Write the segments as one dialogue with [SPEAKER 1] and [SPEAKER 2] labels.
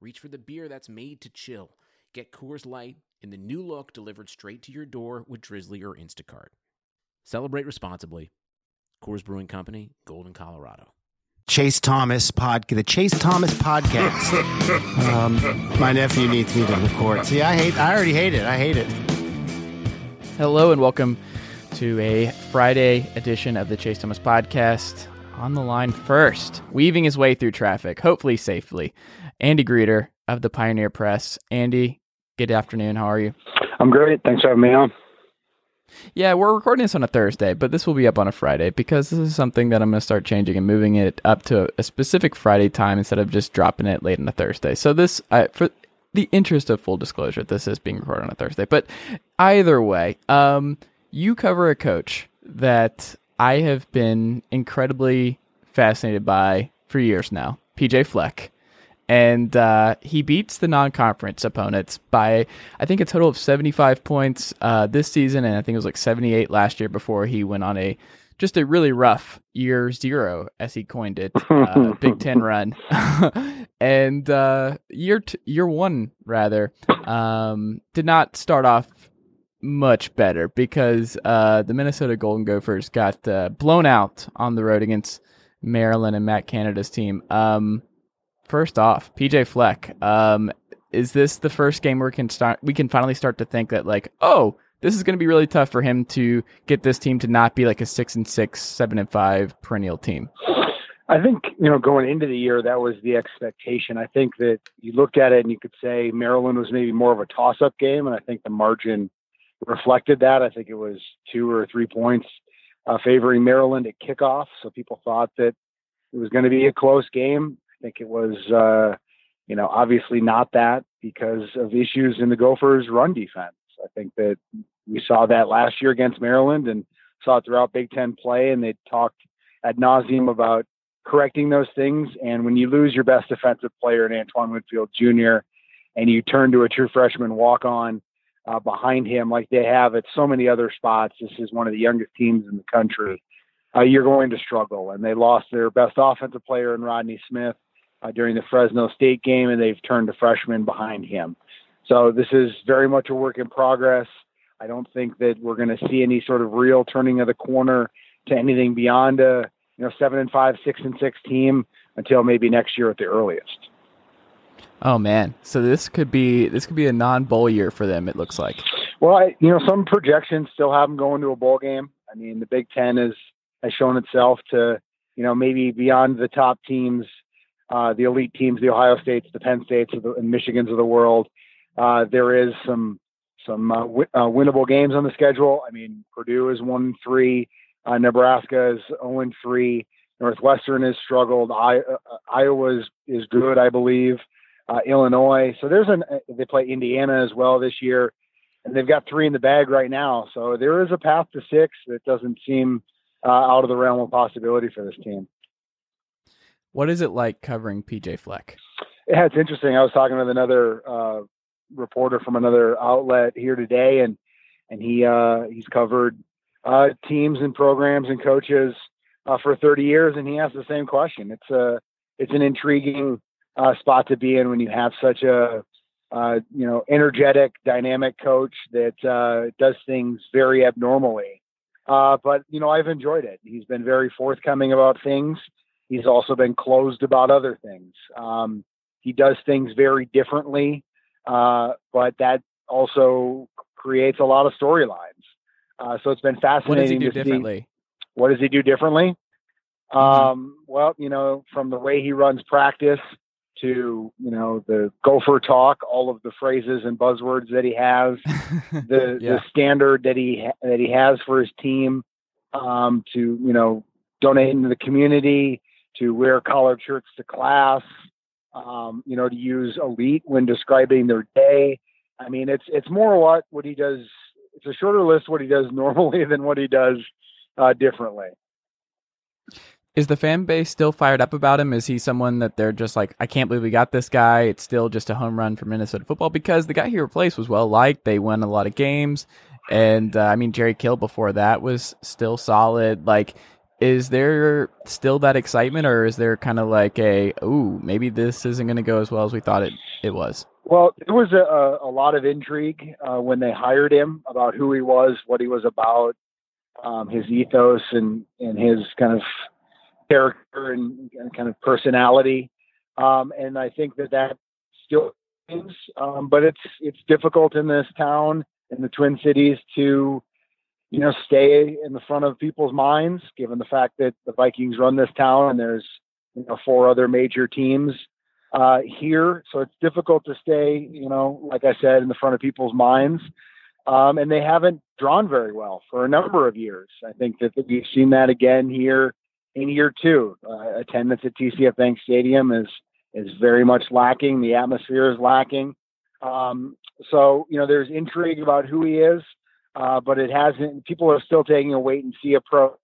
[SPEAKER 1] reach for the beer that's made to chill. Get Coors Light in the new look delivered straight to your door with Drizzly or Instacart. Celebrate responsibly. Coors Brewing Company, Golden, Colorado.
[SPEAKER 2] Chase Thomas pod, the Chase Thomas podcast. um, my nephew needs me to record. See, I hate. I already hate it. I hate it.
[SPEAKER 3] Hello and welcome to a Friday edition of the Chase Thomas podcast. On the line first, weaving his way through traffic, hopefully safely. Andy Greder of the Pioneer Press. Andy, good afternoon. How are you?
[SPEAKER 4] I'm great. Thanks for having me on.
[SPEAKER 3] Yeah, we're recording this on a Thursday, but this will be up on a Friday because this is something that I'm going to start changing and moving it up to a specific Friday time instead of just dropping it late on a Thursday. So this, I, for the interest of full disclosure, this is being recorded on a Thursday. But either way, um, you cover a coach that I have been incredibly fascinated by for years now, PJ Fleck. And uh, he beats the non conference opponents by, I think, a total of 75 points uh, this season. And I think it was like 78 last year before he went on a just a really rough year zero, as he coined it, uh, Big Ten run. and uh, year, t- year one, rather, um, did not start off much better because uh, the Minnesota Golden Gophers got uh, blown out on the road against Maryland and Matt Canada's team. Um, first off, PJ Fleck, um, is this the first game we can start? We can finally start to think that like, oh, this is going to be really tough for him to get this team to not be like a six and six, seven and five perennial team.
[SPEAKER 4] I think, you know, going into the year, that was the expectation. I think that you looked at it and you could say Maryland was maybe more of a toss up game. And I think the margin reflected that. I think it was two or three points uh, favoring Maryland at kickoff. So people thought that it was going to be a close game. I think it was, uh, you know, obviously not that because of issues in the Gophers' run defense. I think that we saw that last year against Maryland and saw it throughout Big Ten play, and they talked ad nauseum about correcting those things. And when you lose your best defensive player in Antoine Winfield Jr., and you turn to a true freshman walk on uh, behind him like they have at so many other spots, this is one of the youngest teams in the country. Uh, you're going to struggle. And they lost their best offensive player in Rodney Smith uh, during the Fresno State game, and they've turned a freshman behind him. So this is very much a work in progress. I don't think that we're going to see any sort of real turning of the corner to anything beyond a you know seven and five, six and six team until maybe next year at the earliest.
[SPEAKER 3] Oh man, so this could be this could be a non-bowl year for them. It looks like.
[SPEAKER 4] Well, I, you know, some projections still have them going to a bowl game. I mean, the Big Ten is has shown itself to you know maybe beyond the top teams, uh, the elite teams, the Ohio States, the Penn States, the, and Michigans of the world. Uh, there is some some uh, w- uh, winnable games on the schedule. I mean, Purdue is one three, uh, Nebraska is zero three, Northwestern has struggled. I, uh, Iowa is, is good, I believe. Illinois, so there's an they play Indiana as well this year, and they've got three in the bag right now. So there is a path to six that doesn't seem out of the realm of possibility for this team.
[SPEAKER 3] What is it like covering PJ Fleck?
[SPEAKER 4] Yeah, it's interesting. I was talking with another uh, reporter from another outlet here today, and and he uh, he's covered uh, teams and programs and coaches uh, for 30 years, and he asked the same question. It's a it's an intriguing uh, spot to be in when you have such a uh, you know energetic, dynamic coach that does things very abnormally. but you know I've enjoyed it. He's been very forthcoming about things. He's also been closed about other things. Um, he does things very differently uh, but that also creates a lot of storylines. Uh, so it's been fascinating. What does he
[SPEAKER 3] do differently?
[SPEAKER 4] See. What does he do differently? Mm-hmm. Um, well, you know, from the way he runs practice to you know the gopher talk, all of the phrases and buzzwords that he has, the yeah. the standard that he ha- that he has for his team, um, to you know donating to the community, to wear collared shirts to class, um, you know, to use elite when describing their day. I mean, it's it's more what what he does. It's a shorter list what he does normally than what he does uh, differently.
[SPEAKER 3] Is the fan base still fired up about him? Is he someone that they're just like, I can't believe we got this guy. It's still just a home run for Minnesota football because the guy he replaced was well liked. They won a lot of games, and uh, I mean Jerry Kill before that was still solid. Like, is there still that excitement, or is there kind of like a, ooh, maybe this isn't going to go as well as we thought it it was?
[SPEAKER 4] Well, there was a, a lot of intrigue uh, when they hired him about who he was, what he was about, um, his ethos, and and his kind of character and, and kind of personality. Um, and I think that that still is, um, but it's it's difficult in this town in the Twin Cities to you know stay in the front of people's minds, given the fact that the Vikings run this town and there's you know four other major teams uh, here, so it's difficult to stay you know like I said in the front of people's minds. Um, and they haven't drawn very well for a number of years. I think that we've seen that again here in year two. Uh, attendance at TCF Bank Stadium is is very much lacking. The atmosphere is lacking. Um, so you know, there's intrigue about who he is, uh, but it hasn't. People are still taking a wait and see approach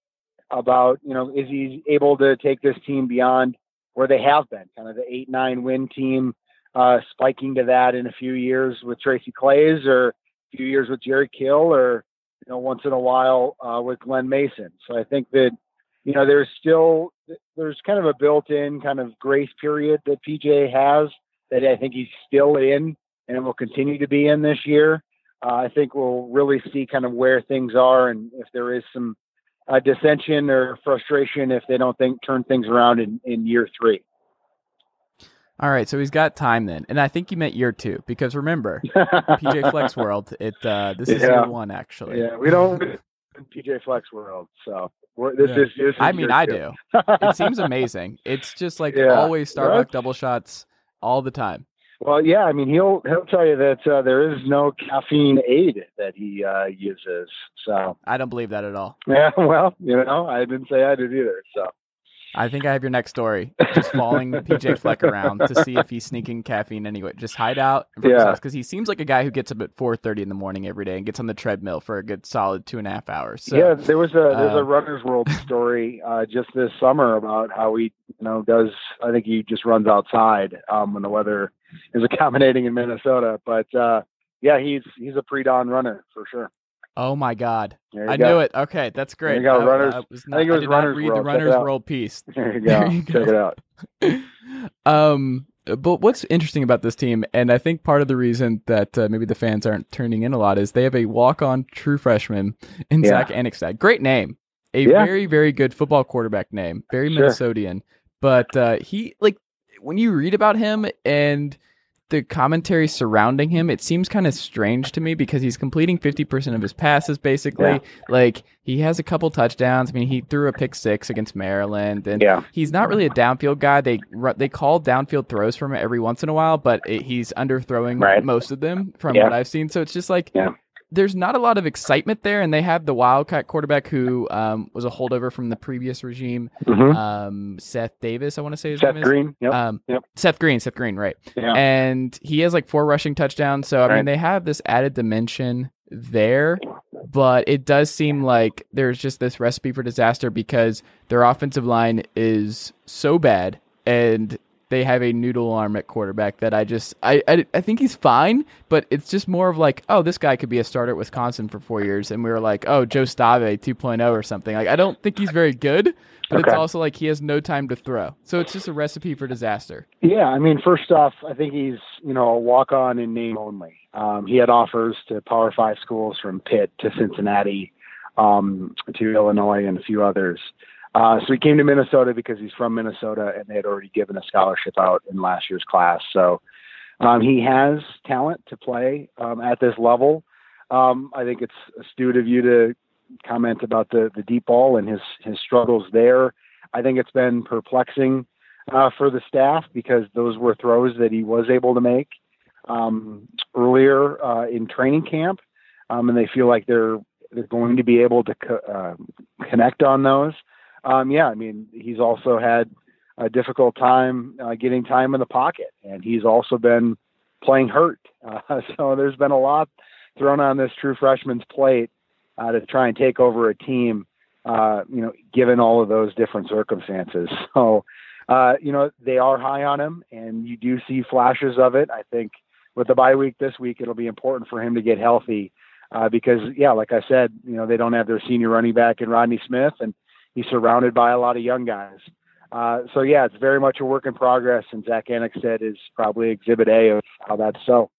[SPEAKER 4] about you know is he able to take this team beyond where they have been, kind of the eight nine win team, uh, spiking to that in a few years with Tracy Claeys or a few years with Jerry Kill or you know once in a while uh, with Glen Mason. So I think that you know, there's still there's kind of a built-in kind of grace period that PJ has that I think he's still in and will continue to be in this year. Uh, I think we'll really see kind of where things are and if there is some uh, dissension or frustration if they don't think turn things around in, in year three.
[SPEAKER 3] All right, so he's got time then, and I think you meant year two because remember, PJ Fleck's World, it uh, this is
[SPEAKER 4] Yeah.
[SPEAKER 3] year one actually.
[SPEAKER 4] Yeah, we don't PJ Fleck's world, so we're, this
[SPEAKER 3] Yeah.
[SPEAKER 4] is. This is
[SPEAKER 3] I mean, I
[SPEAKER 4] two.
[SPEAKER 3] do. It seems amazing. It's just like
[SPEAKER 4] Yeah.
[SPEAKER 3] always Starbucks
[SPEAKER 4] Right?
[SPEAKER 3] double shots all the time.
[SPEAKER 4] Well, yeah, I mean, he'll he'll tell you that uh, there is no caffeine aid that he uh, uses. So,
[SPEAKER 3] I don't believe that at all.
[SPEAKER 4] yeah, well, you know, I didn't say I did either. So,
[SPEAKER 3] I think I have your next story. Just following PJ Fleck around to see if he's sneaking caffeine anyway. Just hide out
[SPEAKER 4] Yeah.
[SPEAKER 3] because he seems like a guy who gets up at four thirty in the morning every day and gets on the treadmill for a good solid two and a half hours. So,
[SPEAKER 4] yeah, there was a there's
[SPEAKER 3] uh,
[SPEAKER 4] a runner's world story uh, just this summer about how he, you know, does. I think he just runs outside um, when the weather is accommodating in Minnesota. But uh, yeah, he's he's a pre-dawn runner for sure.
[SPEAKER 3] Oh my God, I
[SPEAKER 4] go.
[SPEAKER 3] knew it. Okay, that's great.
[SPEAKER 4] There you go,
[SPEAKER 3] I,
[SPEAKER 4] Runners-
[SPEAKER 3] I was
[SPEAKER 4] I
[SPEAKER 3] not,
[SPEAKER 4] think it was
[SPEAKER 3] not
[SPEAKER 4] Runner's
[SPEAKER 3] read
[SPEAKER 4] World.
[SPEAKER 3] the Runner's. World piece.
[SPEAKER 4] There you go.
[SPEAKER 3] There you
[SPEAKER 4] Check it out.
[SPEAKER 3] um, but what's interesting about this team, and I think part of the reason that uh, maybe the fans aren't turning in a lot is they have a walk-on true freshman in
[SPEAKER 4] Yeah.
[SPEAKER 3] Zach Annexstad. Great name, a
[SPEAKER 4] Yeah.
[SPEAKER 3] very very good football quarterback name, very
[SPEAKER 4] Sure.
[SPEAKER 3] Minnesotian. But uh, he like when you read about him and the commentary surrounding him, it seems kind of strange to me because he's completing 50% of his passes basically.
[SPEAKER 4] Yeah.
[SPEAKER 3] Like he has a couple touchdowns. I mean, he threw a pick six against Maryland and
[SPEAKER 4] Yeah.
[SPEAKER 3] he's not really a downfield guy. They they call downfield throws from him every once in a while, but it, he's underthrowing
[SPEAKER 4] Right.
[SPEAKER 3] most of them from
[SPEAKER 4] Yeah.
[SPEAKER 3] what I've seen. So it's just like. There's not a lot of excitement there, and they have the Wildcat quarterback who um, was a holdover from the previous regime,
[SPEAKER 4] Mhm.
[SPEAKER 3] um, Seth Davis. I want to say his
[SPEAKER 4] Seth
[SPEAKER 3] name is.
[SPEAKER 4] Green. Yep.
[SPEAKER 3] Um,
[SPEAKER 4] Yep.
[SPEAKER 3] Seth Green, Seth Green, right?
[SPEAKER 4] yeah.
[SPEAKER 3] And he has like four rushing touchdowns. So I mean, they have this added dimension there, but it does seem like there's just this recipe for disaster because their offensive line is so bad and they have a noodle arm at quarterback that I just I, I I think he's fine, but it's just more of like, oh, this guy could be a starter at Wisconsin for four years, and we were like, oh, Joel Stave 2.0 or something. Like I don't think he's very good, but it's also like he has no time to throw, so it's just a recipe for disaster.
[SPEAKER 4] Yeah, I mean, first off, I think he's you know a walk on in name only. Um, he had offers to Power Five schools from Pitt to Cincinnati um, to Illinois and a few others. Uh, so he came to Minnesota because he's from Minnesota, and they had already given a scholarship out in last year's class. So um, he has talent to play um, at this level. Um, I think it's astute of you to comment about the the deep ball and his his struggles there. I think it's been perplexing uh, for the staff because those were throws that he was able to make um, earlier uh, in training camp, um, and they feel like they're they're going to be able to co- uh, connect on those. Um, yeah, I mean he's also had a difficult time uh, getting time in the pocket, and he's also been playing hurt. Uh, so there's been a lot thrown on this true freshman's plate uh, to try and take over a team. Uh, you know, given all of those different circumstances. So, uh, you know, they are high on him, and you do see flashes of it. I think with the bye week this week, it'll be important for him to get healthy uh, because, yeah, like I said, you know, they don't have their senior running back in Rodney Smith, and he's surrounded by a lot of young guys. Uh, so yeah, it's very much a work in progress, and Zach Annexstad is probably Exhibit A of how that's so.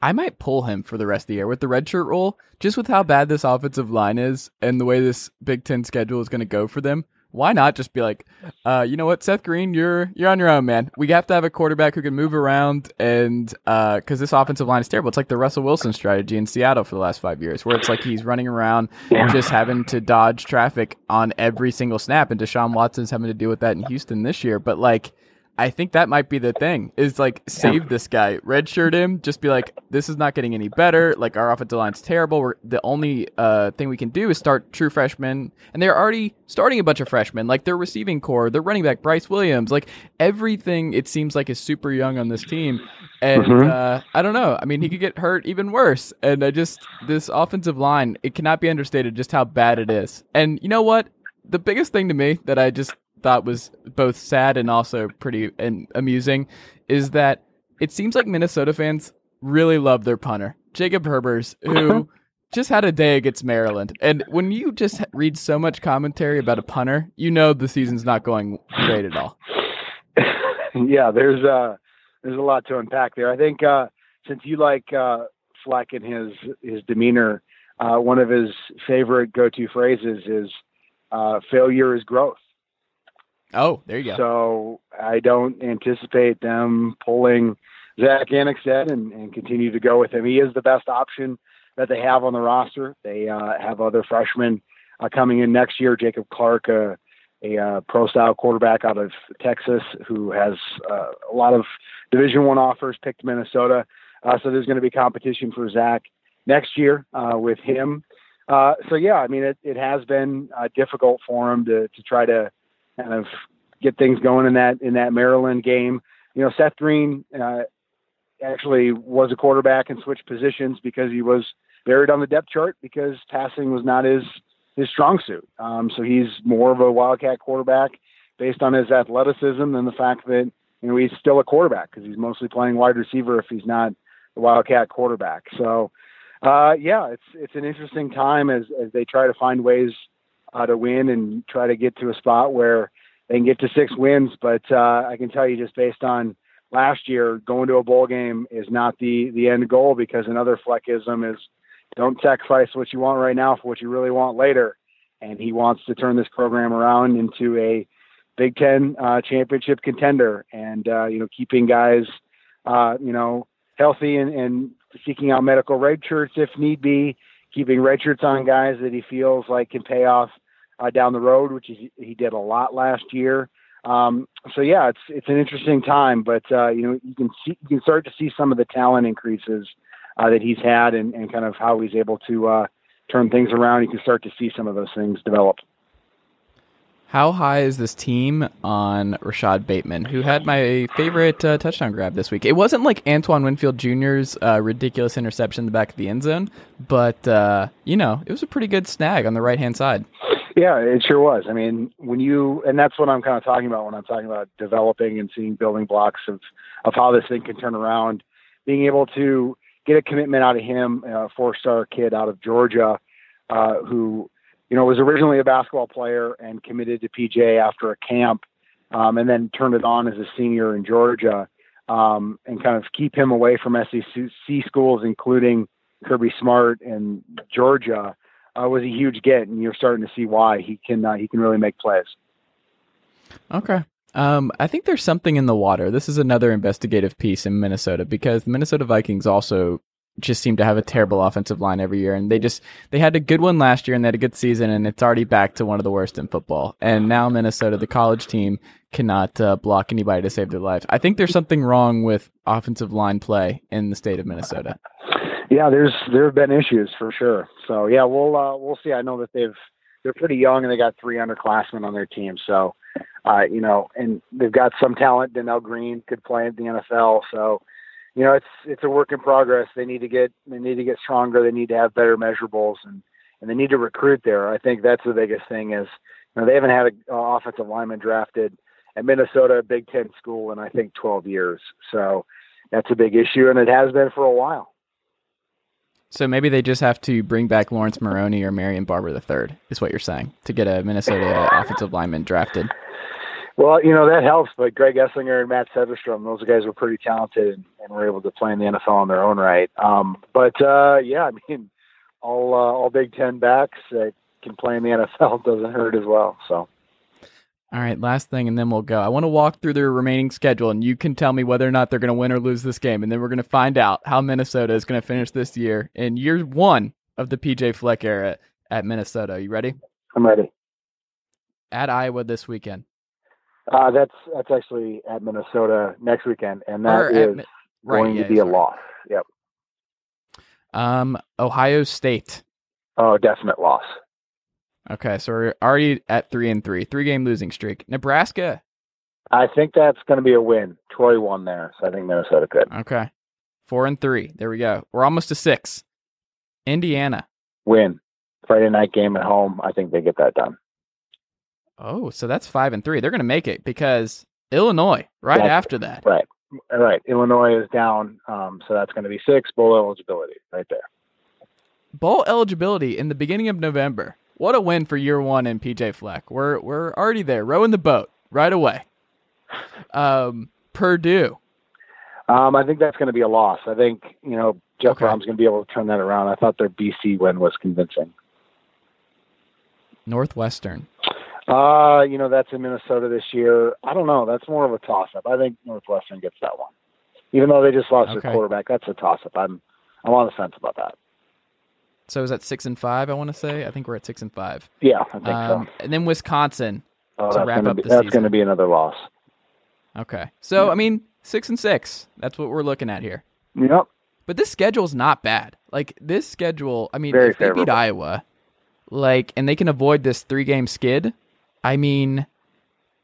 [SPEAKER 3] I might pull him for the rest of the year with the redshirt rule, just with how bad this offensive line is and the way this Big Ten schedule is going to go for them why not just be like, uh, you know what, Seth Green, you're you're on your own, man. We have to have a quarterback who can move around, and because uh, this offensive line is terrible, it's like the Russell Wilson strategy in Seattle for the last five years, where it's like he's running around yeah. just having to dodge traffic on every single snap, and Deshaun Watson's having to deal with that in Houston this year. But like I think that might be the thing is like save this guy, redshirt him, just be like, this is not getting any better. Like our offensive line's terrible. We're the only uh, thing we can do is start true freshmen, and they're already starting a bunch of freshmen. Like their receiving corps, their running back Bryce Williams, like everything. It seems like is super young on this team, and mm-hmm. uh, I don't know. I mean, he could get hurt even worse. And I just this offensive line, it cannot be understated just how bad it is. And you know what? The biggest thing to me that I just thought was both sad and also pretty and amusing is that it seems like Minnesota fans really love their punter, Jacob Herbers, who just had a day against Maryland. And when you just read so much commentary about a punter, you know the season's not going great at all.
[SPEAKER 4] yeah, there's uh there's a lot to unpack there. I think uh since you like uh Fleck and his his demeanor, uh one of his favorite go-to phrases is uh failure is growth.
[SPEAKER 3] Oh, there you go.
[SPEAKER 4] So I don't anticipate them pulling Zach Annexstad and, and continue to go with him. He is the best option that they have on the roster. They uh, have other freshmen uh, coming in next year. Jacob Clark, uh, a uh, pro style quarterback out of Texas, who has uh, a lot of Division One offers, picked Minnesota. Uh, so there's going to be competition for Zach next year with him. so yeah, I mean it, it has been difficult for him to to try to kind of get things going in that in that Maryland game. You know, Seth Green uh, actually was a quarterback and switched positions because he was buried on the depth chart because passing was not his his strong suit. Um, so he's more of a wildcat quarterback based on his athleticism than the fact that you know he's still a quarterback because he's mostly playing wide receiver if he's not the wildcat quarterback. So uh, yeah, it's it's an interesting time as as they try to find ways uh, to win and try to get to a spot where they can get to six wins. But uh, I can tell you, just based on last year, going to a bowl game is not the the end goal because another Fleckism is don't sacrifice what you want right now for what you really want later. And he wants to turn this program around into a Big Ten uh, championship contender, and uh, you know, keeping guys, uh, you know, healthy and, and seeking out medical red shirts if need be, keeping red shirts on guys that he feels like can pay off uh, down the road, which is, he did a lot last year. Um, so yeah, it's it's an interesting time, but uh, you know you can see you can start to see some of the talent increases uh, that he's had and, and kind of how he's able to uh, turn things around. You can start to see some of those things develop.
[SPEAKER 3] How high is this team on Rashod Bateman, who had my favorite uh, touchdown grab this week? It wasn't like Antoine Winfield Jr.'s uh, ridiculous interception in the back of the end zone, but uh, you know it was a pretty good snag on the right hand side.
[SPEAKER 4] Yeah, it sure was. I mean, when you and that's what I'm kind of talking about when I'm talking about developing and seeing building blocks of of how this thing can turn around. Being able to get a commitment out of him, a four star kid out of Georgia, uh, who you know was originally a basketball player and committed to PJ after a camp, um, and then turned it on as a senior in Georgia, um, and kind of keep him away from SEC schools, including Kirby Smart and Georgia uh, was a huge get, and you're starting to see why he can uh, he can really make plays.
[SPEAKER 3] Okay. Um, I think there's something in the water. This is another investigative piece in Minnesota because the Minnesota Vikings also just seem to have a terrible offensive line every year, and they just they had a good one last year and they had a good season, and it's already back to one of the worst in football. And now Minnesota, the college team, cannot uh, block anybody to save their life. I think there's something wrong with offensive line play in the state of Minnesota
[SPEAKER 4] yeah, there's there have been issues for sure. So yeah, we'll uh, we'll see. I know that they've they're pretty young and they got three underclassmen on their team. So Uh, you know, and they've got some talent. Donnell Greene could play in the NFL, so you know it's it's a work in progress. They need to get they need to get stronger. They need to have better measurables, and and they need to recruit there. I think that's the biggest thing is you know they haven't had an offensive lineman drafted at Minnesota, a Big Ten school, in I think 12 years. So that's a big issue, and it has been for a while.
[SPEAKER 3] So maybe they just have to bring back Laurence Maroney or Marion Barber III, is what you're saying, to get a Minnesota offensive lineman drafted.
[SPEAKER 4] Well, you know that helps, but Greg Eslinger and Matt Setterstrom, those guys were pretty talented and, and were able to play in the NFL on their own right. Um, but uh, yeah, I mean, all uh, all Big Ten backs that can play in the NFL doesn't hurt as well. So
[SPEAKER 3] all right, last thing, and then we'll go. I want to walk through their remaining schedule, and you can tell me whether or not they're going to win or lose this game, and then we're going to find out how Minnesota is going to finish this year in year one of the PJ Fleck era at Minnesota. Are you ready?
[SPEAKER 4] I'm ready.
[SPEAKER 3] At Iowa this weekend.
[SPEAKER 4] Uh, that's that's actually at Minnesota next weekend, and that or is at, right, going yeah, to be sorry. a loss. Yep.
[SPEAKER 3] Um, Ohio State.
[SPEAKER 4] Oh, definite loss.
[SPEAKER 3] Okay, so we're already at three and three, three game losing streak. Nebraska.
[SPEAKER 4] I think that's going to be a win. Troy won there, so I think Minnesota could.
[SPEAKER 3] Okay, four and three. There we go. We're almost to six. Indiana.
[SPEAKER 4] Win. Friday night game at home. I think they get that done.
[SPEAKER 3] Oh, so that's five and three. They're going to make it because Illinois right that's, after that.
[SPEAKER 4] Right, right. Illinois is down, um, so that's going to be six bowl eligibility right there.
[SPEAKER 3] Bowl eligibility in the beginning of November. What a win for year one in PJ Fleck. We're we're already there, rowing the boat right away. Um, Purdue.
[SPEAKER 4] Um, I think that's going to be a loss. I think you know Jeff okay. Brohm's going to be able to turn that around. I thought their BC win was convincing.
[SPEAKER 3] Northwestern.
[SPEAKER 4] Uh, you know that's in Minnesota this year. I don't know. That's more of a toss-up. I think Northwestern gets that one, even though they just lost okay. their quarterback. That's a toss-up. I'm I'm on the fence about that.
[SPEAKER 3] So is that six and five? I want to say. I think we're at six and five.
[SPEAKER 4] Yeah, I think um,
[SPEAKER 3] so. And then Wisconsin
[SPEAKER 4] oh,
[SPEAKER 3] to wrap up
[SPEAKER 4] be, that's going to be another loss.
[SPEAKER 3] Okay, so yeah. I mean six and six. That's what we're looking at here.
[SPEAKER 4] Yep.
[SPEAKER 3] But this schedule's not bad. Like this schedule. I mean,
[SPEAKER 4] Very
[SPEAKER 3] if they beat Iowa, like, and they can avoid this three game skid. I mean,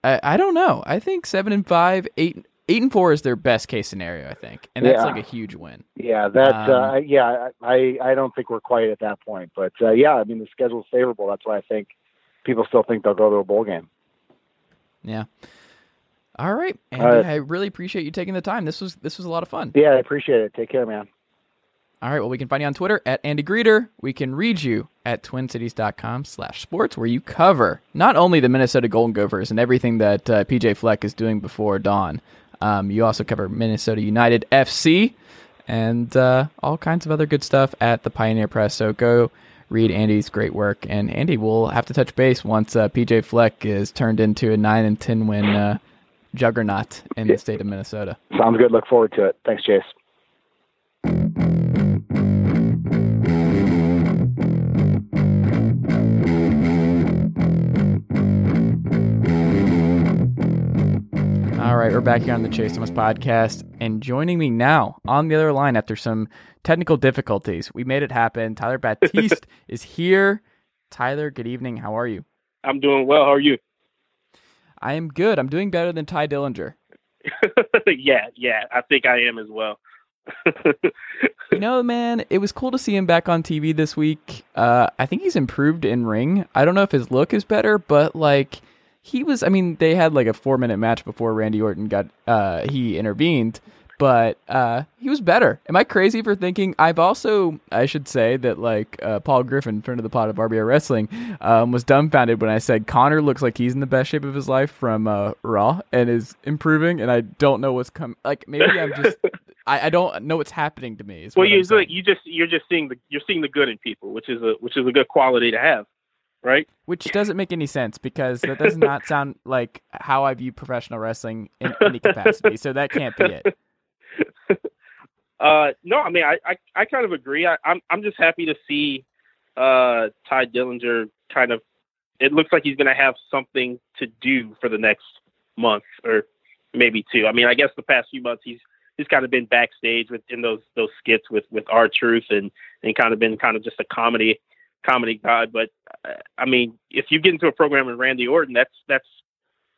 [SPEAKER 3] I, I don't know. I think seven and five, eight eight and four is their best case scenario, I think, and that's yeah. like a huge win.
[SPEAKER 4] Yeah, that um, uh, yeah, I I don't think we're quite at that point, but uh, yeah, I mean the schedule's favorable. That's why I think people still think they'll go to a bowl game.
[SPEAKER 3] Yeah. All right, Andy, uh, I really appreciate you taking the time. This was this was a lot of fun.
[SPEAKER 4] Yeah, I appreciate it. Take care, man.
[SPEAKER 3] All right, well, we can find you on Twitter at Andy Greder. We can read you at twincities.com slash sports, where you cover not only the Minnesota Golden Gophers and everything that uh, PJ Fleck is doing before dawn, um, you also cover Minnesota United FC and uh, all kinds of other good stuff at the Pioneer Press. So go read Andy's great work. And Andy, we'll have to touch base once uh, PJ Fleck is turned into a 9 and 10 win uh, juggernaut in the state of Minnesota.
[SPEAKER 4] Sounds good. Look forward to it. Thanks, Chase.
[SPEAKER 3] Right, we're back here on the Chase Thomas podcast, and joining me now on the other line after some technical difficulties, we made it happen. Tyler Batiste is here. Tyler, good evening. How are you?
[SPEAKER 5] I'm doing well. How are you?
[SPEAKER 3] I am good. I'm doing better than Tye Dillinger.
[SPEAKER 5] yeah, yeah, I think I am as well.
[SPEAKER 3] you know, man, it was cool to see him back on TV this week. Uh, I think he's improved in ring. I don't know if his look is better, but like he was. I mean, they had like a four minute match before Randy Orton got uh, he intervened, but uh, he was better. Am I crazy for thinking? I've also, I should say that like uh, Paul Griffin, friend of the pot of RBR Wrestling, um, was dumbfounded when I said Connor looks like he's in the best shape of his life from uh, Raw and is improving, and I don't know what's coming. Like maybe I'm just. I, I don't know what's happening to me.
[SPEAKER 5] Well, you you just you're just seeing the you're seeing the good in people, which is a which is a good quality to have right?
[SPEAKER 3] Which doesn't make any sense because that does not sound like how I view professional wrestling in any capacity. so that can't be it.
[SPEAKER 5] Uh, no, I mean, I, I, I kind of agree. I, I'm, I'm just happy to see uh, Tye Dillinger kind of. It looks like he's going to have something to do for the next month or maybe two. I mean, I guess the past few months he's he's kind of been backstage with in those those skits with with R-Truth and and kind of been kind of just a comedy comedy god. But uh, I mean, if you get into a program with Randy Orton, that's that's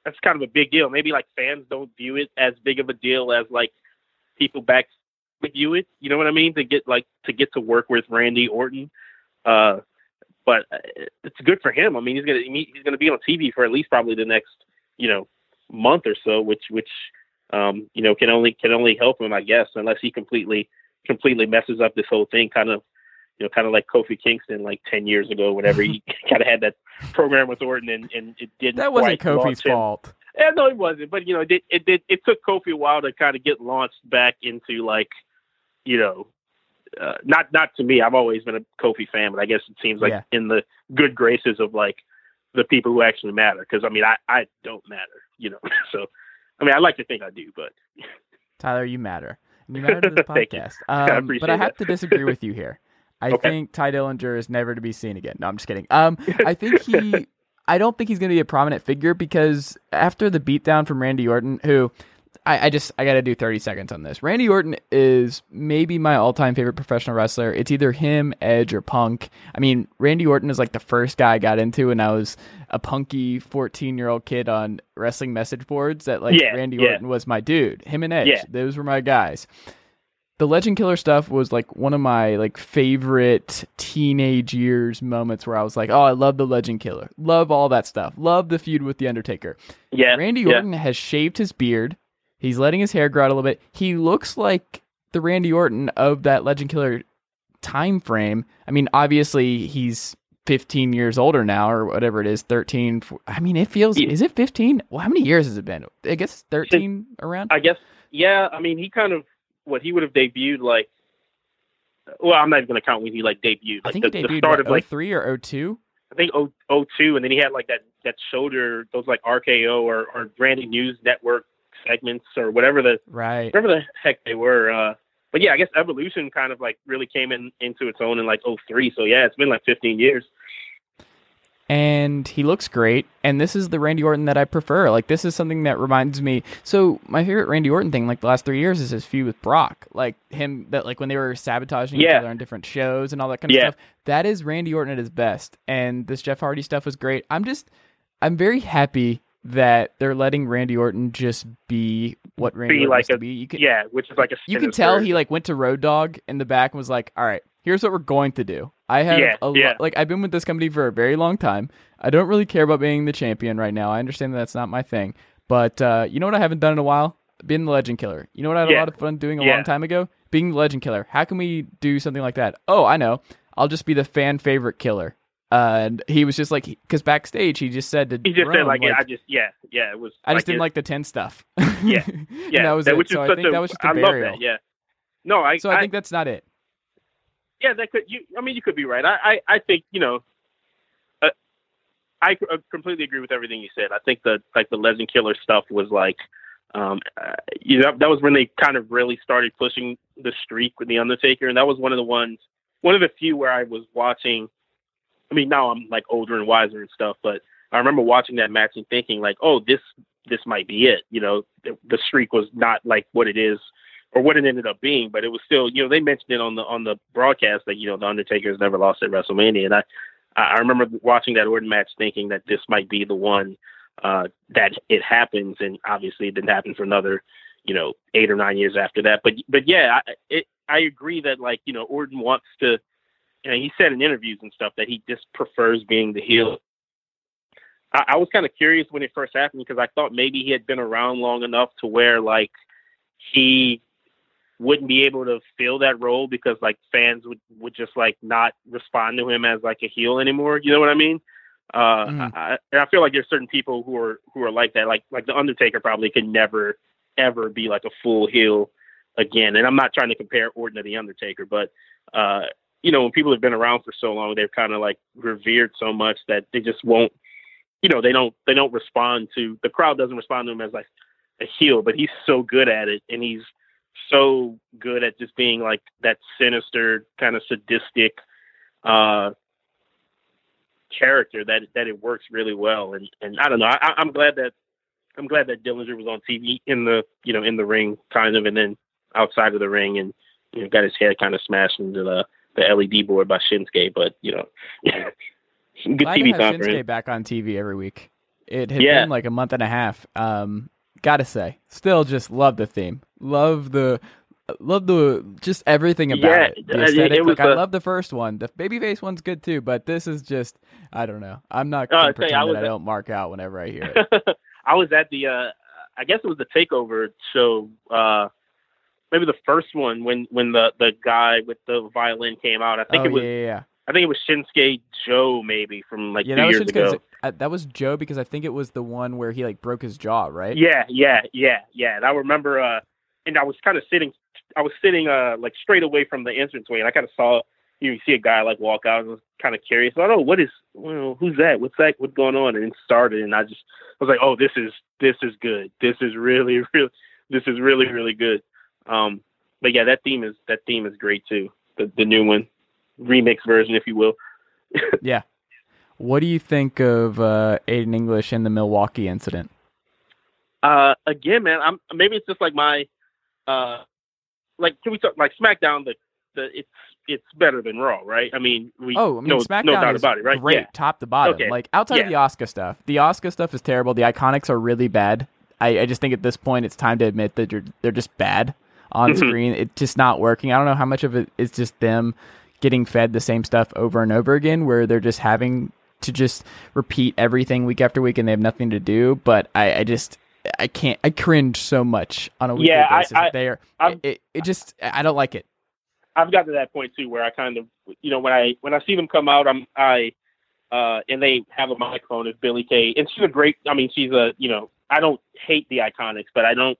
[SPEAKER 5] that's kind of a big deal. Maybe like fans don't view it as big of a deal as like people back view it. You know what I mean? To get like to get to work with Randy Orton. Uh, but uh, it's good for him. I mean, he's gonna he's gonna be on TV for at least probably the next you know month or so, which which um, you know can only can only help him, I guess, unless he completely completely messes up this whole thing, kind of you know, kind of like Kofi Kingston like 10 years ago, whenever he kind of had that program with Orton and, and it didn't.
[SPEAKER 3] That wasn't Kofi's fault.
[SPEAKER 5] Yeah, no, it wasn't. But, you know, it did, it did, it took Kofi a while to kind of get launched back into like, you know, uh, not, not to me. I've always been a Kofi fan, but I guess it seems like
[SPEAKER 3] Yeah.
[SPEAKER 5] in the good graces of like the people who actually matter. Cause I mean, I, I don't matter, you know, so, I mean, I like to think I do, but
[SPEAKER 3] Tyler, you matter. You matter to the podcast.
[SPEAKER 5] I
[SPEAKER 3] Um, but I have
[SPEAKER 5] that.
[SPEAKER 3] to disagree with you here. I
[SPEAKER 5] Okay.
[SPEAKER 3] think Tye Dillinger is never to be seen again. No, I'm just kidding. Um, I think he, I don't think he's going to be a prominent figure because after the beatdown from Randy Orton, who I, I just I got to do 30 seconds on this. Randy Orton is maybe my all-time favorite professional wrestler. It's either him, Edge, or Punk. I mean, Randy Orton is like the first guy I got into when I was a punky 14-year-old kid on wrestling message boards. That like
[SPEAKER 5] Yeah,
[SPEAKER 3] Randy
[SPEAKER 5] yeah.
[SPEAKER 3] Orton was my dude. Him and Edge,
[SPEAKER 5] Yeah.
[SPEAKER 3] those were my guys the legend killer stuff was like one of my like favorite teenage years moments where i was like oh i love the legend killer love all that stuff love the feud with the undertaker
[SPEAKER 5] yeah.
[SPEAKER 3] randy
[SPEAKER 5] yeah.
[SPEAKER 3] orton has shaved his beard he's letting his hair grow out a little bit he looks like the randy orton of that legend killer time frame i mean obviously he's 15 years older now or whatever it is 13 i mean it feels
[SPEAKER 5] Yeah.
[SPEAKER 3] is it 15 well how many years has it been i guess 13 around
[SPEAKER 5] I guess, yeah. I mean, he kind of what he would have debuted like. Well, I'm not even going to count when he like debuted.
[SPEAKER 3] i think
[SPEAKER 5] the,
[SPEAKER 3] he
[SPEAKER 5] the
[SPEAKER 3] debuted
[SPEAKER 5] start
[SPEAKER 3] what,
[SPEAKER 5] of like
[SPEAKER 3] 03 or 02
[SPEAKER 5] I think O O two, and then he had like that that shoulder, those like RKO or or Randy News Network segments or whatever the
[SPEAKER 3] right
[SPEAKER 5] whatever the heck they were. Uh, but yeah, I guess Evolution kind of like really came in into its own in like 03. So yeah, it's been like 15 years.
[SPEAKER 3] And he looks great. And this is the Randy Orton that I prefer. Like this is something that reminds me. So my favorite Randy Orton thing, like the last three years, is his feud with Brock. Like him that like when they were sabotaging each other on different shows and all that kind of
[SPEAKER 5] Yeah.
[SPEAKER 3] stuff. That is Randy Orton at his best. And this Jeff Hardy stuff was great. I'm just, I'm very happy that they're letting Randy Orton just be what Randy
[SPEAKER 5] Be
[SPEAKER 3] Orton
[SPEAKER 5] like
[SPEAKER 3] used to be. You can,
[SPEAKER 5] Yeah, which is like a
[SPEAKER 3] you can tell he like went to Road Dogg in the back and was like, "All right, here's what we're going to do. I have
[SPEAKER 5] Yeah,
[SPEAKER 3] a lo-
[SPEAKER 5] yeah.
[SPEAKER 3] like I've been with this company for a very long time. I don't really care about being the champion right now. I understand that that's not my thing, but uh, you know what I haven't done in a while? Being the Legend Killer. You know what I had a lot of fun doing a
[SPEAKER 5] Yeah.
[SPEAKER 3] long time ago? Being the Legend Killer. How can we do something like that? Oh, I know. I'll just be the fan favorite killer. Uh, and he was just like, because backstage he just said to
[SPEAKER 5] He just said
[SPEAKER 3] Rome,
[SPEAKER 5] like, yeah, I just yeah, yeah, it was.
[SPEAKER 3] I just didn't
[SPEAKER 5] it-
[SPEAKER 3] like the ten stuff.
[SPEAKER 5] Yeah,
[SPEAKER 3] And
[SPEAKER 5] yeah,
[SPEAKER 3] that was
[SPEAKER 5] that,
[SPEAKER 3] it.
[SPEAKER 5] which
[SPEAKER 3] So
[SPEAKER 5] is
[SPEAKER 3] I think
[SPEAKER 5] a,
[SPEAKER 3] that was just a
[SPEAKER 5] I love that. Yeah. No, I.
[SPEAKER 3] So I think that's not it.
[SPEAKER 5] Yeah, that could you. I mean, you could be right. I, I, I think you know. Uh, I uh, completely agree with everything you said. I think the like the Legend Killer stuff was like, um, uh, you know, that was when they kind of really started pushing the streak with the Undertaker, and that was one of the ones, one of the few where I was watching. I mean, now I'm like older and wiser and stuff, but I remember watching that match and thinking like, oh, this this might be it. You know, the, the streak was not like what it is or what it ended up being, but it was still, you know, they mentioned it on the on the broadcast that you know the Undertaker has never lost at WrestleMania, and I I remember watching that Orton match thinking that this might be the one uh, that it happens, and obviously it didn't happen for another, you know, eight or nine years after that. But but yeah, I, it, I agree that like you know Orton wants to, you know, he said in interviews and stuff that he just prefers being the heel. I, I was kind of curious when it first happened because I thought maybe he had been around long enough to where like he wouldn't be able to fill that role because like fans would would just like not respond to him as like a heel anymore. You know what I mean? Uh,
[SPEAKER 3] Mhm.
[SPEAKER 5] I, and I feel like there's certain people who are who are like that. Like like the Undertaker probably could never ever be like a full heel again. And I'm not trying to compare Orton to the Undertaker, but uh, you know when people have been around for so long, they're kind of like revered so much that they just won't. You know they don't they don't respond to the crowd doesn't respond to him as like a heel, but he's so good at it, and he's so good at just being like that sinister kind of sadistic uh character that that it works really well and and I don't know I, I'm glad that I'm glad that Dillinger was on TV in the you know in the ring kind of and then outside of the ring and you know got his head kind of smashed into the the LED board by Shinsuke but you know good
[SPEAKER 3] Glad
[SPEAKER 5] TV
[SPEAKER 3] to have Shinsuke back on TV every week. It had
[SPEAKER 5] Yeah.
[SPEAKER 3] been like a month and a half. Um, gotta say, still just love the theme. Love the. Love the just everything about
[SPEAKER 5] Yeah,
[SPEAKER 3] it.
[SPEAKER 5] it-
[SPEAKER 3] The
[SPEAKER 5] it
[SPEAKER 3] aesthetic.
[SPEAKER 5] was
[SPEAKER 3] like I
[SPEAKER 5] a-
[SPEAKER 3] love the first one. The babyface one's good too, but this is just I don't know. I'm not gonna
[SPEAKER 5] I you,
[SPEAKER 3] pretend
[SPEAKER 5] I
[SPEAKER 3] that I don't mark out whenever I hear it.
[SPEAKER 5] I was at the uh I guess it was the takeover show, uh maybe the first one when when the the guy with the violin came out. I think
[SPEAKER 3] oh
[SPEAKER 5] it was
[SPEAKER 3] yeah, yeah.
[SPEAKER 5] I think it was Shinsuke Joe maybe from like
[SPEAKER 3] yeah,
[SPEAKER 5] two years
[SPEAKER 3] 'cause
[SPEAKER 5] ago.
[SPEAKER 3] uh, that was Joe because I think it was the one where he like broke his jaw, right?
[SPEAKER 5] Yeah, yeah, yeah, yeah. And I remember uh and I was kind of sitting I was sitting uh like straight away from the entranceway and I kind of saw you, know, you see a guy like walk out and was kind of curious. I don't know what is well, who's that? What's that? What's going on? And it started and I just I was like, "Oh, this is this is good. This is really really this is really really good." Um but yeah, that theme is that theme is great too. The the new one, remix version if you will.
[SPEAKER 3] Yeah. What do you think of uh, Aiden English and the Milwaukee incident?
[SPEAKER 5] Uh, again, man, I'm maybe it's just like my, uh, like can we talk like SmackDown? The the it's it's better than Raw, right? I mean, we
[SPEAKER 3] Oh, I mean,
[SPEAKER 5] no,
[SPEAKER 3] SmackDown
[SPEAKER 5] no doubt
[SPEAKER 3] is
[SPEAKER 5] about it, right?
[SPEAKER 3] great,
[SPEAKER 5] Yeah,
[SPEAKER 3] top to bottom.
[SPEAKER 5] Okay.
[SPEAKER 3] Like outside of the Oscar stuff, the Oscar stuff is terrible. The Iconics are really bad. I, I just think at this point it's time to admit that you're, they're just bad on
[SPEAKER 5] Mhm.
[SPEAKER 3] screen. It's just not working. I don't know how much of it is just them getting fed the same stuff over and over again, where they're just having to just repeat everything week after week, and they have nothing to do. But I, I just I can't. I cringe so much on a weekly
[SPEAKER 5] Yeah,
[SPEAKER 3] basis.
[SPEAKER 5] I-
[SPEAKER 3] there,
[SPEAKER 5] I'm-
[SPEAKER 3] it, it just I don't like it.
[SPEAKER 5] I've got to that point too where I kind of, you know, when I when I see them come out, I'm I, uh, and they have a microphone. It's Billie Kay, and she's a great. I mean, she's a, you know, I don't hate the Iconics, but I don't,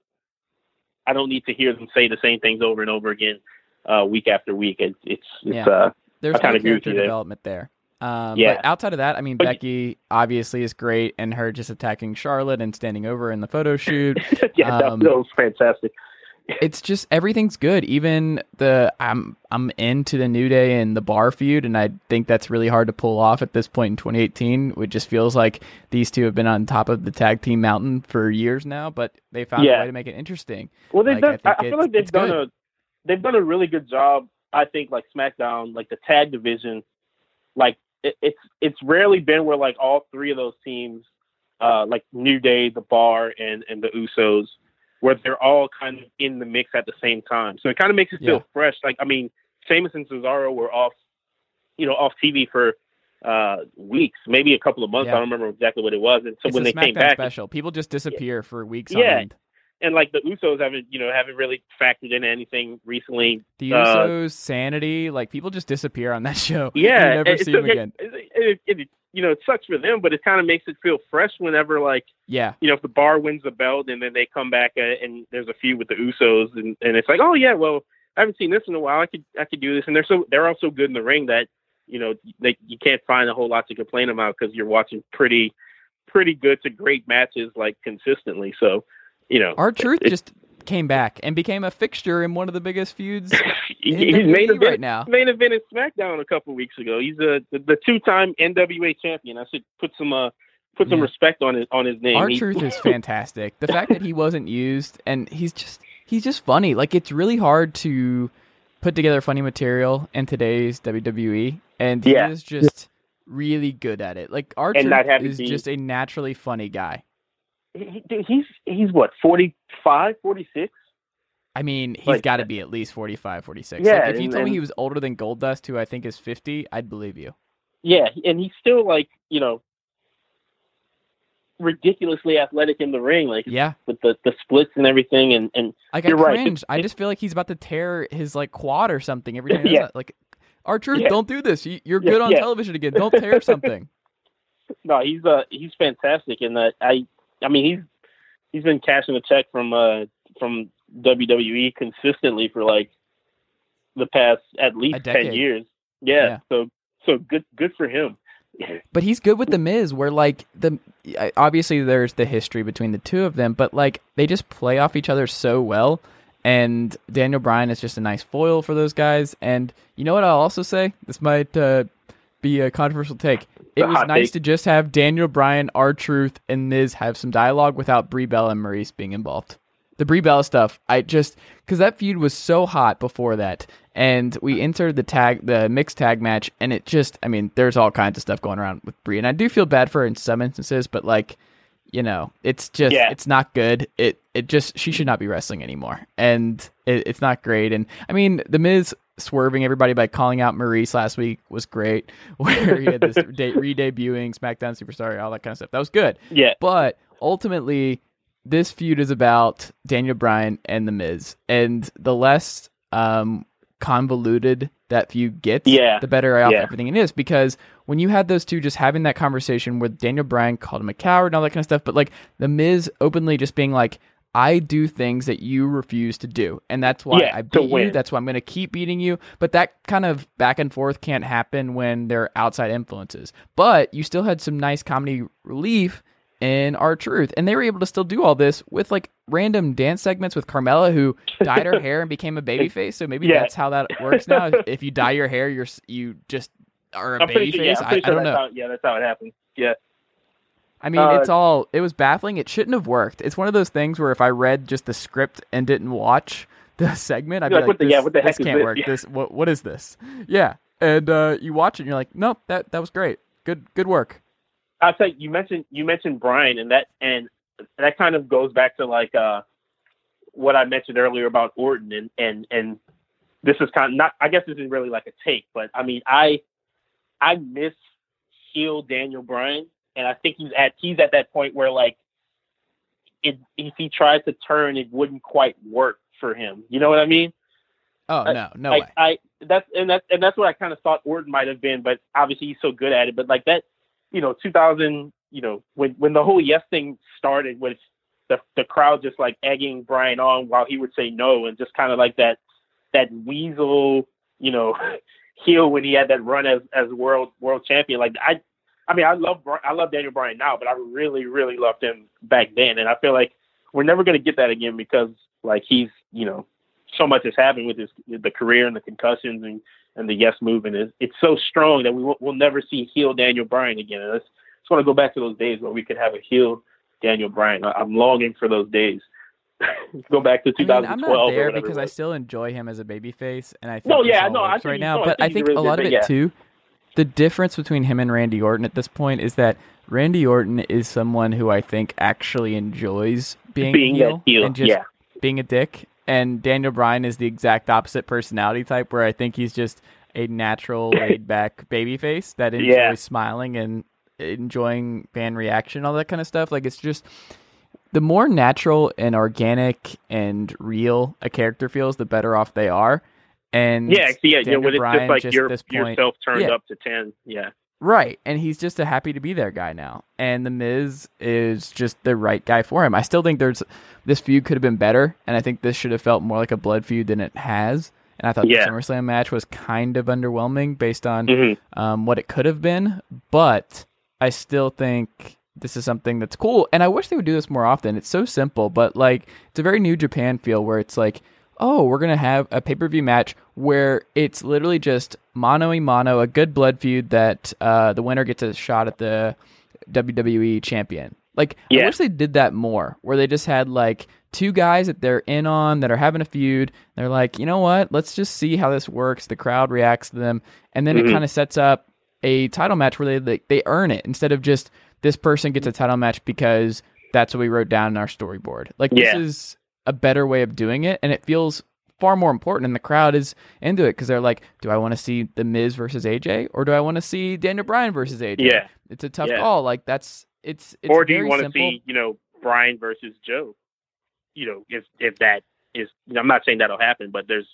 [SPEAKER 5] I don't need to hear them say the same things over and over again, uh, week after week. It's it's it's
[SPEAKER 3] Yeah.
[SPEAKER 5] uh,
[SPEAKER 3] There's
[SPEAKER 5] I kinda
[SPEAKER 3] no character development there. Um,
[SPEAKER 5] Yeah.
[SPEAKER 3] But outside of that, I mean,
[SPEAKER 5] But-
[SPEAKER 3] Becky obviously is great, and her just attacking Charlotte and standing over in the photo shoot.
[SPEAKER 5] yeah, that,
[SPEAKER 3] Um,
[SPEAKER 5] that was fantastic.
[SPEAKER 3] it's just everything's good. Even the I'm I'm into the New Day and the Bar feud, and I think that's really hard to pull off at this point in 2018. It just feels like these two have been on top of the tag team mountain for years now, but they found
[SPEAKER 5] Yeah.
[SPEAKER 3] a way to make it interesting.
[SPEAKER 5] Well, they've
[SPEAKER 3] Like, I
[SPEAKER 5] done. I, I feel like they've done
[SPEAKER 3] good.
[SPEAKER 5] a they've done a really good job. I think like SmackDown, like the tag division, like it, it's it's rarely been where like all three of those teams, uh, like New Day, the Bar, and and the Usos, where they're all kind of in the mix at the same time. So it kind of makes it feel
[SPEAKER 3] Yeah.
[SPEAKER 5] fresh. Like I mean, Sheamus and Cesaro were off, you know, off TV for uh weeks, maybe a couple of months.
[SPEAKER 3] Yeah.
[SPEAKER 5] I don't remember exactly what it was. And so
[SPEAKER 3] it's
[SPEAKER 5] when they came back,
[SPEAKER 3] special. People just disappear for weeks
[SPEAKER 5] Yeah. And like the Usos haven't, you know, haven't really factored into anything recently.
[SPEAKER 3] The
[SPEAKER 5] Uh,
[SPEAKER 3] Usos, Sanity, like people just disappear on that show.
[SPEAKER 5] Yeah,
[SPEAKER 3] you never
[SPEAKER 5] it-
[SPEAKER 3] see
[SPEAKER 5] so
[SPEAKER 3] them again.
[SPEAKER 5] It, it, it, you know, it sucks for them, but it kind of makes it feel fresh whenever, like,
[SPEAKER 3] Yeah,
[SPEAKER 5] you know, if the bar wins the belt and then they come back uh, and there's a feud with the Usos, and, and it's like, oh yeah, well, I haven't seen this in a while. I could I could do this, and they're so they're also good in the ring that you know they you can't find a whole lot to complain about because you're watching pretty pretty good to great matches like consistently. So, you know, R-Truth
[SPEAKER 3] just came back and became a fixture in one of the biggest feuds
[SPEAKER 5] he-
[SPEAKER 3] in
[SPEAKER 5] he's main event
[SPEAKER 3] right now.
[SPEAKER 5] main evented SmackDown a couple weeks ago. He's a the, the two time NWA champion. I should put some uh put some
[SPEAKER 3] Yeah.
[SPEAKER 5] respect on his on his name.
[SPEAKER 3] Our
[SPEAKER 5] He-
[SPEAKER 3] truth is fantastic. The fact that he wasn't used and he's just he's just funny. Like it's really hard to put together funny material in today's WWE, and he
[SPEAKER 5] Yeah.
[SPEAKER 3] is just really good at it. Like
[SPEAKER 5] R-Truth
[SPEAKER 3] is
[SPEAKER 5] be-
[SPEAKER 3] just a naturally funny guy.
[SPEAKER 5] He- he's he's what 45, 46?
[SPEAKER 3] I mean, he's
[SPEAKER 5] Like-
[SPEAKER 3] got to be at least 45, 46.
[SPEAKER 5] Yeah,
[SPEAKER 3] like if you
[SPEAKER 5] and-
[SPEAKER 3] told me he was older than Goldust, who I think is 50, I'd believe you.
[SPEAKER 5] Yeah, and he's still like you know ridiculously athletic in the ring, like
[SPEAKER 3] Yeah.
[SPEAKER 5] with the the splits and everything. And and
[SPEAKER 3] Like
[SPEAKER 5] You're
[SPEAKER 3] I
[SPEAKER 5] right.
[SPEAKER 3] I just feel like he's about to tear his like quad or something every time
[SPEAKER 5] Yeah.
[SPEAKER 3] Like, truth,
[SPEAKER 5] Yeah.
[SPEAKER 3] don't do this. You- You're
[SPEAKER 5] Yeah,
[SPEAKER 3] good on
[SPEAKER 5] yeah.
[SPEAKER 3] television again. Don't tear something.
[SPEAKER 5] no, he's uh he's fantastic, and uh, I I mean he's he's been cashing a check from uh from WWE consistently for like the past at least ten years. Yeah,
[SPEAKER 3] Yeah.
[SPEAKER 5] so so good good for him.
[SPEAKER 3] But he's good with the Miz, where like the obviously there's the history between the two of them, but like they just play off each other so well. And Daniel Bryan is just a nice foil for those guys. And you know what I'll also say? This might uh, be a controversial take. It was nice
[SPEAKER 5] take.
[SPEAKER 3] to just have Daniel Bryan, R Truth, and Miz have some dialogue without Brie Bella and Maryse being involved. The Brie Bella stuff, I just because that feud was so hot before that, and we entered the tag, the mixed tag match, and it just, I mean, there's all kinds of stuff going around with Brie, and I do feel bad for her in some instances, but like, you know, it's just
[SPEAKER 5] Yeah.
[SPEAKER 3] it's not good. It it just she should not be wrestling anymore, and it, it's not great. And I mean, the Miz swerving everybody by calling out Maryse last week was great, where he had this de- re-debuting SmackDown Superstar, all that kind of stuff. That was good.
[SPEAKER 5] Yeah.
[SPEAKER 3] But ultimately, this feud is about Daniel Bryan and The Miz, and the less um, convoluted that feud gets,
[SPEAKER 5] Yeah.
[SPEAKER 3] the better off
[SPEAKER 5] Yeah.
[SPEAKER 3] everything is. Because when you had those two just having that conversation where Daniel Bryan called him a coward and all that kind of stuff, but like The Miz openly just being like, I do things that you refuse to do, and that's why
[SPEAKER 5] Yeah,
[SPEAKER 3] I beat you. That's why I'm going to keep beating you. But that kind of back and forth can't happen when there are outside influences. But you still had some nice comedy relief in R-Truth, and they were able to still do all this with like random dance segments with Carmella, who dyed her hair and became a baby face. So maybe
[SPEAKER 5] Yeah.
[SPEAKER 3] that's how that works now. if you dye your hair, you're you just are a
[SPEAKER 5] I'm
[SPEAKER 3] babyface.
[SPEAKER 5] sure. Yeah,
[SPEAKER 3] I,
[SPEAKER 5] pretty
[SPEAKER 3] I
[SPEAKER 5] sure
[SPEAKER 3] don't know.
[SPEAKER 5] how. Yeah, that's how it happens. Yeah.
[SPEAKER 3] I mean,
[SPEAKER 5] Uh,
[SPEAKER 3] it's all it was baffling. It shouldn't have worked. It's one of those things where if I read just the script and didn't watch the segment, I'd be like,
[SPEAKER 5] like, what the-
[SPEAKER 3] this,
[SPEAKER 5] yeah, what the heck is
[SPEAKER 3] can't
[SPEAKER 5] this?
[SPEAKER 3] work.
[SPEAKER 5] Yeah.
[SPEAKER 3] This what what is this? Yeah, and uh, you watch it and you're like, nope, that that was great. Good good work.
[SPEAKER 5] I'll tell you, you mentioned you mentioned Bryan, and that and that kind of goes back to like uh what I mentioned earlier about Orton, and and and this is kind of not. I guess this is really like a take, but I mean, I I miss heel Daniel Bryan, and I think he's at he's at that point where like it, if he tries to turn, it wouldn't quite work for him. You know what I mean?
[SPEAKER 3] Oh
[SPEAKER 5] I-
[SPEAKER 3] no, no
[SPEAKER 5] like,
[SPEAKER 3] way.
[SPEAKER 5] I that's and that's and that's what I kind of thought Orton might have been, but obviously he's so good at it. But like that, you know, 2000, you know, when when the whole yes thing started with the the crowd just like egging Bryan on while he would say no, and just kind of like that that weasel, you know, heel when he had that run as as world world champion. Like I, I mean, I love I love Daniel Bryan now, but I really really loved him back then, and I feel like we're never gonna get that again because like he's you know so much has happened with his the career and the concussions and and the yes movement is it's so strong that we will, we'll never see heel Daniel Bryan again. And I just, just want to go back to those days where we could have a heel Daniel Bryan. I, I'm longing for those days. go back to
[SPEAKER 3] I mean,
[SPEAKER 5] 2012
[SPEAKER 3] I'm not
[SPEAKER 5] or
[SPEAKER 3] there because I still enjoy him as a babyface, and I think
[SPEAKER 5] No, yeah, no, I
[SPEAKER 3] right now.
[SPEAKER 5] no, I
[SPEAKER 3] but I
[SPEAKER 5] think
[SPEAKER 3] think a lot of it
[SPEAKER 5] yeah.
[SPEAKER 3] too. The difference between him and Randy Orton at this point is that Randy Orton is someone who I think actually enjoys being,
[SPEAKER 5] being
[SPEAKER 3] a heel
[SPEAKER 5] heel.
[SPEAKER 3] and just
[SPEAKER 5] yeah,
[SPEAKER 3] being a dick. And Daniel Bryan is the exact opposite personality type, where I think he's just a natural, laid back babyface that enjoys
[SPEAKER 5] Yeah.
[SPEAKER 3] smiling and enjoying fan reaction, all that kind of stuff. Like it's just the more natural and organic and real a character feels, the better off they are. And
[SPEAKER 5] yeah, see, yeah, you know,
[SPEAKER 3] Daniel
[SPEAKER 5] when it's
[SPEAKER 3] Bryan
[SPEAKER 5] just like your
[SPEAKER 3] point-
[SPEAKER 5] yourself turned
[SPEAKER 3] Yeah.
[SPEAKER 5] up to ten. Yeah,
[SPEAKER 3] Right, and he's just a happy to be there guy now, and the Miz is just the right guy for him. I still think there's this feud could have been better, and I think this should have felt more like a blood feud than it has. And I thought
[SPEAKER 5] Yeah.
[SPEAKER 3] the SummerSlam match was kind of underwhelming based on
[SPEAKER 5] Mhm.
[SPEAKER 3] um, what it could have been, but I still think this is something that's cool, and I wish they would do this more often. It's so simple, but like it's a very New Japan feel where it's like, oh, we're gonna have a pay per view match where it's literally just mano a mano, a good blood feud that uh, the winner gets a shot at the WWE champion. Like I
[SPEAKER 5] Yeah.
[SPEAKER 3] wish they did that more, where they just had like two guys that they're in on that are having a feud. They're like, you know what? Let's just see how this works. The crowd reacts to them, and then it
[SPEAKER 5] Mhm.
[SPEAKER 3] kind of sets up a title match where they, they they earn it instead of just this person gets a title match because that's what we wrote down in our storyboard. Like
[SPEAKER 5] Yeah.
[SPEAKER 3] this is a better way of doing it, and it feels far more important. And the crowd is into it because they're like, do I want to see the Miz versus AJ or do I want to see Daniel Bryan versus AJ?
[SPEAKER 5] Yeah.
[SPEAKER 3] it's a tough
[SPEAKER 5] Yeah.
[SPEAKER 3] call. Like that's it's it's
[SPEAKER 5] or do you want to see you know Bryan versus Joe? You know, if if that is, I'm not saying that'll happen, but there's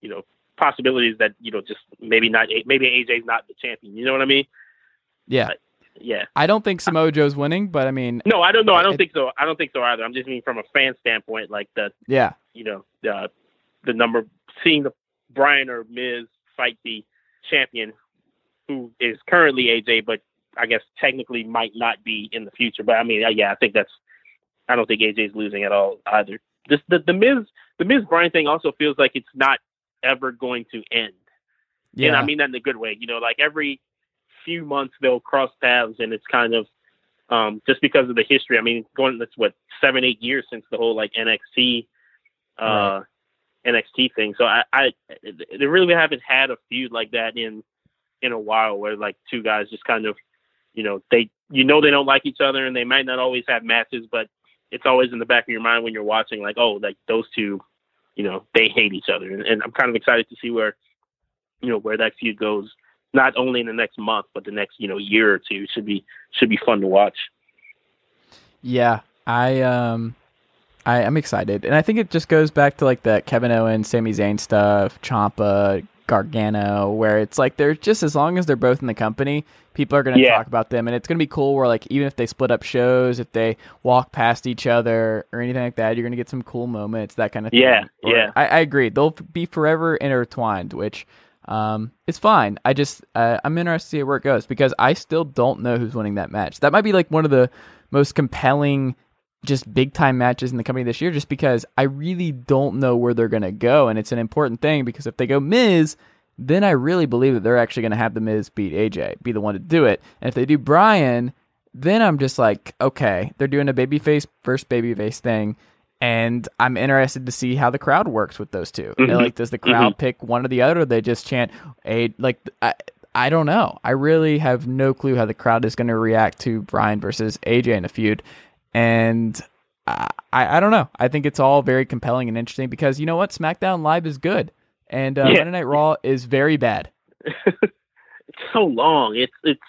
[SPEAKER 5] you know possibilities that you know just maybe not maybe AJ's not the champion. You know what I mean?
[SPEAKER 3] Yeah,
[SPEAKER 5] Yeah.
[SPEAKER 3] I don't think Samoa Joe's winning, but I mean,
[SPEAKER 5] No, I don't know. I don't
[SPEAKER 3] It-
[SPEAKER 5] think so. I don't think so either. I'm just mean from a fan standpoint, like the
[SPEAKER 3] yeah,
[SPEAKER 5] you know the the number seeing the Bryan or Miz fight the champion who is currently AJ, but I guess technically might not be in the future. But I mean, uh, yeah, I think that's. I don't think AJ's losing at all either. This the the Miz the Miz Bryan thing also feels like it's not ever going to end.
[SPEAKER 3] yeah.
[SPEAKER 5] And I mean that in a good way. You know, like every few months they'll cross paths, and it's kind of um, just because of the history. I mean, going that's what seven, eight years since the whole like NXT, uh, NXT thing. So I, I, they really haven't had a feud like that in in a while, where like two guys just kind of, you know, they you know they don't like each other and they might not always have matches, but it's always in the back of your mind when you're watching, like, oh, like those two, you know, they hate each other, and, and I'm kind of excited to see where, you know, where that feud goes. Not only in the next month, but the next you know year or two should be should be fun to watch.
[SPEAKER 3] Yeah, I um, I am excited, and I think it just goes back to like the Kevin Owens, Sami Zayn stuff, Ciampa, Gargano, where it's like they're just as long as they're both in the company, people are going to
[SPEAKER 5] Yeah.
[SPEAKER 3] talk about them, and it's going to be cool. Where like even if they split up shows, if they walk past each other or anything like that, you're going to get some cool moments, that kind of thing.
[SPEAKER 5] Yeah,
[SPEAKER 3] Or-
[SPEAKER 5] yeah.
[SPEAKER 3] I, I agree. They'll be forever intertwined, which um, it's fine. I just uh, I'm interested to see where it goes because I still don't know who's winning that match. That might be like one of the most compelling just big time matches in the company this year just because I really don't know where they're to go. And it's an important thing because if they go Miz, then I really believe that they're actually to have the Miz beat AJ, be the one to do it. And if they do Bryan, then I'm just like, okay, they're doing a babyface first babyface thing. And I'm interested to see how the crowd works with those 2
[SPEAKER 5] Mhm.
[SPEAKER 3] Like, does the crowd pick one or the other? Or they just chant a like? I, I don't know. I really have no clue how the crowd is going to react to Bryan versus AJ in a feud and I, I don't know. I think it's all very compelling and interesting because you know what, SmackDown Live is good, and uh,
[SPEAKER 5] Yeah.
[SPEAKER 3] Monday Night Raw is very bad.
[SPEAKER 5] It's so long. It's it's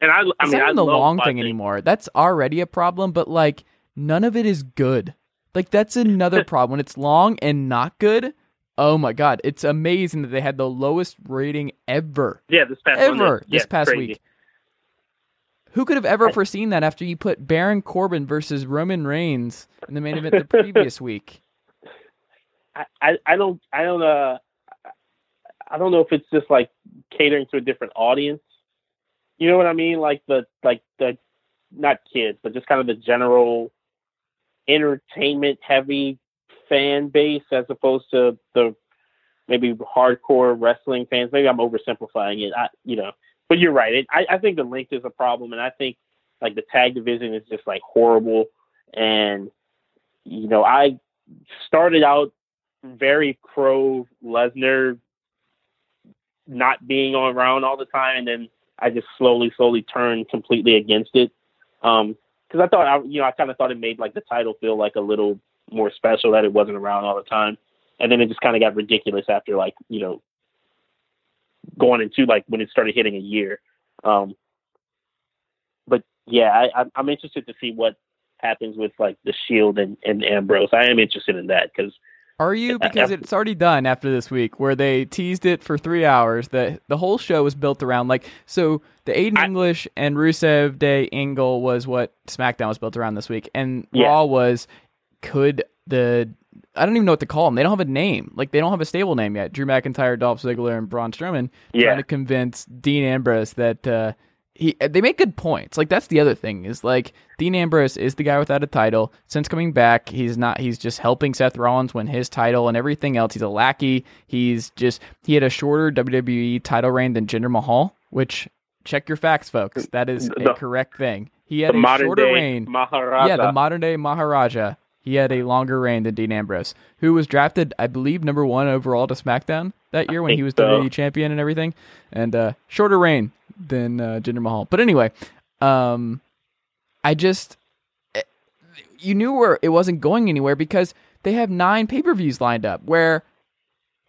[SPEAKER 5] and I I
[SPEAKER 3] It's
[SPEAKER 5] mean
[SPEAKER 3] not
[SPEAKER 5] I
[SPEAKER 3] the long thing anymore. That's already a problem, but like none of it is good. Like that's another problem when it's long and not good. Oh my god, it's amazing that they had the lowest rating ever,
[SPEAKER 5] Yeah, this past
[SPEAKER 3] ever this past
[SPEAKER 5] crazy.
[SPEAKER 3] week. Who could have ever foreseen that after you put Baron Corbin versus Roman Reigns in the main event the previous week?
[SPEAKER 5] I, I I don't I don't uh I don't know if it's just like catering to a different audience. You know what I mean? Like the like the not kids, but just kind of the general entertainment heavy fan base as opposed to the maybe hardcore wrestling fans. Maybe I'm oversimplifying it. I you know, but you're right. It, I I think the length is a problem, and I think like the tag division is just like horrible. And you know, I started out very pro Lesnar not being on around all the time, and then I just slowly, slowly turned completely against it. Um, because I thought, I, you know, I kind of thought it made like the title feel like a little more special that it wasn't around all the time, and then it just kind of got ridiculous after like you know going into like when it started hitting a year. Um, but yeah, I, I'm- interested to see what happens with like the Shield and, and Ambrose. I am interested in that because
[SPEAKER 3] Are you? Because it's already done after this week, where they teased it for three hours. The the whole show was built around like so. The Aiden
[SPEAKER 5] I-
[SPEAKER 3] English and Rusev Day angle was what SmackDown was built around this week, and
[SPEAKER 5] Yeah.
[SPEAKER 3] Raw was could the I don't even know what to call them. They don't have a name. Like they don't have a stable name yet. Drew McIntyre, Dolph Ziggler, and Braun Strowman
[SPEAKER 5] Yeah.
[SPEAKER 3] trying to convince Dean Ambrose that uh, he. Uh, they make good points. Like that's the other thing is like Dean Ambrose is the guy without a title. Since coming back, he's not. He's just helping Seth Rollins win his title and everything else. He's a lackey. He's just he had a shorter WWE title reign than Jinder Mahal, which check your facts, folks. That is a
[SPEAKER 5] The-
[SPEAKER 3] correct thing. He had a shorter
[SPEAKER 5] day
[SPEAKER 3] reign.
[SPEAKER 5] Maharaja.
[SPEAKER 3] Yeah, the modern day Maharaja. He had a longer reign than Dean Ambrose, who was drafted, I believe, number one overall to SmackDown that year when he was
[SPEAKER 5] so.
[SPEAKER 3] WWE champion and everything, and uh, shorter reign than uh, Jinder Mahal. But anyway, um, I just eh, you knew where it wasn't going anywhere because they have nine pay per views lined up where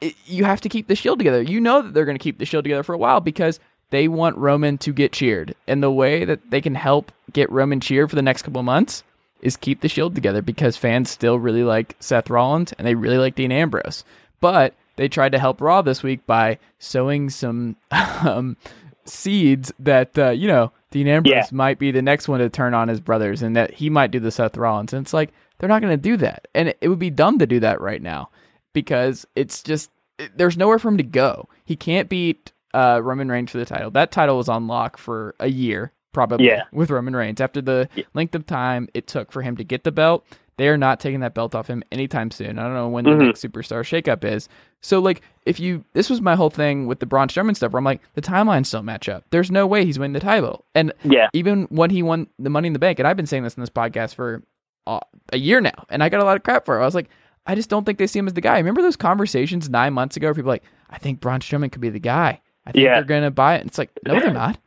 [SPEAKER 3] it, you have to keep the shield together. You know that they're going to keep the shield together for a while because they want Roman to get cheered. And the way that they can help get Roman cheered for the next couple of months is keep the shield together because fans still really like Seth Rollins and they really like Dean Ambrose. But they tried to help Raw this week by sowing some um, seeds that, uh, you know, Dean Ambrose
[SPEAKER 5] Yeah.
[SPEAKER 3] might be the next one to turn on his brothers and that he might do the Seth Rollins. And it's like, they're not going to do that. And it, would be dumb to do that right now because it's just, it- there's nowhere for him to go. He can't beat uh, Roman Reigns for the title. That title was on lock for a year, probably,
[SPEAKER 5] Yeah.
[SPEAKER 3] with Roman Reigns. After the
[SPEAKER 5] Yeah.
[SPEAKER 3] length of time it took for him to get the belt, they are not taking that belt off him anytime soon. I don't know when
[SPEAKER 5] Mhm.
[SPEAKER 3] the next superstar shakeup is. So, like, if you, this was my whole thing with the Braun Strowman stuff, where I'm like, the timelines don't match up. There's no way he's winning the title. And
[SPEAKER 5] yeah.
[SPEAKER 3] even when he won the Money in the Bank, and I've been saying this in this podcast for uh, a year now, and I got a lot of crap for it. I was like, I just don't think they see him as the guy. Remember those conversations nine months ago where people were like, I think Braun Strowman could be the guy. I think
[SPEAKER 5] Yeah.
[SPEAKER 3] they're going to buy it. And it's like, no, they're not.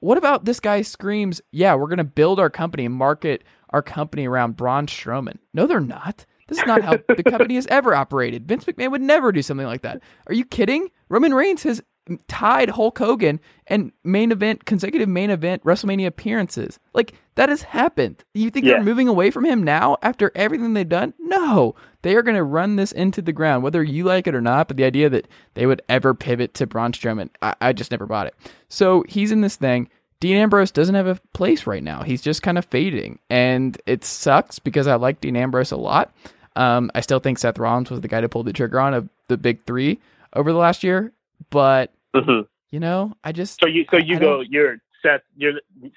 [SPEAKER 3] What about this guy screams, "Yeah, we're going to build our company and market our company around Braun Strowman"? No, they're not. This is not how the company has ever operated. Vince McMahon would never do something like that. Are you kidding? Roman Reigns has tied Hulk Hogan and main event consecutive main event WrestleMania appearances. Like that has happened. You think
[SPEAKER 5] Yeah.
[SPEAKER 3] they're moving away from him now after everything they've done? No. They are going to run this into the ground, whether you like it or not. But the idea that they would ever pivot to Braun Strowman, I, I just never bought it. So he's in this thing. Dean Ambrose doesn't have a place right now. He's just kind of fading, and it sucks because I like Dean Ambrose a lot. Um, I still think Seth Rollins was the guy to pull the trigger on of the big three over the last year, but
[SPEAKER 5] Mhm.
[SPEAKER 3] you know, I just
[SPEAKER 5] So you so you
[SPEAKER 3] I
[SPEAKER 5] go
[SPEAKER 3] don't-
[SPEAKER 5] you're Seth you're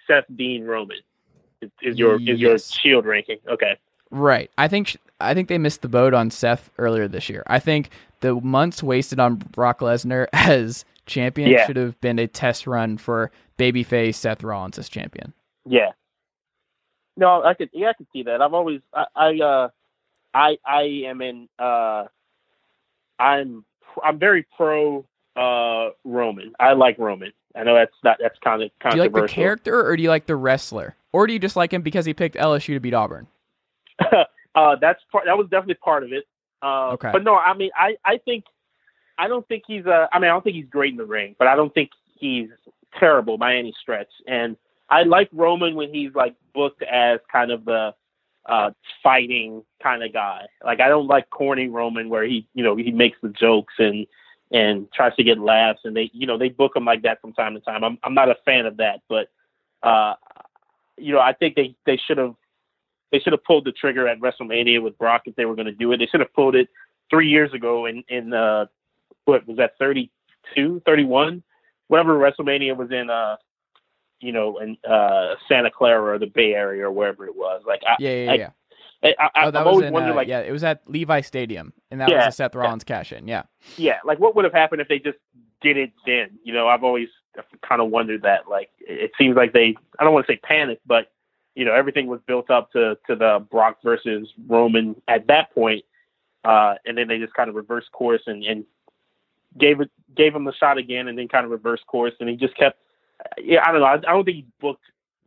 [SPEAKER 5] Seth Dean Roman is, is your is your shield ranking. Okay.
[SPEAKER 3] Right. I think I think they missed the boat on Seth earlier this year. I think the months wasted on Brock Lesnar as champion
[SPEAKER 5] Yeah.
[SPEAKER 3] should have been a test run for babyface Seth Rollins as champion.
[SPEAKER 5] Yeah. No, I could yeah, I could see that. I've always I, I uh I I am in uh I'm I'm very pro uh Roman. I like Roman. I know that's not that's kind of controversial.
[SPEAKER 3] Do you like the character or do you like the wrestler? Or do you just like him because he picked LSU to beat Auburn?
[SPEAKER 5] uh that's part that was definitely part of it. Uh
[SPEAKER 3] Okay.
[SPEAKER 5] but no, I mean I I think I don't think he's uh I mean I don't think he's great in the ring, but I don't think he's terrible by any stretch. And I like Roman when he's like booked as kind of the uh fighting kind of guy. Like I don't like corny Roman where he you know he makes the jokes and and tries to get laughs and they you know they book him like that from time to time. I'm I'm not a fan of that, but uh you know I think they they should have they should have pulled the trigger at WrestleMania with Brock if they were going to do it. They should have pulled it three years ago in in uh, what was that 32, 31, whatever WrestleMania was in uh you know in uh Santa Clara or the Bay Area or wherever it was. Like I
[SPEAKER 3] Yeah, yeah,
[SPEAKER 5] I-
[SPEAKER 3] yeah.
[SPEAKER 5] I, I,
[SPEAKER 3] oh,
[SPEAKER 5] I've
[SPEAKER 3] was
[SPEAKER 5] always
[SPEAKER 3] in,
[SPEAKER 5] wondered
[SPEAKER 3] uh,
[SPEAKER 5] like
[SPEAKER 3] yeah, it was at Levi Stadium, and that
[SPEAKER 5] Yeah,
[SPEAKER 3] was a Seth
[SPEAKER 5] yeah.
[SPEAKER 3] Rollins cash in. Yeah,
[SPEAKER 5] yeah, like what would have happened if they just did it then? You know, I've always kind of wondered that. Like, it seems like they, I don't want to say panicked, but you know, everything was built up to to the Brock versus Roman at that point, uh, and then they just kind of reversed course and and gave it gave him the shot again, and then kind of reversed course, and he just kept. Yeah, I don't know. I, I don't think he booked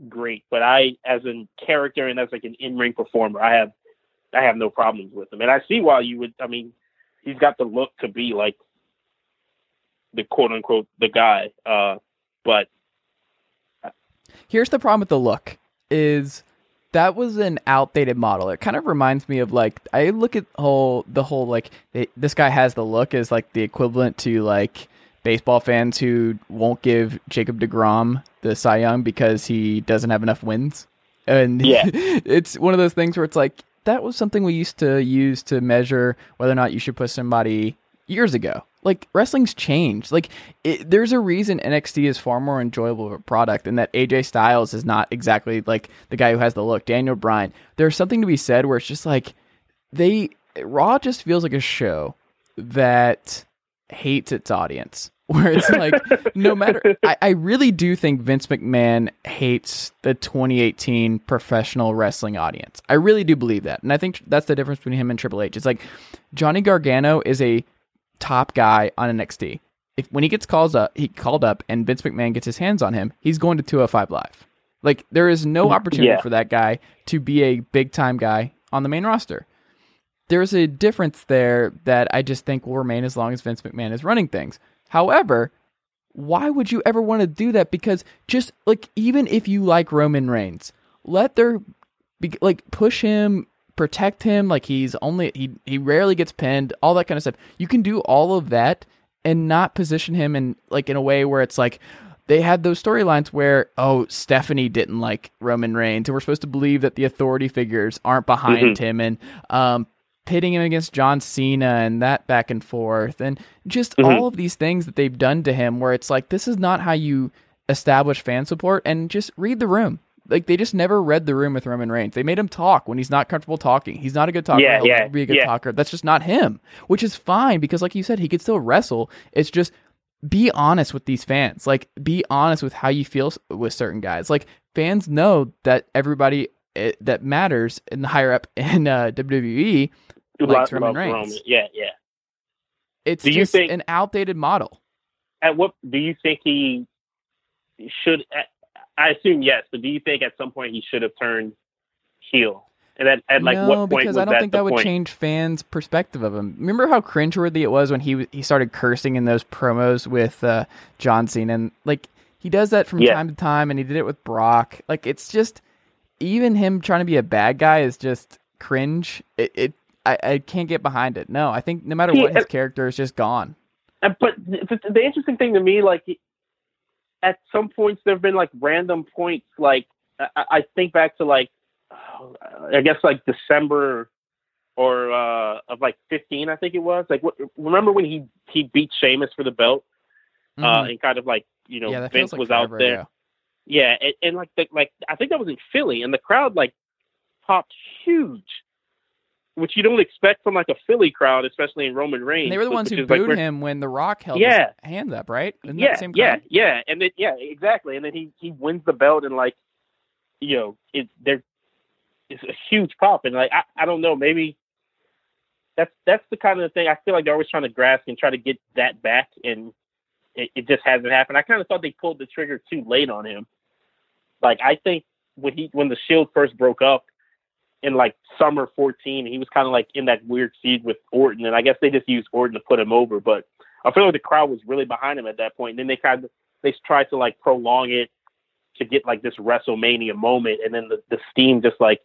[SPEAKER 5] great, but I, as a character and as like an in ring performer, I have I have no problems with him, and I see why you would. I mean, he's got the look to be like the quote unquote the guy. Uh, but
[SPEAKER 3] Here's the problem with the look is that was an outdated model. It kind of reminds me of like I look at whole the whole like this guy has the look is like the equivalent to like baseball fans who won't give Jacob DeGrom the Cy Young because he doesn't have enough wins. And
[SPEAKER 5] Yeah.
[SPEAKER 3] it's one of those things where it's like that was something we used to use to measure whether or not you should put somebody years ago. Like wrestling's changed. Like it, there's a reason NXT is far more enjoyable of a product, and that AJ Styles is not exactly like the guy who has the look. Daniel Bryan. There's something to be said where it's just like they Raw just feels like a show that hates its audience. Where it's like, no matter, I, I really do think Vince McMahon hates the 2018 professional wrestling audience. I really do believe that, and I think that's the difference between him and Triple H. It's like Johnny Gargano is a top guy on NXT. If when he gets calls up, he called up, and Vince McMahon gets his hands on him, he's going to 205 Live. Like there is no opportunity
[SPEAKER 5] Yeah.
[SPEAKER 3] for that guy to be a big time guy on the main roster. There's a difference there that I just think will remain as long as Vince McMahon is running things. However, why would you ever want to do that? Because just like even if you like Roman Reigns, let there be like push him, protect him. Like he's only he he rarely gets pinned, all that kind of stuff. You can do all of that and not position him in like in a way where it's like they had those storylines where oh Stephanie didn't like Roman Reigns and we're supposed to believe that the authority figures aren't behind him and um pitting him against John Cena and that back and forth and just
[SPEAKER 5] Mhm.
[SPEAKER 3] all of these things that they've done to him where it's like this is not how you establish fan support and just read the room. Like they just never read the room with Roman Reigns. They made him talk when he's not comfortable talking. He's not a good talker.
[SPEAKER 5] Yeah,
[SPEAKER 3] He'll
[SPEAKER 5] yeah,
[SPEAKER 3] be a good
[SPEAKER 5] yeah.
[SPEAKER 3] talker. That's just not him, which is fine because, like you said, he could still wrestle. It's just be honest with these fans. Like be honest with how you feel with certain guys. Like fans know that everybody eh, that matters in the higher up in uh, WWE
[SPEAKER 5] you
[SPEAKER 3] Likes Roman Reigns.
[SPEAKER 5] Yeah, yeah.
[SPEAKER 3] It's
[SPEAKER 5] Do you think-
[SPEAKER 3] an outdated model.
[SPEAKER 5] At what do you think he should? At, I assume yes, but do you think at some point he should have turned heel? And at, at like
[SPEAKER 3] no,
[SPEAKER 5] what point
[SPEAKER 3] because I don't think that would
[SPEAKER 5] point?
[SPEAKER 3] change fans' perspective of him. Remember how cringeworthy it was when he he started cursing in those promos with uh, John Cena, and like he does that from
[SPEAKER 5] Yeah.
[SPEAKER 3] time to time, and he did it with Brock. Like it's just even him trying to be a bad guy is just cringe. It, it I, I can't get behind it. No, I think no matter what, his character is just gone.
[SPEAKER 5] But the, the interesting thing to me, like at some points, there have been like random points. Like I, I think back to like I guess like December or uh of like 15, I think it was. Like what, remember when he he beat Sheamus for the belt uh,
[SPEAKER 3] Mhm.
[SPEAKER 5] and kind of like you know
[SPEAKER 3] yeah,
[SPEAKER 5] Vince
[SPEAKER 3] like
[SPEAKER 5] was out there.
[SPEAKER 3] ago.
[SPEAKER 5] Yeah, and, and like the, like I think that was in Philly, and the crowd like popped huge, which you don't expect from like a Philly crowd, especially in Roman Reigns.
[SPEAKER 3] They were the ones who
[SPEAKER 5] like,
[SPEAKER 3] booed
[SPEAKER 5] where-
[SPEAKER 3] him when The Rock held
[SPEAKER 5] Yeah.
[SPEAKER 3] his hands up, right? Isn't
[SPEAKER 5] yeah, yeah, yeah, and then yeah, exactly, and then he he wins the belt, and like you know, it there it's a huge pop, and like I I don't know, maybe. That's that's the kind of thing I feel like they're always trying to grasp and try to get that back, and it, it just hasn't happened. I kind of thought they pulled the trigger too late on him. Like I think when he when the Shield first broke up in like summer 14, he was kind of like in that weird feud with Orton, and I guess they just used Orton to put him over. But I feel like the crowd was really behind him at that point. And then they kind of they tried to like prolong it to get like this WrestleMania moment, and then the the steam just like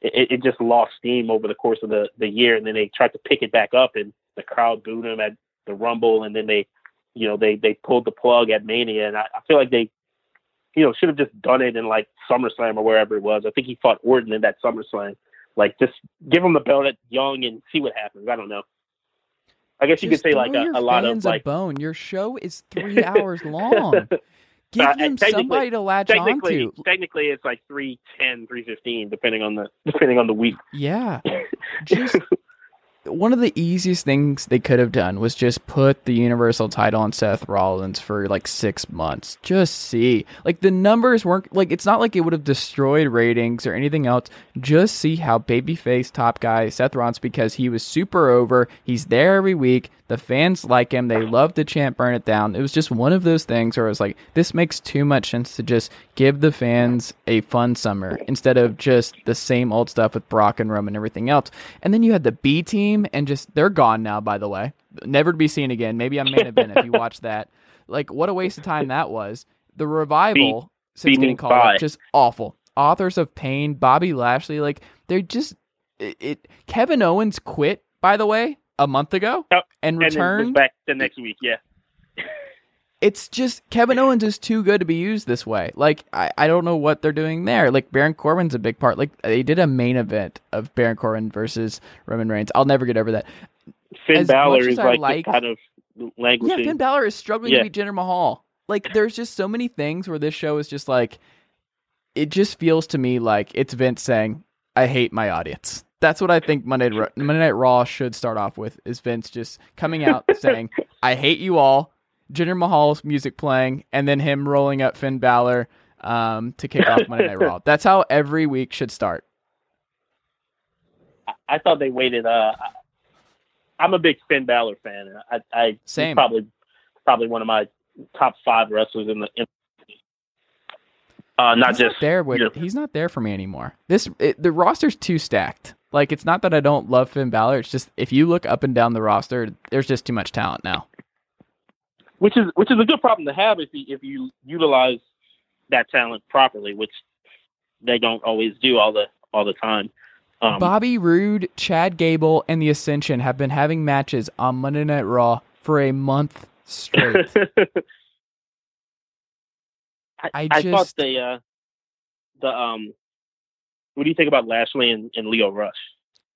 [SPEAKER 5] it, it just lost steam over the course of the the year, and then they tried to pick it back up, and the crowd booed him at the Rumble, and then they you know they they pulled the plug at Mania, and I, I feel like they you know should have just done it in like SummerSlam or wherever it was. I think he fought Orton in that SummerSlam. Like just give him the belt at Young and see what happens. I don't know. I guess you could say like a, a lot of like
[SPEAKER 3] a bone. Your show is three hours long. Give
[SPEAKER 5] Uh,
[SPEAKER 3] them somebody to latch
[SPEAKER 5] technically
[SPEAKER 3] onto.
[SPEAKER 5] technically it's like 310 315 depending on the depending on the week
[SPEAKER 3] Yeah, just one of the easiest things they could have done was just put the Universal title on Seth Rollins for like six months. Just see, like the numbers weren't like it's not like it would have destroyed ratings or anything else. Just see how babyface top guy Seth Rollins because he was super over. He's there every week. The fans like him. They love to chant "Burn It Down." It was just one of those things where I was like, this makes too much sense to just give the fans a fun summer instead of just the same old stuff with Brock and Roman and everything else. And then you had the B team, and just they're gone now. By the way, never to be seen again. Maybe on main event if you watch that. Like what a waste of time that was. The revival since
[SPEAKER 5] beating
[SPEAKER 3] getting called up, just awful. Authors of Pain, Bobby Lashley, like they're just it, it. Kevin Owens quit. By the way, a month ago
[SPEAKER 5] Yep.
[SPEAKER 3] and
[SPEAKER 5] and
[SPEAKER 3] returned.
[SPEAKER 5] back the next week yeah
[SPEAKER 3] it's just Kevin Owens is too good to be used this way. Like I, I don't know what they're doing there. Like Baron Corbin's a big part. Like they did a main event of Baron Corbin versus Roman Reigns. I'll never get over that.
[SPEAKER 5] Finn
[SPEAKER 3] As
[SPEAKER 5] Balor is like,
[SPEAKER 3] like-
[SPEAKER 5] kind of
[SPEAKER 3] Yeah, Finn Balor is struggling
[SPEAKER 5] Yeah.
[SPEAKER 3] to beat Jinder Mahal. Like there's just so many things where this show is just like it just feels to me like it's Vince saying, "I hate my audience." That's what I think Monday Monday Night Raw should start off with is Vince just coming out saying, "I hate you all." Jinder Mahal's music playing, and then him rolling up Finn Balor um, to kick off Monday Night Raw. That's how every week should start.
[SPEAKER 5] I, I thought they waited uh I'm a big Finn Balor fan and I I
[SPEAKER 3] Same.
[SPEAKER 5] probably probably one of my top 5 wrestlers in the in, uh not
[SPEAKER 3] he's
[SPEAKER 5] just
[SPEAKER 3] not there with
[SPEAKER 5] you know,
[SPEAKER 3] he's not there for me anymore. This it, the roster's too stacked. Like it's not that I don't love Finn Balor. It's just if you look up and down the roster, there's just too much talent now.
[SPEAKER 5] Which is which is a good problem to have if you if you utilize that talent properly, which they don't always do all the all the time. Um,
[SPEAKER 3] Bobby Roode, Chad Gable, and the Ascension have been having matches on Monday Night Raw for a month straight.
[SPEAKER 5] I,
[SPEAKER 3] I
[SPEAKER 5] I thought the uh, the um, what do you think about Lashley and, and Lio Rush?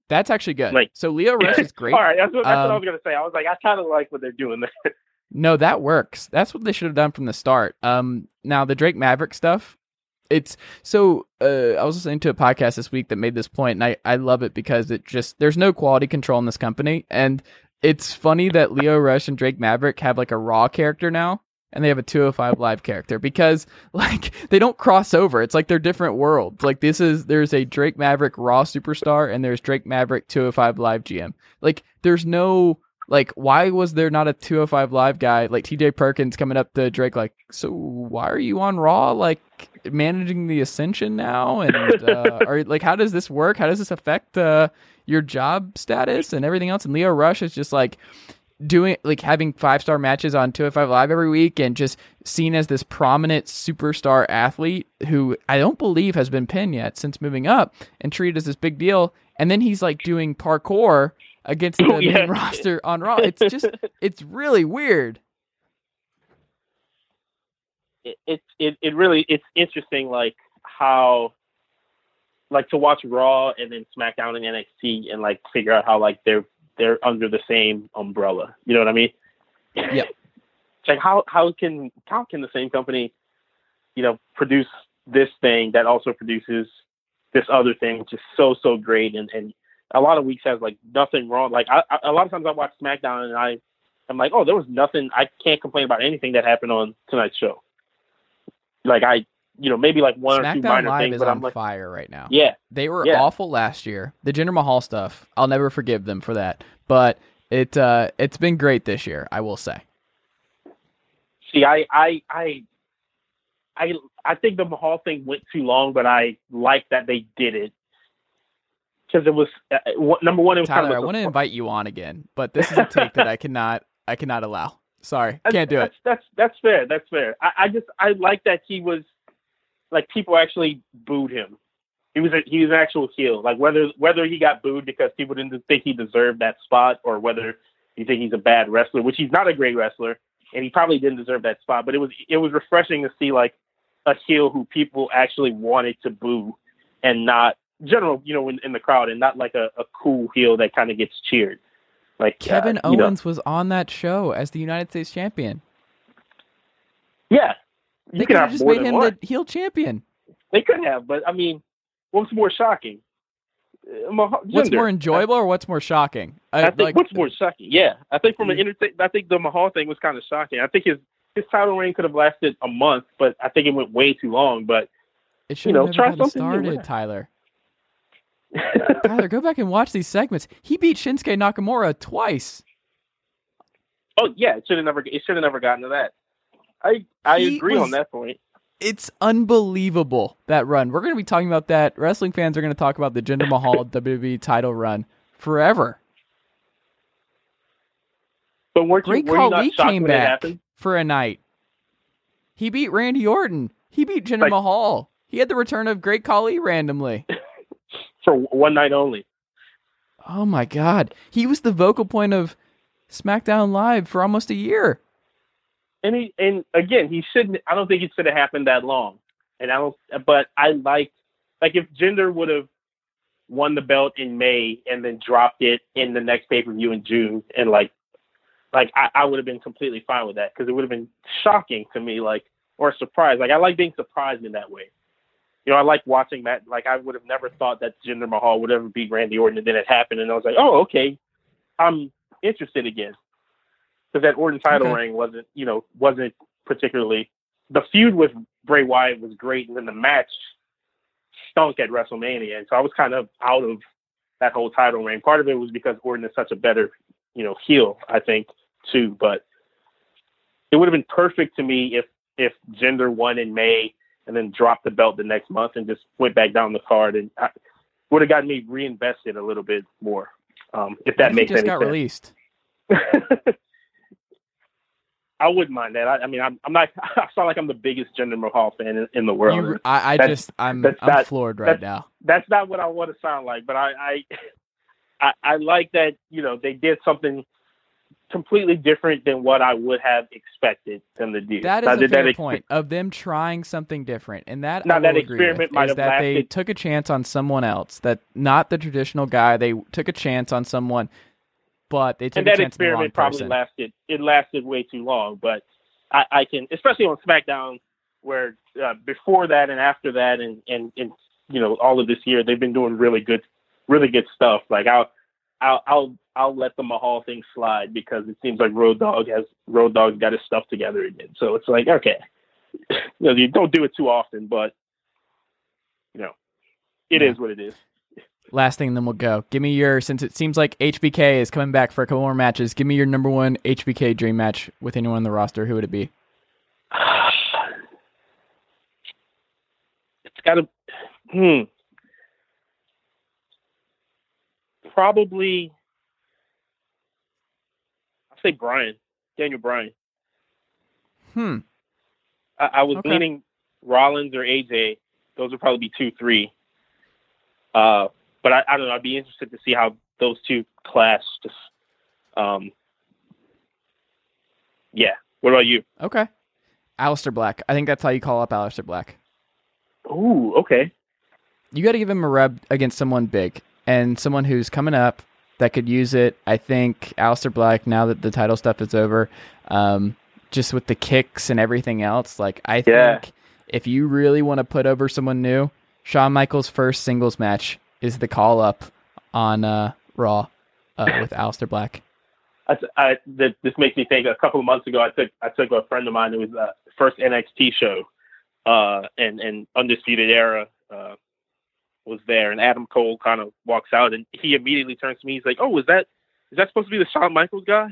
[SPEAKER 3] That's actually good.
[SPEAKER 5] Like-
[SPEAKER 3] so Lio Rush is great.
[SPEAKER 5] All right, that's, what, that's what I
[SPEAKER 3] Um,
[SPEAKER 5] was gonna say. I was like, I kind of like what they're doing there.
[SPEAKER 3] No, that works. That's what they should have done from the start. Um, now the Drake Maverick stuff. It's so. Uh, I was listening to a podcast this week that made this point, and I I love it because it just there's no quality control in this company, and it's funny that Lio Rush and Drake Maverick have like a Raw character now, and they have a 205 Live character because like they don't cross over. It's like they're different worlds. Like this is there's a Drake Maverick Raw superstar, and there's Drake Maverick 205 Live GM. Like there's no like why was there not a 205 live guy like TJ Perkins coming up to Drake like so why are you on Raw like managing the Ascension now, and uh, or like how does this work? How does this affect uh, your job status and everything else? And Lio Rush is just like doing like having five star matches on 205 Live every week and just seen as this prominent superstar athlete who I don't believe has been pinned yet since moving up and treated as this big deal. And then he's like doing parkour against oh, the
[SPEAKER 5] Oh, yeah.
[SPEAKER 3] main roster on Raw. It's just it's really weird.
[SPEAKER 5] it, it it it really it's interesting like how like to watch Raw and then SmackDown and NXT and like figure out how like they're they're under the same umbrella. You know what I mean? Yeah. Like how how can how can the same company, you know, produce this thing that also produces this other thing, which is so so great and and a lot of weeks has like nothing wrong. Like I, I, a lot of times I watch SmackDown and I I'm like, oh, there was nothing. I can't complain about anything that happened on tonight's show. Like I, you know, maybe like one or two
[SPEAKER 3] SmackDown
[SPEAKER 5] minor
[SPEAKER 3] Live
[SPEAKER 5] things,
[SPEAKER 3] is
[SPEAKER 5] but
[SPEAKER 3] on
[SPEAKER 5] I'm like,
[SPEAKER 3] fire right now.
[SPEAKER 5] yeah,
[SPEAKER 3] They were
[SPEAKER 5] Yeah.
[SPEAKER 3] awful last year. The Jinder Mahal stuff, I'll never forgive them for that. But it uh, it's been great this year, I will say.
[SPEAKER 5] see, I, I, I, I, I think the Mahal thing went too long, but I like that they did it because it was uh, what- number one. It was
[SPEAKER 3] Tyler,
[SPEAKER 5] kind
[SPEAKER 3] I
[SPEAKER 5] of a
[SPEAKER 3] want to invite you on again, but this is a take that I cannot I cannot allow. Sorry,
[SPEAKER 5] That's-
[SPEAKER 3] can't do it.
[SPEAKER 5] That's that's, that's fair. That's fair. I, I just I like that he was like people actually booed him. He was a, he was an actual heel. Like whether whether he got booed because people didn't think he deserved that spot, or whether you think he's a bad wrestler, which he's not a great wrestler, and he probably didn't deserve that spot. But it was it was refreshing to see like a heel who people actually wanted to boo, and not general you know in, in the crowd, and not like a, a cool heel that kind of gets cheered. Like uh,
[SPEAKER 3] Kevin
[SPEAKER 5] know.
[SPEAKER 3] Owens was on that show as the United States champion.
[SPEAKER 5] yeah. You
[SPEAKER 3] They could have just made him
[SPEAKER 5] one.
[SPEAKER 3] the heel champion.
[SPEAKER 5] They could have, but I mean, what's more shocking? Uh,
[SPEAKER 3] What's more enjoyable or what's more shocking?
[SPEAKER 5] I, think
[SPEAKER 3] like,
[SPEAKER 5] what's more shocking? Yeah, I think from an
[SPEAKER 3] Mm.
[SPEAKER 5] inter- I think the Mahal thing was kind of shocking. I think his his title reign could have lasted a month, but I think it went way too long. But
[SPEAKER 3] it should
[SPEAKER 5] know,
[SPEAKER 3] have
[SPEAKER 5] try
[SPEAKER 3] never gotten
[SPEAKER 5] something
[SPEAKER 3] started. Tyler. Tyler, go back and watch these segments. He beat Shinsuke Nakamura twice.
[SPEAKER 5] oh yeah, it should have never it should have never gotten to that. I I
[SPEAKER 3] He
[SPEAKER 5] agree
[SPEAKER 3] was-
[SPEAKER 5] on that point.
[SPEAKER 3] It's unbelievable that run. We're going to be talking about that. Wrestling fans are going to talk about the Jinder Mahal WWE title run forever.
[SPEAKER 5] But weren't
[SPEAKER 3] Great
[SPEAKER 5] you, were you
[SPEAKER 3] Khali
[SPEAKER 5] not
[SPEAKER 3] came back for a night. He beat Randy Orton. He beat Jinder
[SPEAKER 5] Like-
[SPEAKER 3] Mahal. He had the return of Great Khali randomly.
[SPEAKER 5] for one night only?
[SPEAKER 3] Oh my god. He was the vocal point of SmackDown Live for almost a year.
[SPEAKER 5] and he and again he shouldn't i don't think it should have happened that long and i don't but i like like if Jinder would have won the belt in may and then dropped it in the next pay-per-view in june and like like i, I would have been completely fine with that because it would have been shocking to me like or a surprise like i like being surprised in that way you know i like watching that like i would have never thought that Jinder mahal would ever beat randy orton and then it happened and i was like oh okay i'm interested again because that Orton title
[SPEAKER 3] Okay.
[SPEAKER 5] reign wasn't, you know, wasn't particularly. The feud with Bray Wyatt was great, and then the match stunk at WrestleMania, and so I was kind of out of that whole title reign. Part of it was because Orton is such a better, you know, heel, I think, too. But it would have been perfect to me if if Jinder won in May and then dropped the belt the next month and just went back down the card, and I, would have gotten me reinvested a little bit more. Um, if that
[SPEAKER 3] if
[SPEAKER 5] makes
[SPEAKER 3] just
[SPEAKER 5] any
[SPEAKER 3] got
[SPEAKER 5] sense.
[SPEAKER 3] released.
[SPEAKER 5] I wouldn't mind that. I, I mean, I'm, I'm not. I sound like I'm the biggest Jinder Mahal fan in, in the world.
[SPEAKER 3] You, I, I just I'm I'm
[SPEAKER 5] not-
[SPEAKER 3] floored right
[SPEAKER 5] that's-
[SPEAKER 3] now.
[SPEAKER 5] That's not what I want to sound like, but I, I, I, I like that. You know, they did something completely different than what I would have expected them to do.
[SPEAKER 3] That
[SPEAKER 5] Now,
[SPEAKER 3] a fair
[SPEAKER 5] that
[SPEAKER 3] point of them trying something different, and that
[SPEAKER 5] Now,
[SPEAKER 3] I
[SPEAKER 5] that experiment might
[SPEAKER 3] is
[SPEAKER 5] have
[SPEAKER 3] that they took a chance on someone else, that not the traditional guy. They took a chance on someone, but they took
[SPEAKER 5] and
[SPEAKER 3] a
[SPEAKER 5] that
[SPEAKER 3] chance on the wrong
[SPEAKER 5] experiment probably
[SPEAKER 3] person.
[SPEAKER 5] lasted. It lasted way too long, but I, I can, especially on SmackDown, where uh, before that and after that, and and and you know all of this year, they've been doing really good, really good stuff. Like I'll, I'll, I'll, I'll let the Mahal thing slide because it seems like Road Dogg has Road Dogg's got his stuff together again. So it's like okay, you know, you don't do it too often, but you know, it is
[SPEAKER 3] Yeah.
[SPEAKER 5] what it is.
[SPEAKER 3] Last thing, then we'll go. Give me your since it seems like HBK is coming back for a couple more matches. Give me your number one HBK dream match with anyone on the roster. Who would it be?
[SPEAKER 5] it's got to. Hmm. Probably. I'll say Bryan, Daniel Bryan.
[SPEAKER 3] Hmm.
[SPEAKER 5] I, I was
[SPEAKER 3] Okay.
[SPEAKER 5] leaning Rollins or AJ. Those would probably be two, three. Uh, but I, I don't know. I'd be interested to see how those two clash. Just, um, yeah. What about you?
[SPEAKER 3] Okay. Aleister Black. I think that's how you call up Aleister Black.
[SPEAKER 5] Ooh, okay.
[SPEAKER 3] You got to give him a rub against someone big and someone who's coming up that could use it. I think Aleister Black, now that the title stuff is over, um, just with the kicks and everything else, like I
[SPEAKER 5] Yeah.
[SPEAKER 3] think if you really want to put over someone new, Shawn Michaels' first singles match is the call up on uh, Raw uh, with Aleister Black.
[SPEAKER 5] I, I, this makes me think. A couple of months ago, I took I took a friend of mine. It was uh, first NXT show, uh, and and Undisputed Era uh, was there, and Adam Cole kind of walks out, and he immediately turns to me. He's like, "Oh, is that is that supposed to be the Shawn Michaels guy?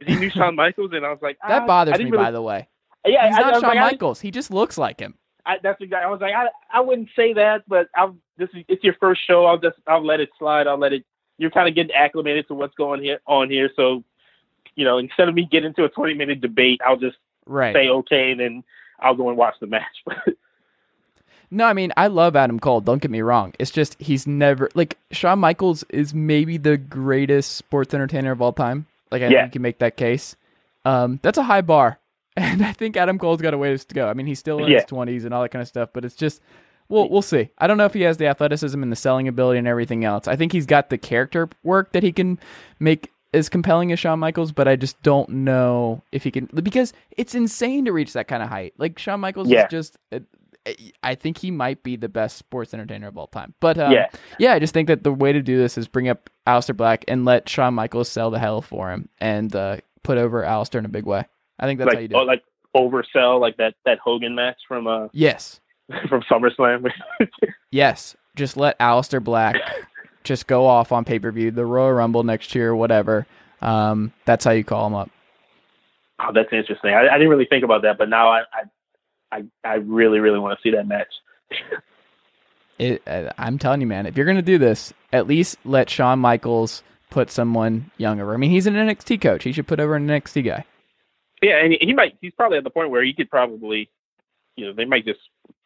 [SPEAKER 5] Is he new Shawn Michaels?" And I was like,
[SPEAKER 3] That
[SPEAKER 5] "Ah,
[SPEAKER 3] bothers me,
[SPEAKER 5] really-
[SPEAKER 3] by the way.
[SPEAKER 5] Yeah,
[SPEAKER 3] He's
[SPEAKER 5] I, I
[SPEAKER 3] not
[SPEAKER 5] was
[SPEAKER 3] Shawn
[SPEAKER 5] like, I-
[SPEAKER 3] Michaels. He just looks like him.
[SPEAKER 5] I, that's exactly. I was like, I, I wouldn't say that, but I'll. This is it's your first show. I'll just I'll let it slide. I'll let it. You're kind of getting acclimated to what's going here on here. So, you know, instead of me getting into a 20 minute debate, I'll just
[SPEAKER 3] Right.
[SPEAKER 5] say okay, and then I'll go and watch the match.
[SPEAKER 3] No, I mean I love Adam Cole. Don't get me wrong. It's just he's never like Shawn Michaels is maybe the greatest sports entertainer of all time. Like I
[SPEAKER 5] Yeah.
[SPEAKER 3] think you can make that case. Um, that's a high bar, and I think Adam Cole's got a ways to go. I mean, he's still in
[SPEAKER 5] Yeah.
[SPEAKER 3] his twenties and all that kind of stuff, but it's just we'll we'll see. I don't know if he has the athleticism and the selling ability and everything else. I think he's got the character work that he can make as compelling as Shawn Michaels, but I just don't know if he can because it's insane to reach that kind of height. Like Shawn Michaels
[SPEAKER 5] Yeah.
[SPEAKER 3] is just. I think he might be the best sports entertainer of all time. But um,
[SPEAKER 5] Yeah.
[SPEAKER 3] yeah, I just think that the way to do this is bring up Aleister Black and let Shawn Michaels sell the hell for him and uh, put over Aleister in a big way. I think that's how you
[SPEAKER 5] like
[SPEAKER 3] do
[SPEAKER 5] oh,
[SPEAKER 3] it.
[SPEAKER 5] like oversell like that that Hogan match from uh
[SPEAKER 3] yes,
[SPEAKER 5] from SummerSlam.
[SPEAKER 3] yes. Just let Aleister Black just go off on pay per view, the Royal Rumble next year, whatever. Um, that's how you call him up.
[SPEAKER 5] oh, that's interesting. I, I didn't really think about that, but now I I I, I really really want to see that match.
[SPEAKER 3] It, uh, I'm telling you, man, if you're gonna do this, at least let Shawn Michaels put someone younger. I mean, he's an NXT coach. He should put over an NXT guy.
[SPEAKER 5] Yeah, and he, might. He's probably at the point where he could probably, you know, they might just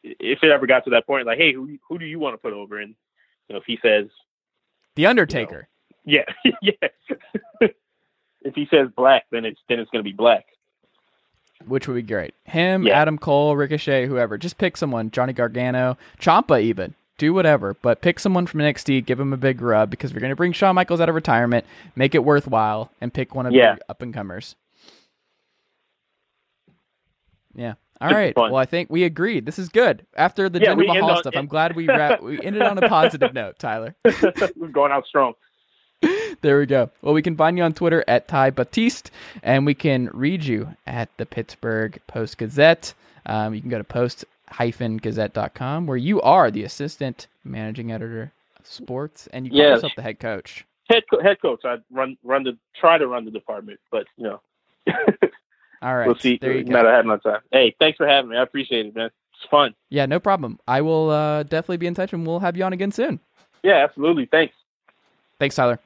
[SPEAKER 5] if it ever got to that point, like, hey, who who do you want to put over? And you know, if he says,
[SPEAKER 3] The Undertaker.
[SPEAKER 5] yeah, yeah, if he says black, then it's then it's gonna be black.
[SPEAKER 3] Which would be great. Him,
[SPEAKER 5] Yeah.
[SPEAKER 3] Adam Cole, Ricochet, whoever. Just pick someone. Johnny Gargano, Ciampa, even. Do whatever, but pick someone from NXT, give him a big rub because we're going to bring Shawn Michaels out of retirement, make it worthwhile, and pick one of
[SPEAKER 5] Yeah.
[SPEAKER 3] the up and comers. Yeah. All right. Well, I think we agreed. This is good. After the
[SPEAKER 5] Yeah,
[SPEAKER 3] Jinder Mahal
[SPEAKER 5] on-
[SPEAKER 3] stuff, I'm glad we wrap, we ended on a positive note, Tyler.
[SPEAKER 5] We're going out strong.
[SPEAKER 3] There we go. Well, we can find you on Twitter at Ty Batiste, and we can read you at the Pittsburgh Post Gazette. Um, you can go to post-gazette.com, where you are the assistant managing editor of sports, and you call
[SPEAKER 5] Yes.
[SPEAKER 3] yourself the head coach.
[SPEAKER 5] Head co- head coach. I run run the try to run the department, but you know,
[SPEAKER 3] All right.
[SPEAKER 5] we'll see.
[SPEAKER 3] There you
[SPEAKER 5] ahead of time. Hey, thanks for having me. I appreciate it, man. It's fun.
[SPEAKER 3] Yeah, no problem. I will uh, definitely be in touch, and we'll have you on again soon.
[SPEAKER 5] Yeah, absolutely. Thanks.
[SPEAKER 3] Thanks, Tyler.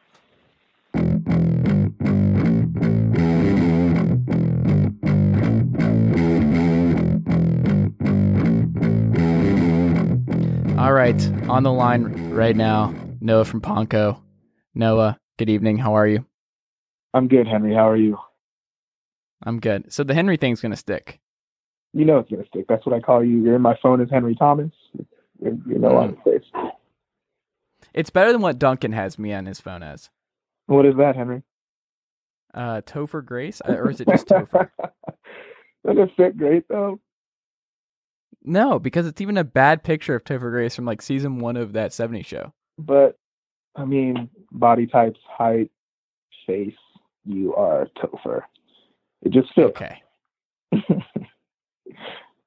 [SPEAKER 3] All right, on the line right now, Noah from Ponco. Noah, good evening. How are you?
[SPEAKER 6] I'm good, Henry. How are you?
[SPEAKER 3] I'm good. So the Henry thing's gonna stick.
[SPEAKER 6] You know it's gonna stick. That's what I call you. You're in my phone as Henry Thomas. You you know on the face.
[SPEAKER 3] It's better than what Duncan has me on his phone as.
[SPEAKER 6] What is that, Henry?
[SPEAKER 3] Uh, Topher Grace, or is it just Topher?
[SPEAKER 6] Doesn't it fit great though?
[SPEAKER 3] No, because it's even a bad picture of Topher Grace from like season one of that '70s show.
[SPEAKER 6] But I mean, body types, height, face. You are Topher. It just fits.
[SPEAKER 3] Okay.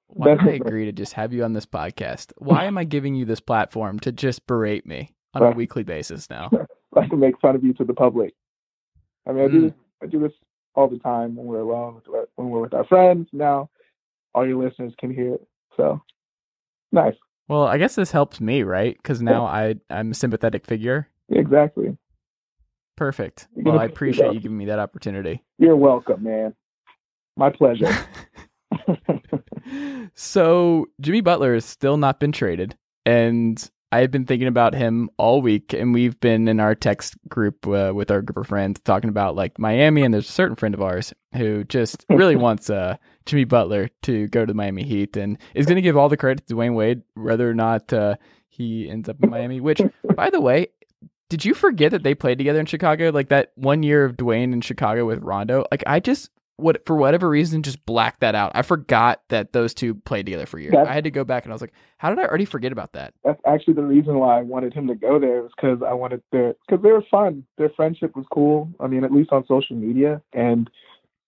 [SPEAKER 3] Why did I agree to just have you on this podcast? Why am I giving you this platform to just berate me on a weekly basis now?
[SPEAKER 6] I can make fun of you to the public. I mean, I
[SPEAKER 3] Mm.
[SPEAKER 6] do this. I do this all the time when we're alone, when we're with our friends. Now, all your listeners can hear it. So, nice.
[SPEAKER 3] Well, I guess this helps me, right? Because now I I'm a sympathetic figure.
[SPEAKER 6] Exactly.
[SPEAKER 3] Perfect. Well, I appreciate you giving me that opportunity.
[SPEAKER 6] You're welcome, man. My pleasure.
[SPEAKER 3] so Jimmy Butler has still not been traded, and I've been thinking about him all week, and we've been in our text group uh, with our group of friends talking about like Miami, and there's a certain friend of ours who just really wants uh, Jimmy Butler to go to the Miami Heat, and is going to give all the credit to Dwyane Wade, whether or not uh, he ends up in Miami. Which, by the way. Did you forget that they played together in Chicago? Like that one year of Dwyane in Chicago with Rondo? Like I just what for whatever reason just blacked that out. I forgot that those two played together for years.
[SPEAKER 6] That's-
[SPEAKER 3] I had to go back and I was like, how did I already forget about that?
[SPEAKER 6] That's actually the reason why I wanted him to go there was because I wanted their because they were fun. Their friendship was cool. I mean, at least on social media. And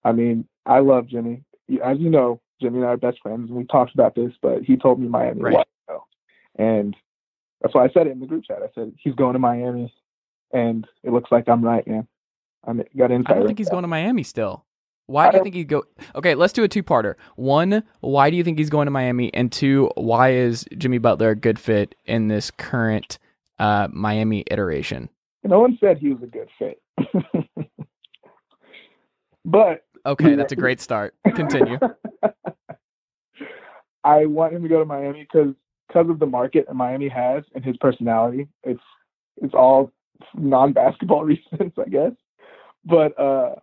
[SPEAKER 6] I mean, I love Jimmy. As you know, Jimmy and I are best friends, and we talked about this. But he told me Miami
[SPEAKER 3] Right.
[SPEAKER 6] was go, and that's why I said it in the group chat. I said he's going to Miami, and it looks like I'm right, man. I mean, got insight.
[SPEAKER 3] I don't think he's going to Miami still. Why do you think he'd go? Okay, let's do a two-parter. One, why do you think he's going to Miami? And two, why is Jimmy Butler a good fit in this current uh, Miami iteration?
[SPEAKER 6] No one said he was a good fit, but
[SPEAKER 3] Okay, that's a great start. Continue.
[SPEAKER 6] I want him to go to Miami because because of the market that Miami has and his personality. It's it's all non basketball reasons, I guess. But uh,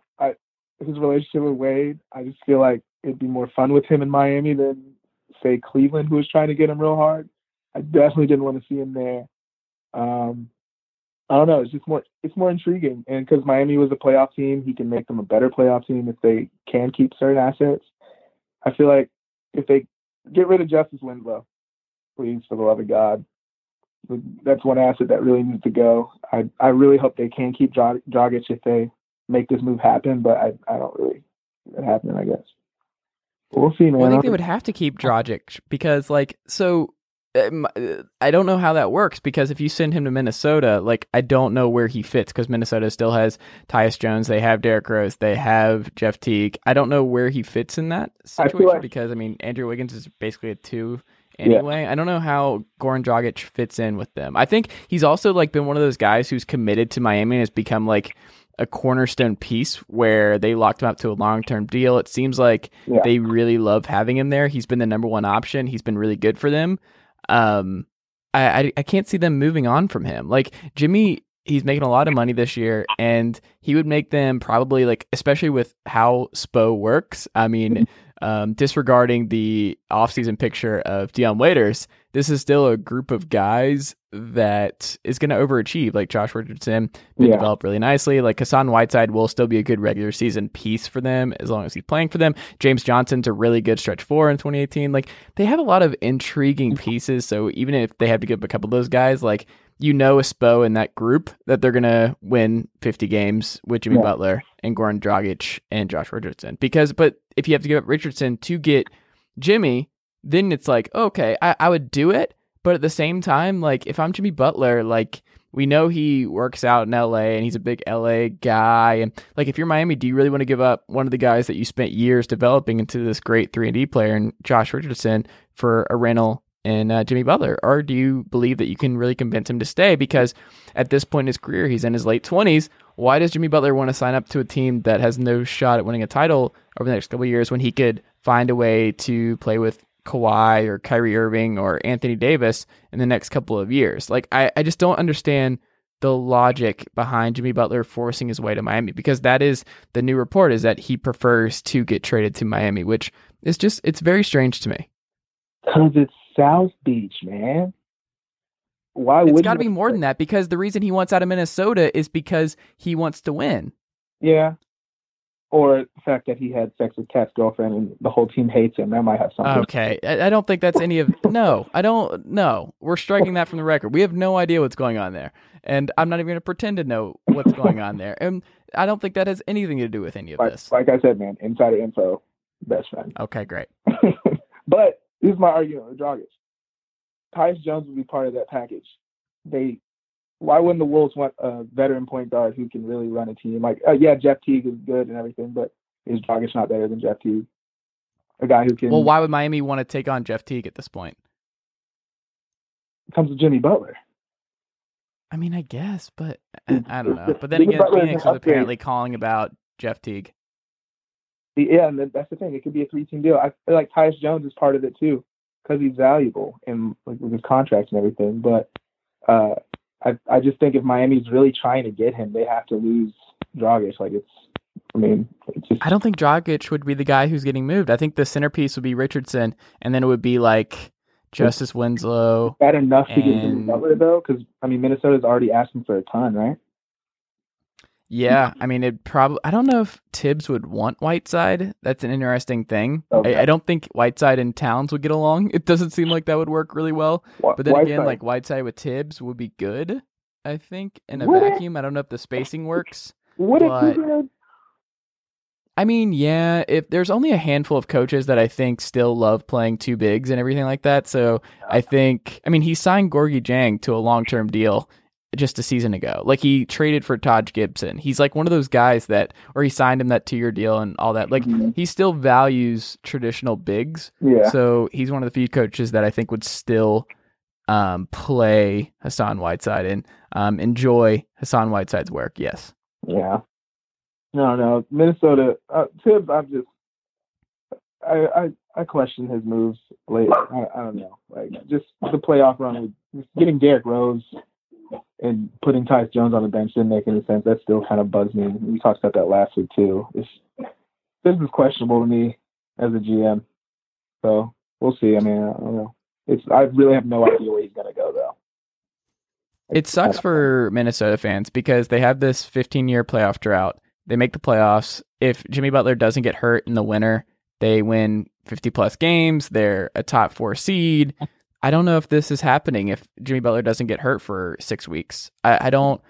[SPEAKER 6] his relationship with Wade, I just feel like it'd be more fun with him in Miami than say Cleveland, who was trying to get him real hard. I definitely didn't want to see him there. Um, I don't know. It's just more. It's more intriguing, and because Miami was a playoff team, he can make them a better playoff team if they can keep certain assets. I feel like if they get rid of Justice Winslow, please, for the love of God, that's one asset that really needs to go. I I really hope they can keep Dragic if they make this move happen, but I I don't really see it happening. I guess we'll see, man.
[SPEAKER 3] Well, I think they would have to keep Dragic because, like, so um, uh, I don't know how that works because if you send him to Minnesota, like, I don't know where he fits because Minnesota still has Tyus Jones, they have Derrick Rose, they have Jeff Teague. I don't know where he fits in that
[SPEAKER 6] I
[SPEAKER 3] situation
[SPEAKER 6] like-
[SPEAKER 3] because I mean Andrew Wiggins is basically a two anyway. I don't know how Goran Dragic fits in with them. I think he's also like been one of those guys who's committed to Miami and has become like a cornerstone piece where they locked him up to a long term deal. It seems like
[SPEAKER 6] Yeah.
[SPEAKER 3] they really love having him there. He's been the number one option. He's been really good for them. Um, I, I I can't see them moving on from him. Like Jimmy, he's making a lot of money this year, and he would make them probably like, especially with how Spo works. I mean, um, disregarding the offseason picture of Dion Waiters, this is still a group of guys that is going to overachieve. Like Josh Richardson, been
[SPEAKER 6] Yeah.
[SPEAKER 3] developed really nicely. Like Hassan Whiteside will still be a good regular season piece for them as long as he's playing for them. James Johnson's a really good stretch four in 2018. Like they have a lot of intriguing pieces. So even if they have to give up a couple of those guys, like you know, a Spo in that group that they're gonna win 50 games with Jimmy
[SPEAKER 6] Yeah.
[SPEAKER 3] Butler and Goran Dragic and Josh Richardson. Because, but if you have to give up Richardson to get Jimmy, then it's like okay, I, I would do it. But at the same time, like if I'm Jimmy Butler, like we know he works out in LA and he's a big LA guy. And like if you're Miami, do you really want to give up one of the guys that you spent years developing into this great three and D player and Josh Richardson for a rental and uh, Jimmy Butler, or do you believe that you can really convince him to stay? Because at this point in his career, he's in his late twenties. Why does Jimmy Butler want to sign up to a team that has no shot at winning a title over the next couple of years when he could find a way to play with Kawhi or Kyrie Irving or Anthony Davis in the next couple of years? Like, I, I just don't understand the logic behind Jimmy Butler forcing his way to Miami because that is the new report is that he prefers to get traded to Miami, which is just it's very strange to me.
[SPEAKER 6] Because it's South Beach, man. Why
[SPEAKER 3] It's
[SPEAKER 6] would
[SPEAKER 3] got to be more than that because the reason he wants out of Minnesota is because he wants to win.
[SPEAKER 6] Yeah. Or the fact that he had sex with KAT's girlfriend and the whole team hates him. That might have something.
[SPEAKER 3] Okay, I, I don't think that's any of. No, I don't. No, we're striking that from the record. We have no idea what's going on there, and I'm not even going to pretend to know what's going on there. And I don't think that has anything to do with any of
[SPEAKER 6] like,
[SPEAKER 3] this.
[SPEAKER 6] like I said, man, insider info, best friend.
[SPEAKER 3] Okay, great.
[SPEAKER 6] but this is my argument with Dragic. Tyus Jones would be part of that package. They, why wouldn't the Wolves want a veteran point guard who can really run a team? Like, uh, yeah, Jeff Teague is good and everything, but is Dragic not better than Jeff Teague? A guy who can.
[SPEAKER 3] Well, why would Miami want to take on Jeff Teague at this point?
[SPEAKER 6] comes with Jimmy Butler.
[SPEAKER 3] I mean, I guess, but I, I don't know. But then
[SPEAKER 6] Jimmy
[SPEAKER 3] again,
[SPEAKER 6] Butler is
[SPEAKER 3] Phoenix was apparently calling about Jeff Teague.
[SPEAKER 6] Yeah, and that's the thing. It could be a three-team deal. I feel like Tyus Jones is part of it too, because he's valuable and like with his contract and everything. But uh, I I just think if Miami's really trying to get him, they have to lose Dragic. Like it's, I mean, it's just
[SPEAKER 3] I don't think Dragic would be the guy who's getting moved. I think the centerpiece would be Richardson, and then it would be like Justice Winslow.
[SPEAKER 6] that enough to get Jimmy
[SPEAKER 3] And-
[SPEAKER 6] Butler though, because I mean Minnesota's already asking for a ton, right?
[SPEAKER 3] Yeah, I mean, it probably. I don't know if Thibs would want Whiteside. That's an interesting thing.
[SPEAKER 6] Okay.
[SPEAKER 3] I, I don't think Whiteside and Towns would get along. It doesn't seem like that would work really well.
[SPEAKER 6] Wh-
[SPEAKER 3] But then again, like Whiteside with Thibs would be good. I think in a
[SPEAKER 6] Would it?
[SPEAKER 3] vacuum. I don't know if the spacing works.
[SPEAKER 6] would it
[SPEAKER 3] but-
[SPEAKER 6] be good?
[SPEAKER 3] I mean, yeah, if there's only a handful of coaches that I think still love playing two bigs and everything like that. So I think, I mean, he signed Gorgui Dieng to a long term deal just a season ago. Like he traded for Taj Gibson. He's like one of those guys that, or he signed him that two year deal and all that. Like
[SPEAKER 6] Mhm.
[SPEAKER 3] he still values traditional bigs.
[SPEAKER 6] Yeah.
[SPEAKER 3] So he's one of the few coaches that I think would still um, play Hassan Whiteside and um, enjoy Hassan Whiteside's work. Yes.
[SPEAKER 6] Yeah. No, no. Minnesota uh, Thibs. I'm just. I, I I question his moves late. I, I don't know. Like just the playoff run with just getting Derrick Rose and putting Tyus Jones on the bench didn't make any sense. That still kind of bugs me. We talked about that last week too. It's, this is questionable to me as a GM. So we'll see. I mean, I don't know. It's I really have no idea where he's gonna go though.
[SPEAKER 3] It sucks for Minnesota fans because they have this 15 year playoff drought. They make the playoffs. If Jimmy Butler doesn't get hurt in the winter, they win 50 plus games. They're a top four seed. I don't know if this is happening if Jimmy Butler doesn't get hurt for six weeks. I, I don't,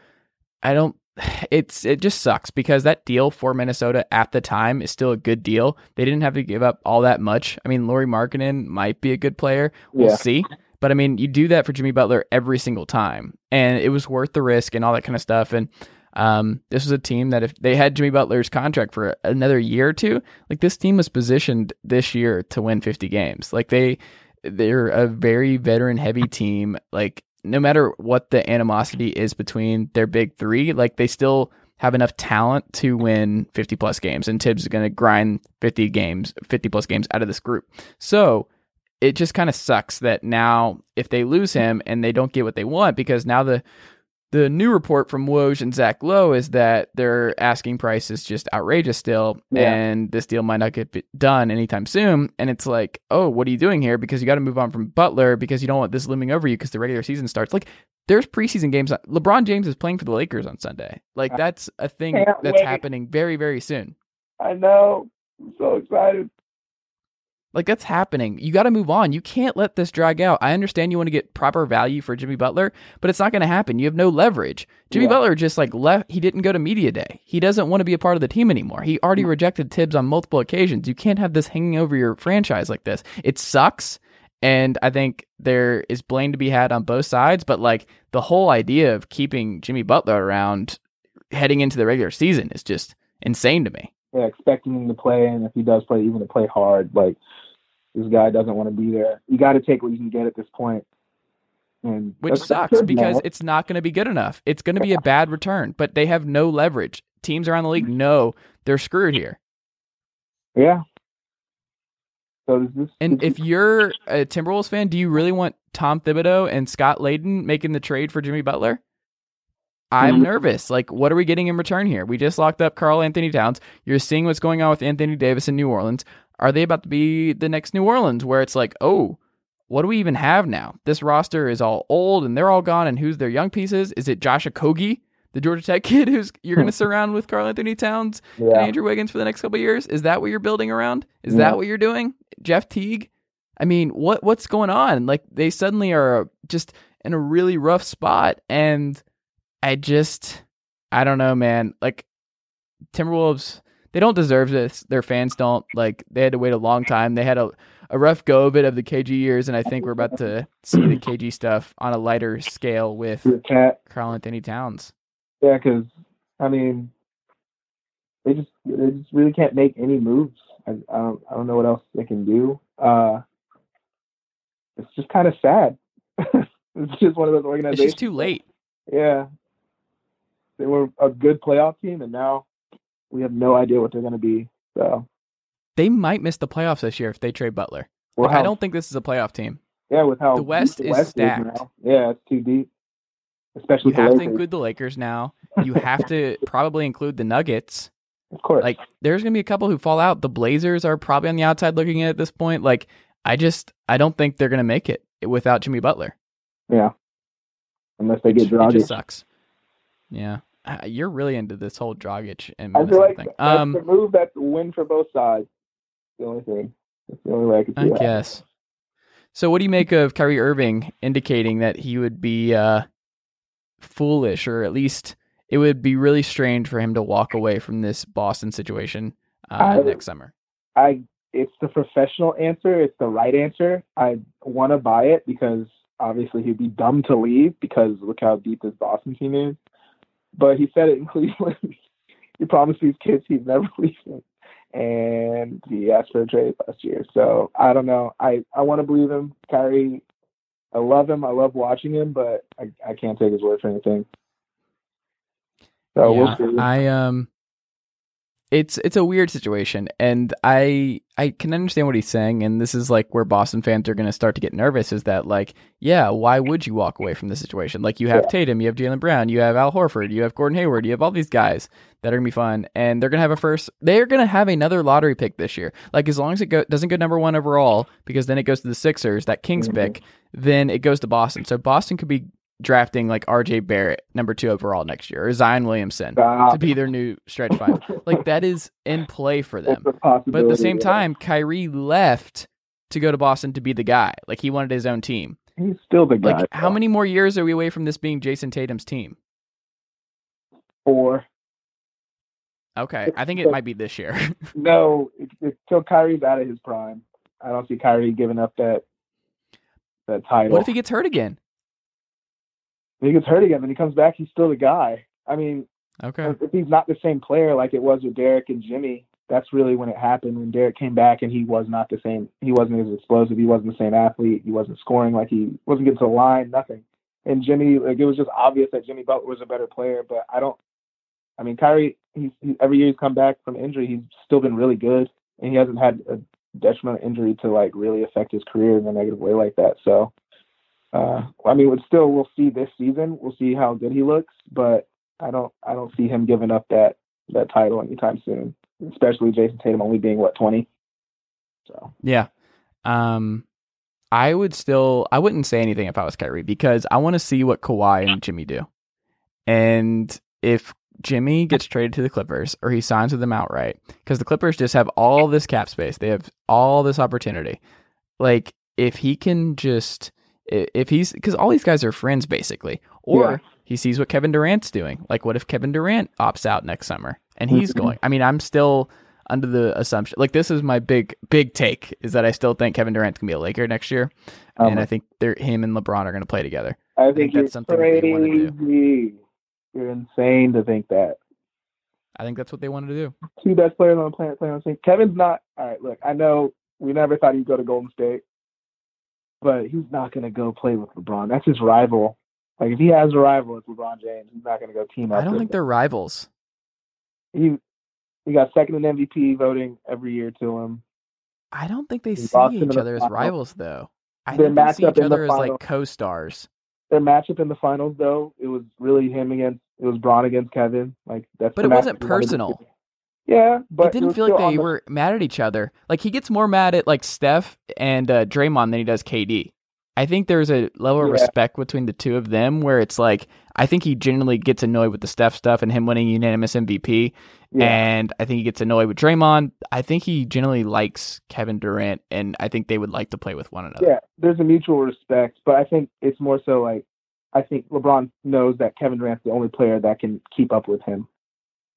[SPEAKER 3] I don't, it's, it just sucks because that deal for Minnesota at the time is still a good deal. They didn't have to give up all that much. I mean, Lauri Markkanen might be a good player. We'll
[SPEAKER 6] Yeah.
[SPEAKER 3] see. But I mean, you do that for Jimmy Butler every single time, and it was worth the risk and all that kind of stuff. And um, this was a team that if they had Jimmy Butler's contract for another year or two, like this team was positioned this year to win 50 games. Like they, they're a very veteran heavy team. Like no matter what the animosity is between their big three, like they still have enough talent to win 50 plus games. And Thibs is going to grind 50 games, 50 plus games out of this group. So it just kind of sucks that now if they lose him and they don't get what they want because now the the new report from Woj and Zach Lowe is that their asking price is just outrageous still,
[SPEAKER 6] Yeah.
[SPEAKER 3] and this deal might not get done anytime soon. And it's like, oh, what are you doing here? Because you got to move on from Butler because you don't want this looming over you because the regular season starts. Like, there's preseason games. LeBron James is playing for the Lakers on Sunday. Like, that's a thing that's
[SPEAKER 6] wait.
[SPEAKER 3] happening very, very soon.
[SPEAKER 6] I know. I'm so excited.
[SPEAKER 3] Like that's happening. You got to move on. You can't let this drag out. I understand you want to get proper value for Jimmy Butler, but it's not going to happen. You have no leverage. Jimmy
[SPEAKER 6] Yeah.
[SPEAKER 3] Butler just like left. He didn't go to media day. He doesn't want to be a part of the team anymore. He already mm. rejected Thibs on multiple occasions. You can't have this hanging over your franchise like this. It sucks. And I think there is blame to be had on both sides, but like the whole idea of keeping Jimmy Butler around heading into the regular season is just insane to me.
[SPEAKER 6] yeah, expecting him to play, and if he does play, even to play hard. Like this guy doesn't want to be there. You got to take what you can get at this point. And
[SPEAKER 3] which
[SPEAKER 6] that's-
[SPEAKER 3] sucks because
[SPEAKER 6] man.
[SPEAKER 3] it's not going to be good enough. It's going to be a bad return, but they have no leverage. Teams around the league know they're screwed here.
[SPEAKER 6] yeah. So does this
[SPEAKER 3] And if you're a Timberwolves fan, do you really want Tom Thibodeau and Scott Layden making the trade for Jimmy Butler? I'm
[SPEAKER 6] Mhm.
[SPEAKER 3] nervous. Like, what are we getting in return here? We just locked up Karl Anthony Towns. You're seeing what's going on with Anthony Davis in New Orleans. Are they about to be the next New Orleans where it's like, oh, what do we even have now? This roster is all old and they're all gone. And who's their young pieces? Is it Josh Okogie, the Georgia Tech kid who's you're going to hmm. surround with Karl Anthony Towns and Andrew Wiggins for the next couple of years? Is that what you're building around? Is
[SPEAKER 6] Yeah.
[SPEAKER 3] that what you're doing? Jeff Teague? I mean, what what's going on? Like they suddenly are just in a really rough spot and I just I don't know, man. Like Timberwolves they don't deserve this. Their fans don't. Like they had to wait a long time. They had a a rough go of it of the KG years and I think we're about to see the KG stuff on a lighter scale with. Karl Anthony Towns.
[SPEAKER 6] Yeah, because I mean, they just they just really can't make any moves. I, I don't I don't know what else they can do. Uh, it's just kind of sad. It's just one of those
[SPEAKER 3] It's
[SPEAKER 6] organizations.
[SPEAKER 3] just too late.
[SPEAKER 6] Yeah. They were a good playoff team, and now we have no idea what they're going to be. So,
[SPEAKER 3] They might miss the playoffs this year if they trade Butler.
[SPEAKER 6] well,
[SPEAKER 3] Like, I don't think this is a playoff team.
[SPEAKER 6] Yeah, with how
[SPEAKER 3] the West
[SPEAKER 6] deep
[SPEAKER 3] is stacked.
[SPEAKER 6] now. Yeah, it's too deep. Especially
[SPEAKER 3] You have to include the Lakers now. You have to probably include the Nuggets.
[SPEAKER 6] of course.
[SPEAKER 3] Like, there's gonna be a couple who fall out. The Blazers are probably on the outside looking at it at this point. Like, I just I don't think they're gonna make it without Jimmy Butler.
[SPEAKER 6] yeah. Unless they
[SPEAKER 3] It,
[SPEAKER 6] get
[SPEAKER 3] it
[SPEAKER 6] Dragic.
[SPEAKER 3] just sucks. Yeah, Uh, you're really into this whole Dragic and
[SPEAKER 6] I feel like
[SPEAKER 3] thing.
[SPEAKER 6] that's
[SPEAKER 3] Um,
[SPEAKER 6] the move that's a win for both sides. The only thing. That's the only way I can
[SPEAKER 3] I
[SPEAKER 6] that.
[SPEAKER 3] guess. So, what do you make of Kyrie Irving indicating that he would be uh, foolish, or at least it would be really strange for him to walk away from this Boston situation uh,
[SPEAKER 6] I-
[SPEAKER 3] next summer?
[SPEAKER 6] I it's the professional answer. It's the right answer. I want to buy it because obviously he'd be dumb to leave because look how deep this Boston team is. But he said it in Cleveland. he promised these kids he'd never leave them, and he asked for a trade last year. So I don't know. I I want to believe him. Kyrie, I love him. I love watching him, but I I can't take his word for anything. So
[SPEAKER 3] yeah,
[SPEAKER 6] we'll see.
[SPEAKER 3] I um, it's it's a weird situation, and I I can understand what he's saying, and this is like where Boston fans are going to start to get nervous. Is that like, yeah, why would you walk away from the situation? Like you have Tatum, you have Jaylen Brown, you have Al Horford, you have Gordon Hayward, you have all these guys that are gonna be fun, and they're gonna have a first. They're gonna have another lottery pick this year. Like as long as it go, doesn't go number one overall, because then it goes to the Sixers, that Kings
[SPEAKER 6] Mhm.
[SPEAKER 3] pick, then it goes to Boston. So Boston could be drafting like R.J. Barrett number two overall next year, or Zion Williamson
[SPEAKER 6] Stop.
[SPEAKER 3] to be their new stretch five. like that is in play for them. But at the same
[SPEAKER 6] yeah.
[SPEAKER 3] time, Kyrie left to go to Boston to be the guy. Like he wanted his own team.
[SPEAKER 6] he's still the guy.
[SPEAKER 3] Like how many more years are we away from this being Jayson Tatum's team?
[SPEAKER 6] Four.
[SPEAKER 3] Okay, I think it might be this year.
[SPEAKER 6] No, it's, it's till Kyrie's out of his prime. I don't see Kyrie giving up that that title.
[SPEAKER 3] what if he gets hurt again?
[SPEAKER 6] If he gets hurt again? Then he comes back. He's still the guy. I mean,
[SPEAKER 3] Okay.
[SPEAKER 6] if he's not the same player like it was with Derrick and Jimmy, that's really when it happened. When Derrick came back and he was not the same. He wasn't as explosive. He wasn't the same athlete. He wasn't scoring like he wasn't getting to the line. Nothing. And Jimmy, like it was just obvious that Jimmy Butler was a better player. But I don't. I mean, Kyrie. He's he, every year he's come back from injury. He's still been really good, and he hasn't had a detrimental injury to like really affect his career in a negative way like that. So, uh, I mean, it's still we'll see this season. We'll see how good he looks, but I don't I don't see him giving up that that title anytime soon. Especially Jayson Tatum only being what twenty. So
[SPEAKER 3] Yeah. Um I would still I wouldn't say anything if I was Kyrie because I want to see what Kawhi and Jimmy do. And if Jimmy gets traded to the Clippers or he signs with them outright, because the Clippers just have all this cap space, they have all this opportunity. Like if he can just if he's because all these guys are friends basically, or
[SPEAKER 6] Yeah.
[SPEAKER 3] he sees what Kevin Durant's doing. Like what if Kevin Durant opts out next summer and he's going? I mean, I'm still under the assumption like this is my big big take is that I still think Kevin Durant's gonna be a Laker next year,
[SPEAKER 6] um,
[SPEAKER 3] and I think they're him and LeBron are gonna play together.
[SPEAKER 6] I
[SPEAKER 3] think
[SPEAKER 6] think,
[SPEAKER 3] that's
[SPEAKER 6] you're
[SPEAKER 3] that they wanna do.
[SPEAKER 6] crazy. You're insane to think that.
[SPEAKER 3] I think that's what they wanted to do.
[SPEAKER 6] Two best players on the planet playing on the same. Kevin's not. All right, look, I know we never thought he'd go to Golden State, but he's not going to go play with LeBron. That's his rival. Like if he has a rival, it's LeBron James. He's not going to go team up.
[SPEAKER 3] I don't think
[SPEAKER 6] him.
[SPEAKER 3] they're rivals.
[SPEAKER 6] he he got second in MVP voting every year to him.
[SPEAKER 3] I don't think they
[SPEAKER 6] He
[SPEAKER 3] see
[SPEAKER 6] lost him in
[SPEAKER 3] each other as rivals though. I
[SPEAKER 6] Their
[SPEAKER 3] think they see each
[SPEAKER 6] in the
[SPEAKER 3] other as
[SPEAKER 6] final-
[SPEAKER 3] like co-stars.
[SPEAKER 6] Their matchup in the finals, though, it was really him against it was Bron against Kevin. Like that's.
[SPEAKER 3] But it wasn't personal.
[SPEAKER 6] Yeah, but
[SPEAKER 3] it didn't feel like they
[SPEAKER 6] the-
[SPEAKER 3] were mad at each other. Like he gets more mad at like Steph and uh, Draymond than he does KD. I think there's a level of
[SPEAKER 6] Yeah.
[SPEAKER 3] respect between the two of them where it's like I think he genuinely gets annoyed with the Steph stuff and him winning unanimous MVP,
[SPEAKER 6] Yeah.
[SPEAKER 3] and I think he gets annoyed with Draymond. I think he generally likes Kevin Durant, and I think they would like to play with one another.
[SPEAKER 6] Yeah, there's a mutual respect, but I think it's more so like I think LeBron knows that Kevin Durant's the only player that can keep up with him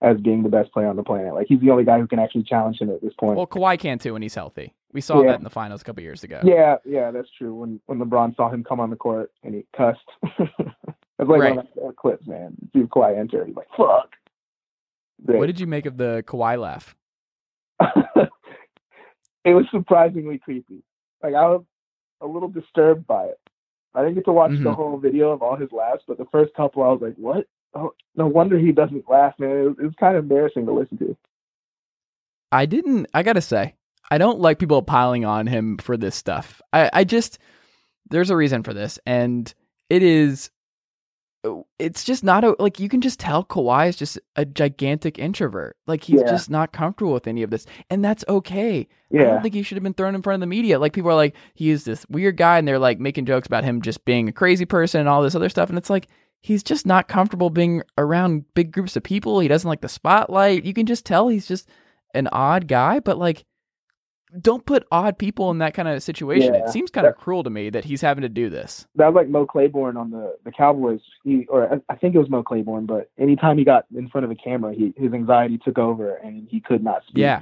[SPEAKER 6] as being the best player on the planet. Like he's the only guy who can actually challenge him at this point.
[SPEAKER 3] Well, Kawhi can too when he's healthy. We saw
[SPEAKER 6] Yeah.
[SPEAKER 3] that in the finals a couple years ago.
[SPEAKER 6] yeah, yeah, that's true. When when LeBron saw him come on the court and he cussed, it's like
[SPEAKER 3] Right.
[SPEAKER 6] one of the clips, man. See Kawhi enter, he's like, "Fuck." Great.
[SPEAKER 3] What did you make of the Kawhi laugh?
[SPEAKER 6] it was surprisingly creepy. Like I was a little disturbed by it. I didn't get to watch the
[SPEAKER 3] Mhm.
[SPEAKER 6] whole video of all his laughs, but the first couple, I was like, "What? Oh, no wonder he doesn't laugh, man." It was, it was kind of embarrassing to listen to.
[SPEAKER 3] I didn't. I gotta say, I don't like people piling on him for this stuff. I, I just there's a reason for this, and it is. It's just not a like you can just tell Kawhi is just a gigantic introvert. Like he's
[SPEAKER 6] Yeah.
[SPEAKER 3] just not comfortable with any of this, and that's okay. I
[SPEAKER 6] Yeah,
[SPEAKER 3] don't think he should have been thrown in front of the media. Like people are like, he is this weird guy, and they're like making jokes about him just being a crazy person and all this other stuff. And it's like he's just not comfortable being around big groups of people. He doesn't like the spotlight. You can just tell he's just an odd guy. But like, don't put odd people in that kind of situation.
[SPEAKER 6] Yeah.
[SPEAKER 3] It seems kind of cruel to me that he's having to do this.
[SPEAKER 6] that was like Mo Claiborne on the the Cowboys. He or I- think it was Mo Claiborne, but anytime he got in front of a camera, he his anxiety took over and he could not speak.
[SPEAKER 3] Yeah,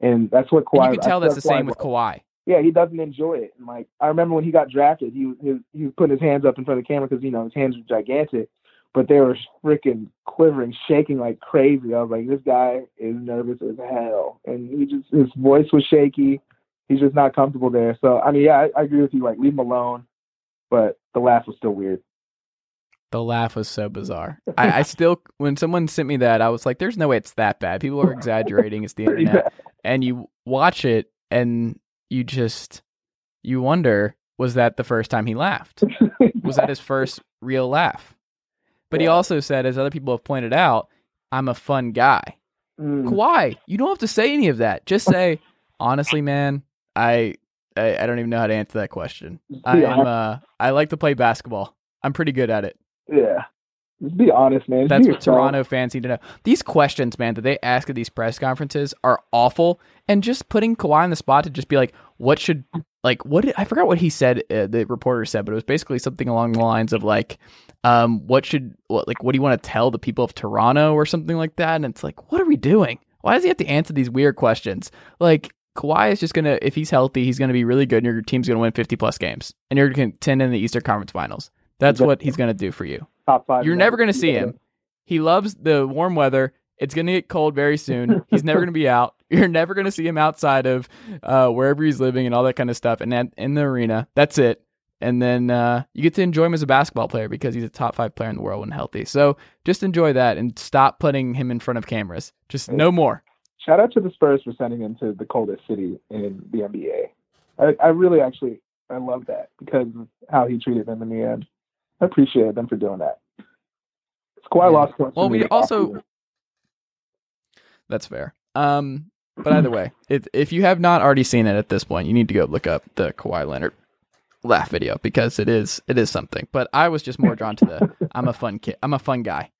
[SPEAKER 6] and that's what
[SPEAKER 3] and you can tell
[SPEAKER 6] I
[SPEAKER 3] that's the same with Kawhi.
[SPEAKER 6] Yeah, he doesn't enjoy it. And like I remember when he got drafted, he was he was putting his hands up in front of the camera because you know his hands were gigantic, but they were freaking quivering, shaking like crazy. I was like, this guy is nervous as hell, and he just his voice was shaky. He's just not comfortable there. So I mean, yeah, I, I agree with you. Like leave him alone, but the laugh was still weird.
[SPEAKER 3] The laugh was so bizarre. I, I still, when someone sent me that, I was like, "There's no way it's that bad. People are exaggerating. It's the internet." and you watch it and you just you wonder was that the first time he laughed was that his first real laugh but he also said as other people have pointed out i'm a fun guy
[SPEAKER 6] Mm.
[SPEAKER 3] Kawhi, you don't have to say any of that just say honestly man i i, I don't even know how to answer that question I am uh i like to play basketball i'm pretty good at it
[SPEAKER 6] Yeah. Just be honest, man. Just
[SPEAKER 3] That's what
[SPEAKER 6] yourself.
[SPEAKER 3] Toronto fans need to know. These questions, man, that they ask at these press conferences are awful. And just putting Kawhi on the spot to just be like, what should, like, what, did, I forgot what he said, uh, the reporter said, but it was basically something along the lines of like, um, what should, what, like, what do you want to tell the people of Toronto or something like that? And it's like, what are we doing? Why does he have to answer these weird questions? Like, Kawhi is just going to, if he's healthy, he's going to be really good and your team's going to win 50 plus games and you're going to contend in the Eastern Conference Finals. That's what he's going to do for you.
[SPEAKER 6] Top five.
[SPEAKER 3] You're never going to see him. He loves the warm weather. It's going to get cold very soon. He's never going to be out. You're never going to see him outside of uh, wherever he's living and all that kind of stuff. And then in the arena, that's it. And then uh, you get to enjoy him as a basketball player because he's a top five player in the world when healthy. So just enjoy that and stop putting him in front of cameras. Just no more.
[SPEAKER 6] Shout out to the Spurs for sending him to the coldest city in the NBA. I, I really actually I love that because of how he treated them in the end. I appreciate them for doing that. Kawhi
[SPEAKER 3] Yeah.
[SPEAKER 6] lost.
[SPEAKER 3] Well, we also-. That's fair. Um, but either way, if if you have not already seen it at this point, you need to go look up the Kawhi Leonard laugh video because it is it is something. But I was just more drawn to the I'm a fun kid. I'm a fun guy.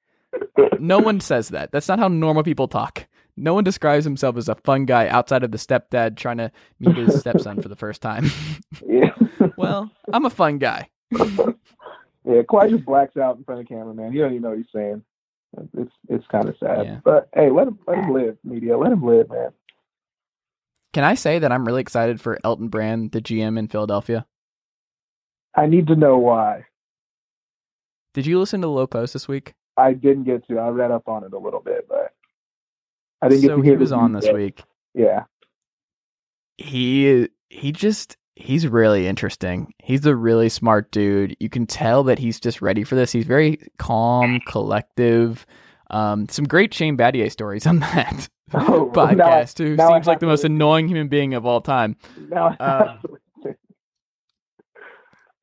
[SPEAKER 3] No one says that. That's not how normal people talk. No one describes himself as a fun guy outside of the stepdad trying to meet his stepson for the first time.
[SPEAKER 6] yeah.
[SPEAKER 3] well, I'm a fun guy.
[SPEAKER 6] yeah, Kawhi just blacks out in front of the camera, man. He don't even know what he's saying. It's it's kind of sad.
[SPEAKER 3] Yeah.
[SPEAKER 6] But hey, let him let him live, media. Let him live, man.
[SPEAKER 3] Can I say that I'm really excited for Elton Brand, the GM in Philadelphia?
[SPEAKER 6] I need to know why.
[SPEAKER 3] Did you listen to the Lowe Post this week?
[SPEAKER 6] I didn't get to. I read up on it a little bit, but I didn't get to.
[SPEAKER 3] so
[SPEAKER 6] he
[SPEAKER 3] was on this
[SPEAKER 6] details.
[SPEAKER 3] week.
[SPEAKER 6] Yeah.
[SPEAKER 3] he he just he's really interesting. He's a really smart dude. You can tell that he's just ready for this. He's very calm, collective. Um, some great Shane Battier stories on that
[SPEAKER 6] Oh, now
[SPEAKER 3] podcast. Who
[SPEAKER 6] now
[SPEAKER 3] seems like the most annoying human being of all time.
[SPEAKER 6] Now
[SPEAKER 3] Uh,
[SPEAKER 6] have to listen.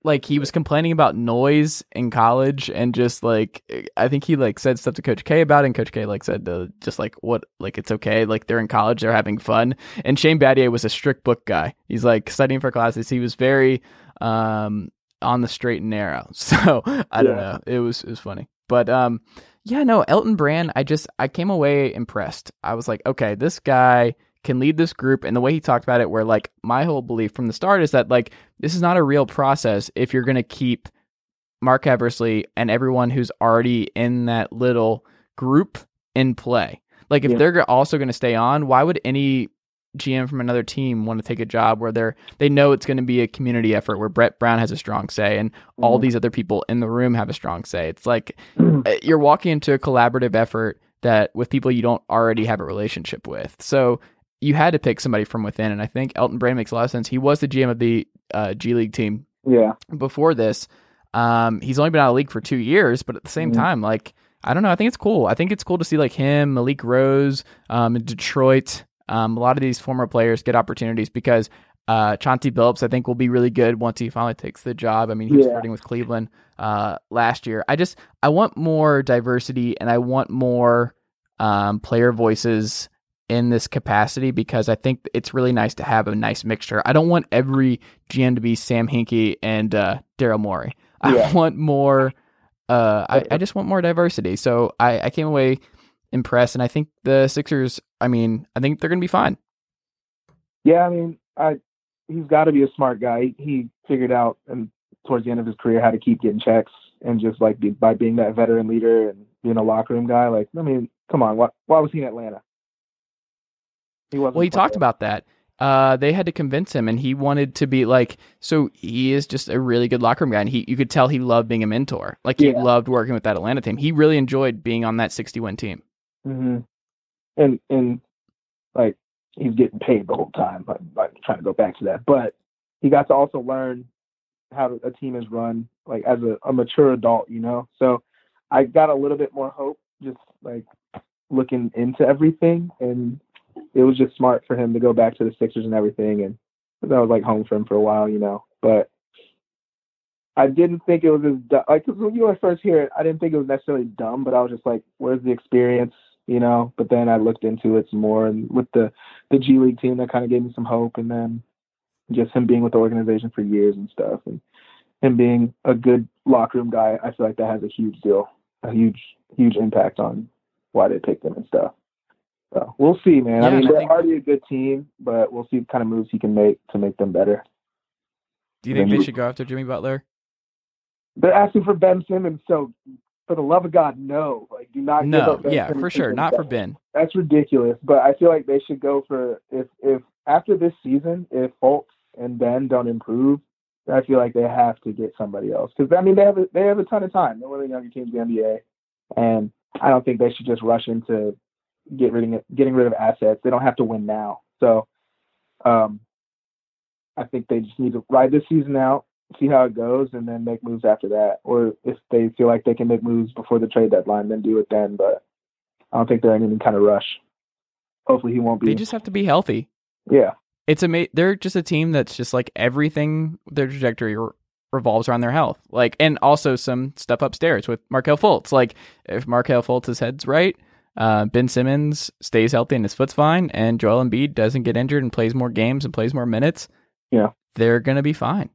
[SPEAKER 3] Like he was complaining about noise in college, and just like I think he like said stuff to Coach K about, it, and Coach K like said uh, just like what like it's okay, like they're in college, they're having fun. And Shane Battier was a strict book guy. He's like studying for classes. He was very um on the straight and narrow. So I don't
[SPEAKER 6] Yeah.
[SPEAKER 3] know. It was it was funny, but um yeah no Elton Brand. I just I came away impressed. I was like okay, this guy can lead this group and the way he talked about it where like my whole belief from the start is that like this is not a real process if you're going to keep Marc Eversley and everyone who's already in that little group in play. Like if
[SPEAKER 6] Yeah.
[SPEAKER 3] they're also going to stay on, why would any GM from another team want to take a job where they're they know it's going to be a community effort where Brett Brown has a strong say and all
[SPEAKER 6] Mhm.
[SPEAKER 3] these other people in the room have a strong say. It's like uh, you're walking into a collaborative effort that with people you don't already have a relationship with. So you had to pick somebody from within, and I think Elton Brand makes a lot of sense. He was the GM of the uh, G League team
[SPEAKER 6] yeah.
[SPEAKER 3] before this. Um, he's only been out of the league for two years, but at the same
[SPEAKER 6] Mhm.
[SPEAKER 3] time, like I don't know, I think it's cool. I think it's cool to see like him, Malik Rose, um, in Detroit. Um, a lot of these former players get opportunities because uh, Chauncey Billups, I think, will be really good once he finally takes the job. I mean, he was
[SPEAKER 6] Yeah.
[SPEAKER 3] flirting with Cleveland uh, last year. I just I want more diversity and I want more um, player voices in this capacity because I think it's really nice to have a nice mixture. I don't want every GM to be Sam Hinkie and uh, Daryl Morey. I
[SPEAKER 6] Yeah.
[SPEAKER 3] want more. Uh, I, I just want more diversity. So I, I came away impressed, and I think the Sixers. I mean, I think they're going to be fine.
[SPEAKER 6] Yeah, I mean, I he's got to be a smart guy. He, he figured out and towards the end of his career how to keep getting checks and just like be, by being that veteran leader and being a locker room guy. Like, I mean, come on, why, why was he in Atlanta? He wasn't.
[SPEAKER 3] Well, he talked about that. Uh, they had to convince him, and he wanted to be like. So he is just a really good locker room guy, and he you could tell he loved being a mentor. Like he
[SPEAKER 6] Yeah.
[SPEAKER 3] loved working with that Atlanta team. He really enjoyed being on that sixty-one team.
[SPEAKER 6] hmm And and like he's getting paid the whole time. I'm not trying to go back to that, but he got to also learn how a team is run, like as a, a mature adult, you know. So I got a little bit more hope, just like looking into everything, and it was just smart for him to go back to the Sixers and everything, and that was like home for him for a while, you know. But I didn't think it was as du- like 'cause when you first hear it, I didn't think it was necessarily dumb, but I was just like, "Where's the experience?" You know. But then I looked into it some more, and with the the G League team, that kind of gave me some hope, and then just him being with the organization for years and stuff, and him being a good locker room guy, I feel like that has a huge deal, a huge huge impact on why they picked him and stuff. So we'll see, man.
[SPEAKER 3] Yeah,
[SPEAKER 6] I mean,
[SPEAKER 3] I
[SPEAKER 6] they're
[SPEAKER 3] think-
[SPEAKER 6] already a good team, but we'll see what kind of moves he can make to make them better.
[SPEAKER 3] Do you think they should go after Jimmy Butler?
[SPEAKER 6] They're asking for Ben Simmons, so for the love of God, no. Like, do not. give
[SPEAKER 3] No,
[SPEAKER 6] up Ben
[SPEAKER 3] yeah,
[SPEAKER 6] Simmons
[SPEAKER 3] for sure,
[SPEAKER 6] Ben
[SPEAKER 3] not for Ben.
[SPEAKER 6] That's ridiculous. But I feel like they should go for if if after this season, if Fultz and Ben don't improve, I feel like they have to get somebody else because I mean they have a, they have a ton of time. They're one of the younger teams in the NBA, and I don't think they should just rush into get rid of getting rid of assets. They don't have to win now. So, um, I think they just need to ride this season out, see how it goes, and then make moves after that. Or if they feel like they can make moves before the trade deadline, then do it then. But I don't think they're in any kind of rush. Hopefully, he won't be.
[SPEAKER 3] They just have to be healthy.
[SPEAKER 6] yeah,
[SPEAKER 3] It's ama- They're just a team that's just like everything. Their trajectory re- revolves around their health. Like, and also some stuff upstairs with Markelle Fultz. Like, if Markelle Fultz's head's right, uh, Ben Simmons stays healthy and his foot's fine, and Joel Embiid doesn't get injured and plays more games and plays more minutes.
[SPEAKER 6] Yeah.
[SPEAKER 3] they're gonna be fine.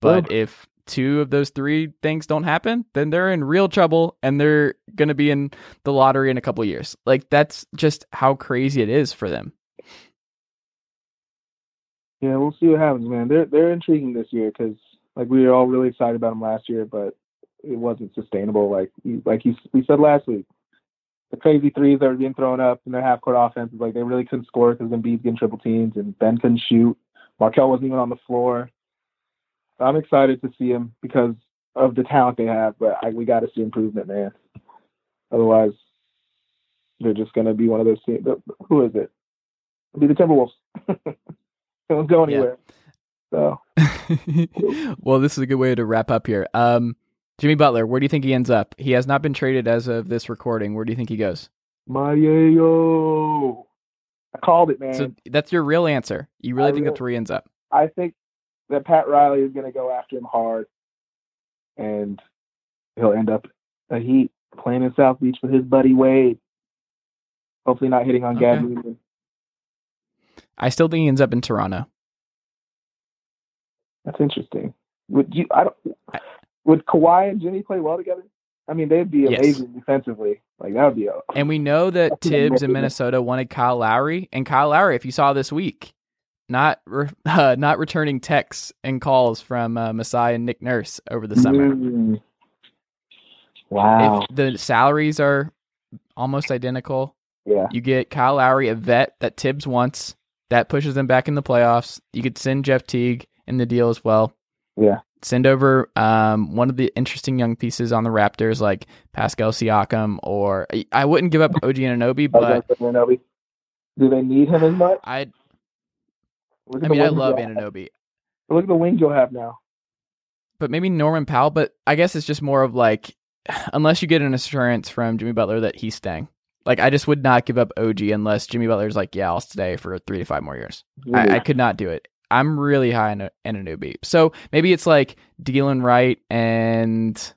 [SPEAKER 3] But if two of those three things don't happen, then they're in real trouble and they're going to be in the lottery in a couple years. Like that's just how crazy it is for them.
[SPEAKER 6] yeah, we'll see what happens, man. They're they're intriguing this year because like we were all really excited about them last year, but it wasn't sustainable. Like you- like you, we said last week, the crazy threes that were being thrown up in their half court offenses, like they really couldn't score because Embiid's getting triple teams and Ben couldn't shoot. Markelle wasn't even on the floor. I'm excited to see him because of the talent they have, but I, we got to see improvement, man. Otherwise, they're just going to be one of those teams. Who is it? It'll be the Timberwolves. they won't go
[SPEAKER 3] Yeah.
[SPEAKER 6] anywhere. So
[SPEAKER 3] well, this is a good way to wrap up here. Um, Jimmy Butler, where do you think he ends up? He has not been traded as of this recording. Where do you think he goes?
[SPEAKER 6] Mayo. I called it, man.
[SPEAKER 3] So that's your real answer. You really
[SPEAKER 6] I
[SPEAKER 3] think
[SPEAKER 6] really-
[SPEAKER 3] that's where he ends up?
[SPEAKER 6] I think that Pat Riley is going to go after him hard, and he'll end up a Heat playing in South Beach with his buddy Wade. Hopefully, not hitting on
[SPEAKER 3] Okay.
[SPEAKER 6] Newman.
[SPEAKER 3] I still think he ends up in Toronto.
[SPEAKER 6] That's interesting. Would you? I don't. Would Kawhi and Jimmy play well together? I mean, they'd be
[SPEAKER 3] Yes.
[SPEAKER 6] amazing defensively. Like that would be a.
[SPEAKER 3] And we know that Thibs in Minnesota wanted Kyle Lowry, and Kyle Lowry, if you saw this week, not re- uh, not returning texts and calls from uh, Masai and Nick Nurse over the summer.
[SPEAKER 6] Mm. Wow.
[SPEAKER 3] If the salaries are almost identical,
[SPEAKER 6] yeah.
[SPEAKER 3] you get Kyle Lowry, a vet that Thibs wants, that pushes them back in the playoffs. You could send Jeff Teague in the deal as well.
[SPEAKER 6] Yeah.
[SPEAKER 3] Send over um, one of the interesting young pieces on the Raptors, like Pascal Siakam, or I wouldn't give up OG
[SPEAKER 6] Anunoby,
[SPEAKER 3] but
[SPEAKER 6] Anunoby. Do they need him as much?
[SPEAKER 3] I I mean, I love. Anunoby.
[SPEAKER 6] Look at the wings you'll have now.
[SPEAKER 3] but maybe Norman Powell. But I guess it's just more of like, unless you get an assurance from Jimmy Butler that he's staying. Like I just would not give up OG unless Jimmy Butler's like, yeah, I'll stay for three to five more years. I, I could not do it. I'm really high in, a, in Anunoby. So maybe it's like Delon Wright and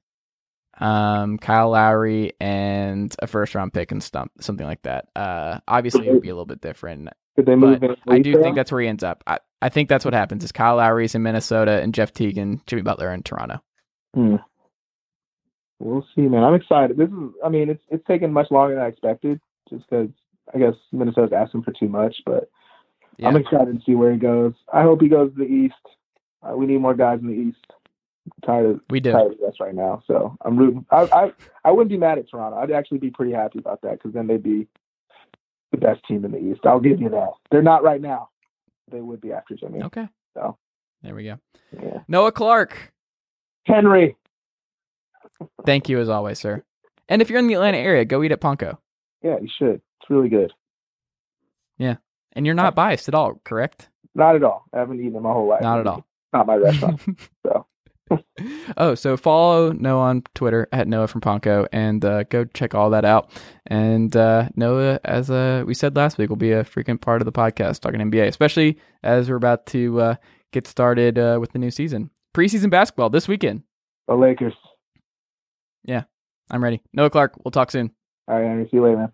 [SPEAKER 3] um, Kyle Lowry and a first round pick and stump, something like that. Uh, obviously, it would be a little bit different.
[SPEAKER 6] Could they move
[SPEAKER 3] I do think that's where he ends up. I, I think that's what happens is Kyle Lowry's in Minnesota and Jeff Teague, and Jimmy Butler in Toronto.
[SPEAKER 6] Hmm. We'll see, man. I'm excited. This is, I mean, it's it's taken much longer than I expected, just because I guess Minnesota's asking for too much. But
[SPEAKER 3] Yeah.
[SPEAKER 6] I'm excited to see where he goes. I hope he goes to the East. Uh, we need more guys in the East. I'm tired of
[SPEAKER 3] We do.
[SPEAKER 6] tired of the West right now, so I'm rooting. I I I wouldn't be mad at Toronto. I'd actually be pretty happy about that because then they'd be the best team in the East. I'll give you that. They're not right now. They would be after Jimmy.
[SPEAKER 3] Okay.
[SPEAKER 6] So.
[SPEAKER 3] There we go.
[SPEAKER 6] Yeah.
[SPEAKER 3] Noah Clark.
[SPEAKER 6] Henry.
[SPEAKER 3] Thank you as always, sir. And if you're in the Atlanta area, go eat at Ponko.
[SPEAKER 6] Yeah, you should. It's really good.
[SPEAKER 3] And you're not biased at all, correct?
[SPEAKER 6] Not at all. I haven't eaten it my whole life.
[SPEAKER 3] Not at all.
[SPEAKER 6] Not my restaurant. so.
[SPEAKER 3] oh, so follow Noah on Twitter at Noah from Ponko and uh, go check all that out. And uh, Noah, as uh, we said last week, will be a frequent part of the podcast talking NBA, especially as we're about to uh, get started uh, with the new season. Preseason basketball this weekend.
[SPEAKER 6] The Lakers.
[SPEAKER 3] Yeah, I'm ready. Noah Clark, we'll talk soon.
[SPEAKER 6] All right, Henry. See you later, man.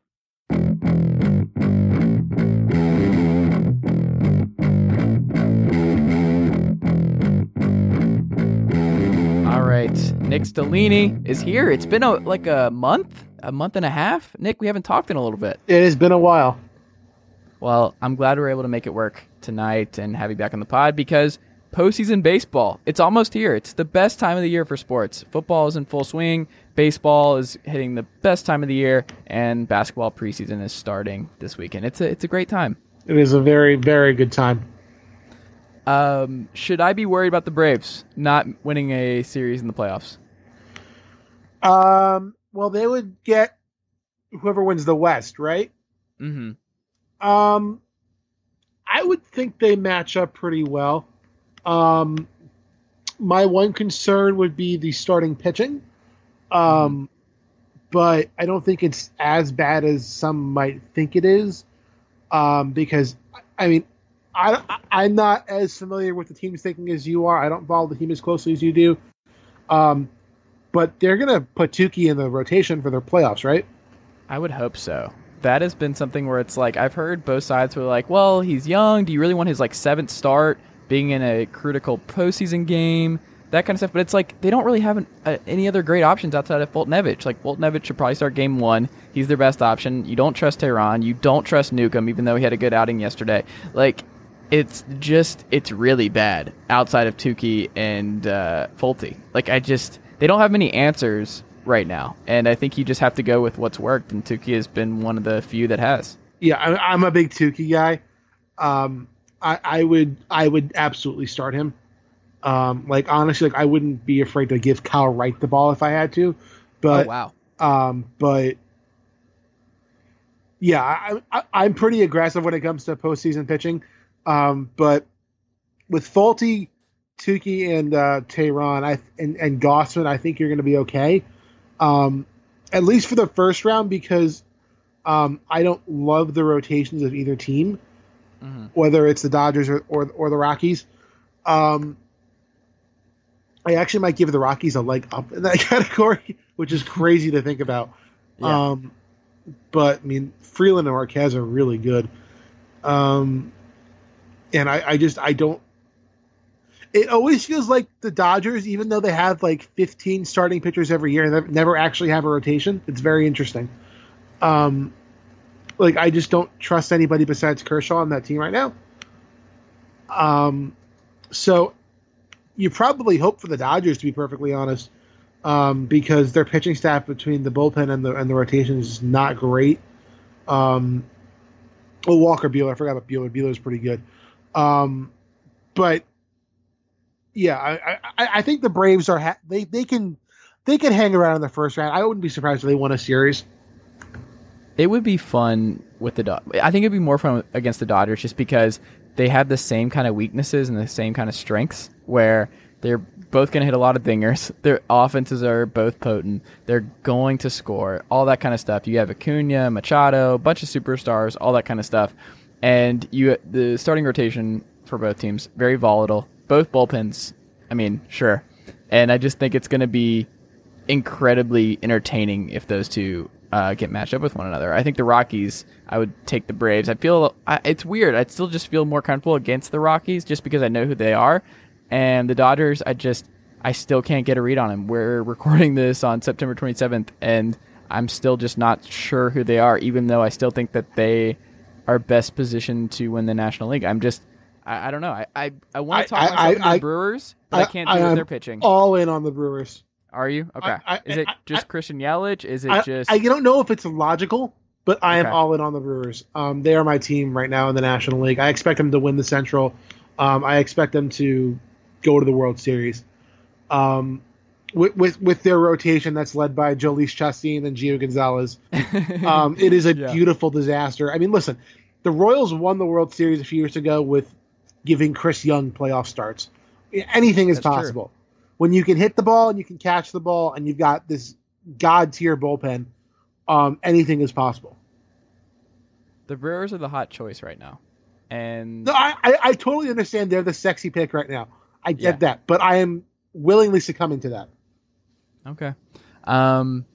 [SPEAKER 3] Right. Nick Stellini is here. It's been a, like a month, a month and a half. Nick, we haven't talked in a little bit.
[SPEAKER 7] It has been a while.
[SPEAKER 3] Well, I'm glad we are able to make it work tonight and have you back on the pod because postseason baseball, it's almost here. It's the best time of the year for sports. Football is in full swing, baseball is hitting the best time of the year, and basketball preseason is starting this weekend. It's a it's a great time.
[SPEAKER 7] It is a very, very good time.
[SPEAKER 3] Um, should I be worried about the Braves not winning a series in the playoffs?
[SPEAKER 7] Um, well, they would get whoever wins the West, right?
[SPEAKER 3] Mm-hmm.
[SPEAKER 7] Um, I would think they match up pretty well. Um, my one concern would be the starting pitching. Um, but I don't think it's as bad as some might think it is. Um, because I mean, I, I'm not as familiar with the team's thinking as you are. I don't follow the team as closely as you do. Um, but they're gonna put Touki in the rotation for their playoffs, right?
[SPEAKER 3] I would hope so. That has been something where it's like I've heard both sides were like, "Well, he's young. Do you really want his like seventh start being in a critical postseason game?" That kind of stuff. But it's like they don't really have an, uh, any other great options outside of Foltynewicz. Like Foltynewicz should probably start game one. He's their best option. You don't trust Teheran. You don't trust Newcomb, even though he had a good outing yesterday. Like it's just it's really bad outside of Touki and uh, Folty. Like I just they don't have many answers right now, and I think you just have to go with what's worked. And Touki has been one of the few that has.
[SPEAKER 7] Yeah, I, I'm a big Touki guy. Um, I, I would I would absolutely start him. Um, like honestly, like I wouldn't be afraid to give Kyle Wright the ball if I had to. But
[SPEAKER 3] oh wow,
[SPEAKER 7] um, but yeah, I, I, I'm pretty aggressive when it comes to postseason pitching. Um, but with Folty, Touki, and uh, Teheran, I and, and Gausman, I think you're going to be okay. Um, at least for the first round, because um, I don't love the rotations of either team,
[SPEAKER 3] Mhm.
[SPEAKER 7] whether it's the Dodgers or or, or the Rockies. Um, I actually might give the Rockies a leg up in that category, which is crazy to think about.
[SPEAKER 3] Yeah.
[SPEAKER 7] Um, but I mean, Freeland and Marquez are really good. Um, and I, I just I don't. It always feels like the Dodgers, even though they have like 15 starting pitchers every year, and never actually have a rotation. It's very interesting. Um, like I just don't trust anybody besides Kershaw on that team right now. Um, so you probably hope for the Dodgers to be perfectly honest, um, because their pitching staff between the bullpen and the and the rotation is not great. Um, oh, Walker Buehler, I forgot about Buehler. Buehler's pretty good. Um, but yeah, I, I, I think the Braves are ha- they they can they can hang around in the first round. I wouldn't be surprised if they won a series.
[SPEAKER 3] it would be fun with the Dod- I think it'd be more fun against the Dodgers just because they have the same kind of weaknesses and the same kind of strengths. Where They're both going to hit a lot of dingers. Their offenses are both potent. They're going to score, all that kind of stuff. You have Acuna, Machado, a bunch of superstars, all that kind of stuff. And you the starting rotation for both teams very volatile. Both bullpens. I mean, sure. And I just think it's going to be incredibly entertaining if those two uh, get matched up with one another. I think the Rockies. I would take the Braves. I feel I, it's weird. I still just feel more comfortable against the Rockies just because I know who they are. And the Dodgers, I just I still can't get a read on them. We're recording this on September 27th, and I'm still just not sure who they are. Even though I still think that they are best positioned to win the National League. I'm just I, I don't know. I I, I want to talk
[SPEAKER 7] I-
[SPEAKER 3] myself
[SPEAKER 7] I-
[SPEAKER 3] the Brewers, but I, can't do with their pitching.
[SPEAKER 7] All in on the Brewers.
[SPEAKER 3] Are you okay? Is it just Christian Yelich? Is it just
[SPEAKER 7] I don't know if it's logical, but I am
[SPEAKER 3] Okay.
[SPEAKER 7] all in on the Brewers. Um, they are my team right now in the National League. I expect them to win the Central. Um, I expect them to go to the World Series. Um, with, with with their rotation that's led by Jhoulys Chacín and Gio Gonzalez, um, it is a
[SPEAKER 3] Yeah.
[SPEAKER 7] beautiful disaster. I mean, listen, the Royals won the World Series a few years ago with giving Chris Young playoff starts. Anything is
[SPEAKER 3] That's true.
[SPEAKER 7] possible when you can hit the ball and you can catch the ball and you've got this god tier bullpen. Um, anything is possible.
[SPEAKER 3] the Brewers are the hot choice right now, and
[SPEAKER 7] No, I, I, I totally understand they're the sexy pick right now. I get
[SPEAKER 3] Yeah.
[SPEAKER 7] that, but I am willingly succumbing to that.
[SPEAKER 3] Okay. Um,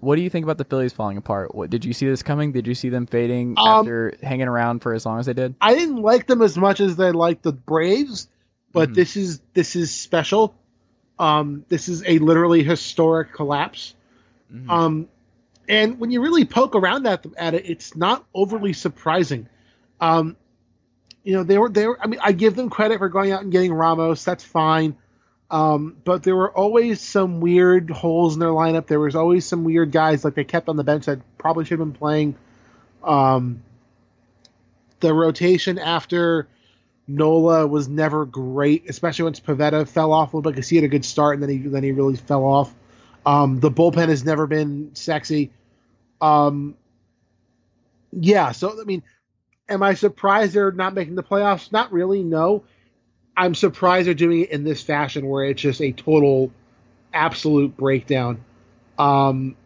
[SPEAKER 3] what do you think about the Phillies falling apart? What did you see this coming? Did you see them fading
[SPEAKER 7] Um,
[SPEAKER 3] after hanging around for as long as they did?
[SPEAKER 7] I didn't like them as much as I liked the Braves, but
[SPEAKER 3] Mhm.
[SPEAKER 7] this is this is special. Um, this is a literally historic collapse.
[SPEAKER 3] Mhm.
[SPEAKER 7] Um, and when you really poke around at at it, it's not overly surprising. Um, you know, they were they were. I mean, I give them credit for going out and getting Ramos. That's fine. Um, but there were always some weird holes in their lineup. There was always some weird guys like they kept on the bench that probably should have been playing. Um, the rotation after Nola was never great, especially once Pivetta fell off a little bit because he had a good start and then he then he really fell off. Um, the bullpen has never been sexy. Um, yeah, so I mean, am I surprised they're not making the playoffs? Not really. No, I'm surprised they're doing it in this fashion where it's just a total, absolute breakdown. Um,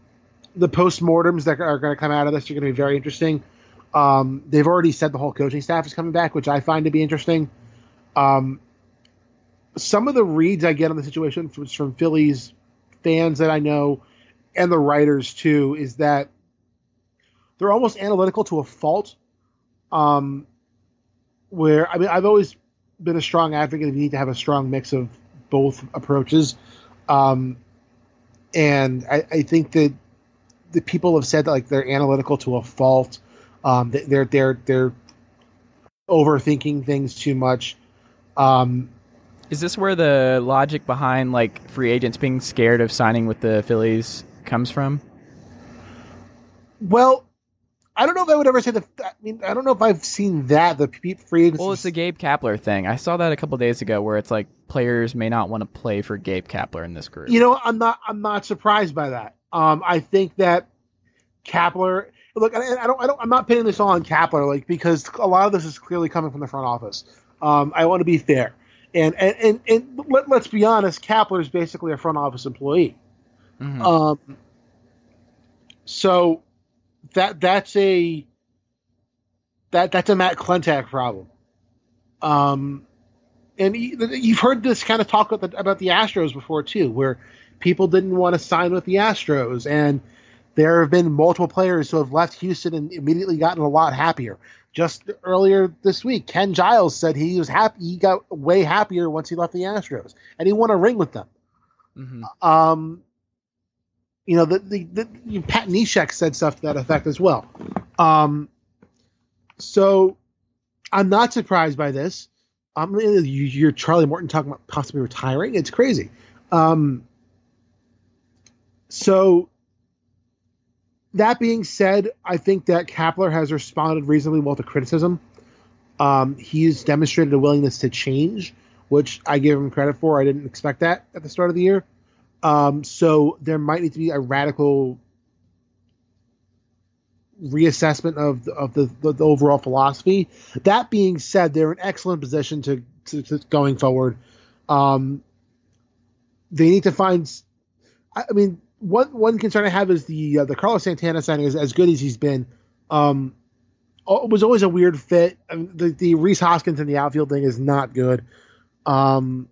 [SPEAKER 7] the postmortems that are going to come out of this are going to be very interesting. Um, they've already said the whole coaching staff is coming back, which I find to be interesting. Um, some of the reads I get on the situation from, Phillies fans that I know and the writers too is that they're almost analytical to a fault. Um, where I mean, I've always been a strong advocate of you need to have a strong mix of both approaches. Um, and I, I think that the people have said that like they're analytical to a fault. Um, that they're they're they're overthinking things too much. Um,
[SPEAKER 3] Is this where the logic behind like free agents being scared of signing with the Phillies comes from?
[SPEAKER 7] well, I don't know if I would ever say that. I mean, I don't know if I've seen that the free agency.
[SPEAKER 3] Well, it's the Gabe Kapler thing. I saw that a couple days ago, where it's like players may not want to play for Gabe Kapler in this group.
[SPEAKER 7] you know, I'm not I'm not surprised by that. Um, I think that Kapler. Look, I, I don't, I don't, I'm not pinning this all on Kapler, like because a lot of this is clearly coming from the front office. Um, I want to be fair, and and and, and let, let's be honest, Kapler is basically a front office employee.
[SPEAKER 3] Mhm.
[SPEAKER 7] Um, so that that's a that that's a Matt Klentak problem. Um, and you- you've heard this kind of talk about the, about the Astros before too, where people didn't want to sign with the Astros, and there have been multiple players who have left Houston and immediately gotten a lot happier. Just earlier this week, Ken Giles said he was happy. He got way happier once he left the Astros, and he won a ring with them.
[SPEAKER 3] Mhm.
[SPEAKER 7] Um, you know, the, the, the Pat Neshek said stuff to that effect as well. Um, so I'm not surprised by this. Um, you, you're Charlie Morton talking about possibly retiring. It's crazy. Um, so that being said, I think that Kapler has responded reasonably well to criticism. Um, he's demonstrated a willingness to change, which I give him credit for. I didn't expect that at the start of the year. Um, so there might need to be a radical reassessment of the, of the, the, the overall philosophy. That being said, they're in excellent position to, to, to going forward. Um, they need to find. I I mean, one one concern I have is the uh, the Carlos Santana signing is as good as he's been. Um, it was always a weird fit. I mean, the the Rhys Hoskins in the outfield thing is not good. Um,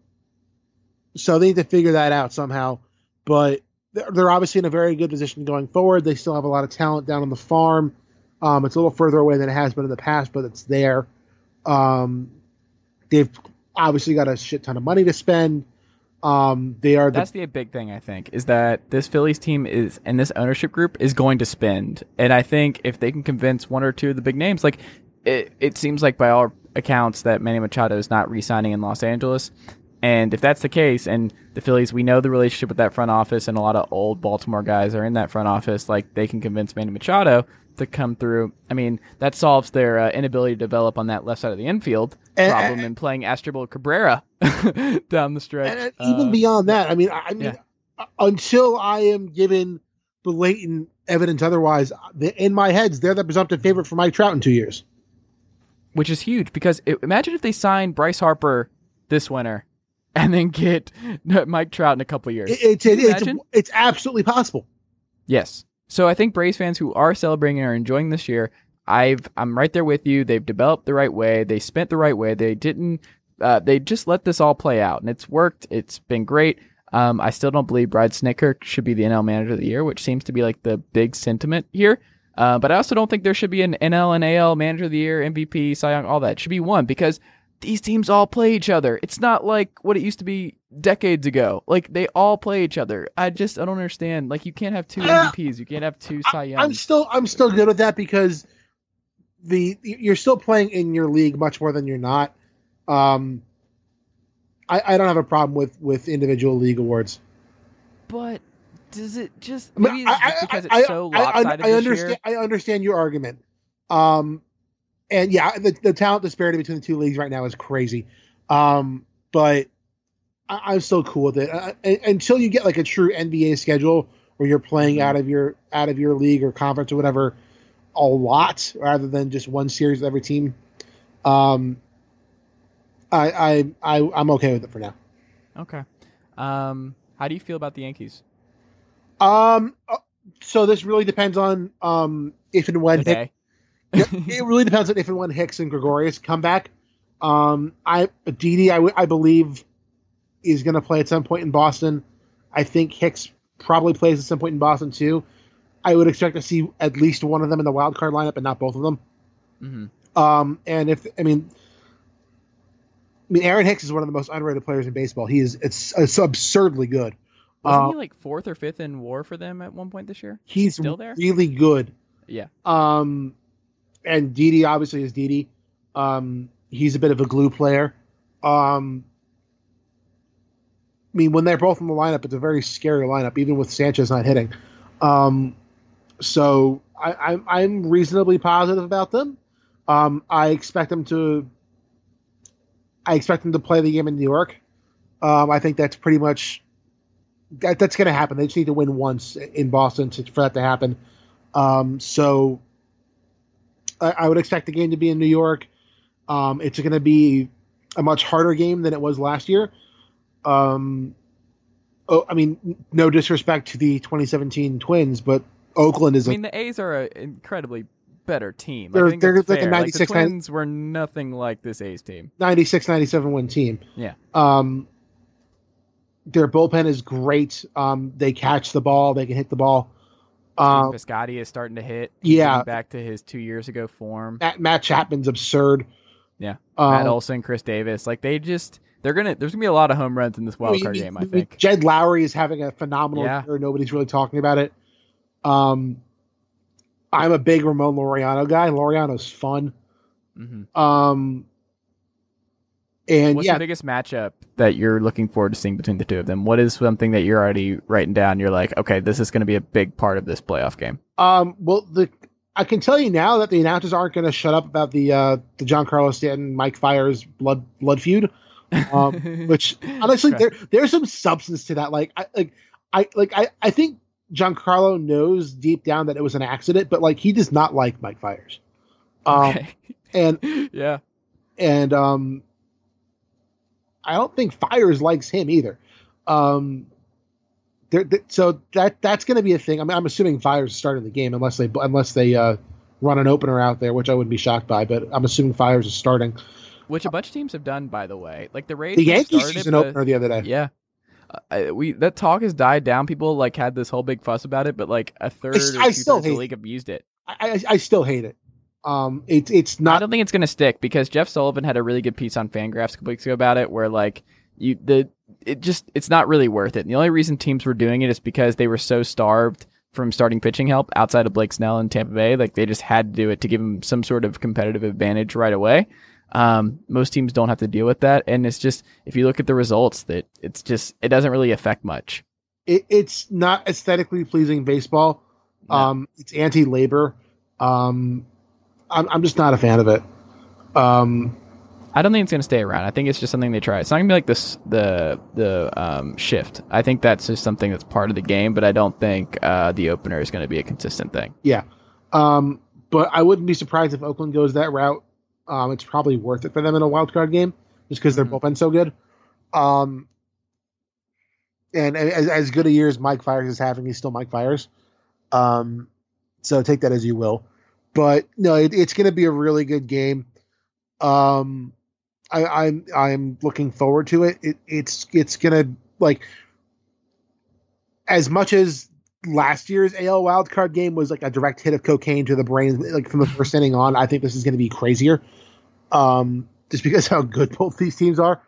[SPEAKER 7] so they need to figure that out somehow. But they're, obviously in a very good position going forward. They still have a lot of talent down on the farm. Um, it's a little further away than it has been in the past, but it's there. Um, they've obviously got a shit ton of money to spend. Um, they are the,
[SPEAKER 3] That's the big thing I think is that this Phillies team is and this ownership group is going to spend, and I think if they can convince one or two of the big names, like it, it seems like by all accounts that Manny Machado is not re-signing in Los Angeles, and if that's the case, and the Phillies, we know the relationship with that front office, and a lot of old Baltimore guys are in that front office, like they can convince Manny Machado to come through. I mean, that solves their uh, inability to develop on that left side of the infield
[SPEAKER 7] And-
[SPEAKER 3] problem in playing Asdrubal Cabrera down the stretch.
[SPEAKER 7] and even beyond that, I mean, I, I mean,
[SPEAKER 3] yeah.
[SPEAKER 7] uh, until I am given blatant evidence otherwise, in my heads, they're the presumptive favorite for Mike Trout in two years.
[SPEAKER 3] which is huge because it, imagine if they sign Bryce Harper this winter and then get Mike Trout in a couple years.
[SPEAKER 7] It, it's
[SPEAKER 3] you
[SPEAKER 7] it's it's absolutely possible.
[SPEAKER 3] Yes. So I think Braves fans who are celebrating and are enjoying this year, I've I'm right there with you. They've developed the right way. They spent the right way. They didn't. Uh, they just let this all play out, and it's worked. It's been great. Um, I still don't believe Brad Snitker should be the NL Manager of the Year, which seems to be like the big sentiment here. Uh, but I also don't think there should be an NL and AL Manager of the Year, MVP, Cy Young, all that It should be one because these teams all play each other. It's not like what it used to be decades ago. Like they all play each other. I just I don't understand. Like you can't have two
[SPEAKER 7] Uh,
[SPEAKER 3] MVPs. You can't have two Cy
[SPEAKER 7] I,
[SPEAKER 3] Youngs.
[SPEAKER 7] I'm still I'm still good with that because the you're still playing in your league much more than you're not. Um, I, I don't have a problem with with individual league awards.
[SPEAKER 3] But does it just
[SPEAKER 7] I mean,
[SPEAKER 3] it's
[SPEAKER 7] I-
[SPEAKER 3] just
[SPEAKER 7] I-
[SPEAKER 3] because it's
[SPEAKER 7] I-
[SPEAKER 3] so
[SPEAKER 7] I- I-
[SPEAKER 3] lopsided
[SPEAKER 7] I, understand.
[SPEAKER 3] year?
[SPEAKER 7] I understand your argument. Um, and yeah, the, the talent disparity between the two leagues right now is crazy. Um, but I, I'm still cool with it uh, until you get like a true NBA schedule where you're playing
[SPEAKER 3] Mm-hmm.
[SPEAKER 7] out of your out of your league or conference or whatever a lot rather than just one series with every team. Um, I I, I I'm okay with it for now.
[SPEAKER 3] Okay. Um, how do you feel about the Yankees
[SPEAKER 7] Um, uh, so this really depends on um if and when
[SPEAKER 3] today?
[SPEAKER 7] Yeah, it really depends on if and when Hicks and Gregorius come back. Um, I Didi, I, I believe, is going to play at some point in Boston. I think Hicks probably plays at some point in Boston too. I would expect to see at least one of them in the wild card lineup, and not both of them.
[SPEAKER 3] hmm
[SPEAKER 7] Um, and if I mean, I mean, Aaron Hicks is one of the most underrated players in baseball. He is it's, it's absurdly good.
[SPEAKER 3] Wasn't
[SPEAKER 7] Uh,
[SPEAKER 3] he like fourth or fifth in WAR for them at one point this year?
[SPEAKER 7] He's
[SPEAKER 3] still there.
[SPEAKER 7] really good.
[SPEAKER 3] Yeah.
[SPEAKER 7] Um, and Didi obviously is Didi. Um, he's a bit of a glue player. Um, I mean, when they're both in the lineup, it's a very scary lineup, even with Sanchez not hitting. Um, so I, I'm I'm reasonably positive about them. Um, I expect them to. I expect them to play the game in New York. Um, I think that's pretty much that, that's going to happen. They just need to win once in Boston to, for that to happen. Um, so I, I would expect the game to be in New York. Um, it's going to be a much harder game than it was last year. Um, oh, I mean, no disrespect to the 2017 Twins, but Oakland is
[SPEAKER 3] I mean, the A's are an incredibly better team.
[SPEAKER 7] They're-
[SPEAKER 3] I think
[SPEAKER 7] they're like a
[SPEAKER 3] fair. Like, the
[SPEAKER 7] 96, 90
[SPEAKER 3] Twins were nothing like this A's team.
[SPEAKER 7] 96 97 win team.
[SPEAKER 3] Yeah.
[SPEAKER 7] Um, their bullpen is great. Um, they catch the ball, they can hit the ball. Um,
[SPEAKER 3] Piscotty is starting to hit.
[SPEAKER 7] Yeah.
[SPEAKER 3] back to his two years ago form.
[SPEAKER 7] Matt, Matt Chapman's absurd.
[SPEAKER 3] Yeah.
[SPEAKER 7] Um,
[SPEAKER 3] Matt Olson, Khris Davis, like they just they're gonna. There's gonna be a lot of home runs in this wild card game. I think.
[SPEAKER 7] Jed Lowrie is having a phenomenal
[SPEAKER 3] Yeah.
[SPEAKER 7] year. Nobody's really talking about it. Um, I'm a big Ramon Laureano guy. Laureano's fun.
[SPEAKER 3] hmm
[SPEAKER 7] Um, and
[SPEAKER 3] What's
[SPEAKER 7] yeah,
[SPEAKER 3] the biggest matchup that you're looking forward to seeing between the two of them? What is something that you're already writing down? You're like, okay, this is going to be a big part of this playoff game.
[SPEAKER 7] Um, well, the I can tell you now that the announcers aren't going to shut up about the uh, the Giancarlo Stanton Mike Fiers blood blood feud. Um, which honestly,
[SPEAKER 3] Okay.
[SPEAKER 7] there there's some substance to that. Like I like I like I I think Giancarlo knows deep down that it was an accident, but like he does not like Mike Fiers. Um,
[SPEAKER 3] okay.
[SPEAKER 7] and
[SPEAKER 3] yeah.
[SPEAKER 7] and um, I don't think Fiers likes him either. Um, there, th- so that that's going to be a thing. I mean, I'm assuming Fiers is starting the game unless they unless they uh, run an opener out there, which I wouldn't be shocked by. But I'm assuming Fiers is starting.
[SPEAKER 3] Which a bunch of teams have done, by the way. Like the Rays,
[SPEAKER 7] The Yankees used an opener the other day.
[SPEAKER 3] Yeah. Uh, I- we that talk has died down. People like had this whole big fuss about it, but like a third or
[SPEAKER 7] I still hate
[SPEAKER 3] the league have used it.
[SPEAKER 7] I, I, I still hate it. Um, it's it's
[SPEAKER 3] I don't think it's gonna stick because Jeff Sullivan had a really good piece on Fangraphs a couple weeks ago about it, where like you the it just it's not really worth it. And the only reason teams were doing it is because they were so starved from starting pitching help outside of Blake Snell and Tampa Bay. Like they just had to do it to give them some sort of competitive advantage right away. Um, most teams don't have to deal with that, and it's just if you look at the results, that it's just it doesn't really affect much.
[SPEAKER 7] It, it's not aesthetically pleasing baseball.
[SPEAKER 3] No.
[SPEAKER 7] Um, it's anti-labor. Um, I'm I'm just not a fan of it. Um,
[SPEAKER 3] I don't think it's gonna stay around. I think it's just something they try. It's not gonna be like this the the um, shift. I think that's just something that's part of the game, but I don't think uh, the opener is gonna be a consistent thing.
[SPEAKER 7] Yeah, um, but I wouldn't be surprised if Oakland goes that route. Um, it's probably worth it for them in a wild card game, just because their
[SPEAKER 3] Mhm.
[SPEAKER 7] bullpen's so good. Um, and as, as good a year as Mike Fiers is having, he's still Mike Fiers. Um, so take that as you will. But no, it, it's going to be a really good game. Um, I, I'm I'm looking forward to it. it it's it's going to like as much as last year's AL wildcard game was like a direct hit of cocaine to the brain, like from the first inning on. I think this is going to be crazier, um, just because how good both these teams are.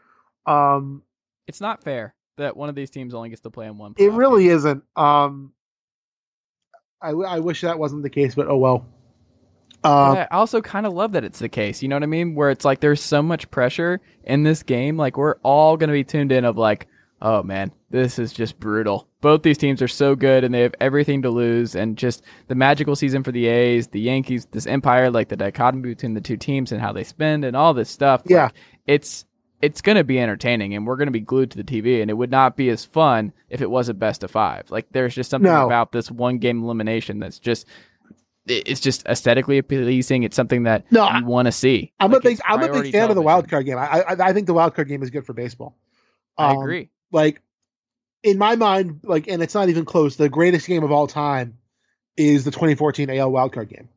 [SPEAKER 7] Um,
[SPEAKER 3] It's not fair that one of these teams only gets to play in one.
[SPEAKER 7] it really
[SPEAKER 3] game.
[SPEAKER 7] isn't. Um, I, I wish that wasn't the case, but oh well. Uh,
[SPEAKER 3] but I also kind of love that it's the case. You know what I mean? Where it's like there's so much pressure in this game. Like we're all gonna be tuned in of like, oh man, this is just brutal. Both these teams are so good and they have everything to lose. And just the magical season for the A's, the Yankees, this empire, like the dichotomy between the two teams and how they spend and all this stuff. like,
[SPEAKER 7] Yeah.
[SPEAKER 3] it's it's gonna be entertaining and we're gonna be glued to the TV. And it would not be as fun if it was a best of five. Like there's just something
[SPEAKER 7] No.
[SPEAKER 3] about this one game elimination that's just it's just aesthetically pleasing. It's something that
[SPEAKER 7] No, I-
[SPEAKER 3] you want to see.
[SPEAKER 7] I'm
[SPEAKER 3] Like,
[SPEAKER 7] a big I'm a big fan of the
[SPEAKER 3] television.
[SPEAKER 7] wild card game. I, I I think the wild card game is good for baseball.
[SPEAKER 3] I
[SPEAKER 7] Um,
[SPEAKER 3] agree.
[SPEAKER 7] Like in my mind, like, and it's not even close. The greatest game of all time is the 2014 AL wildcard game.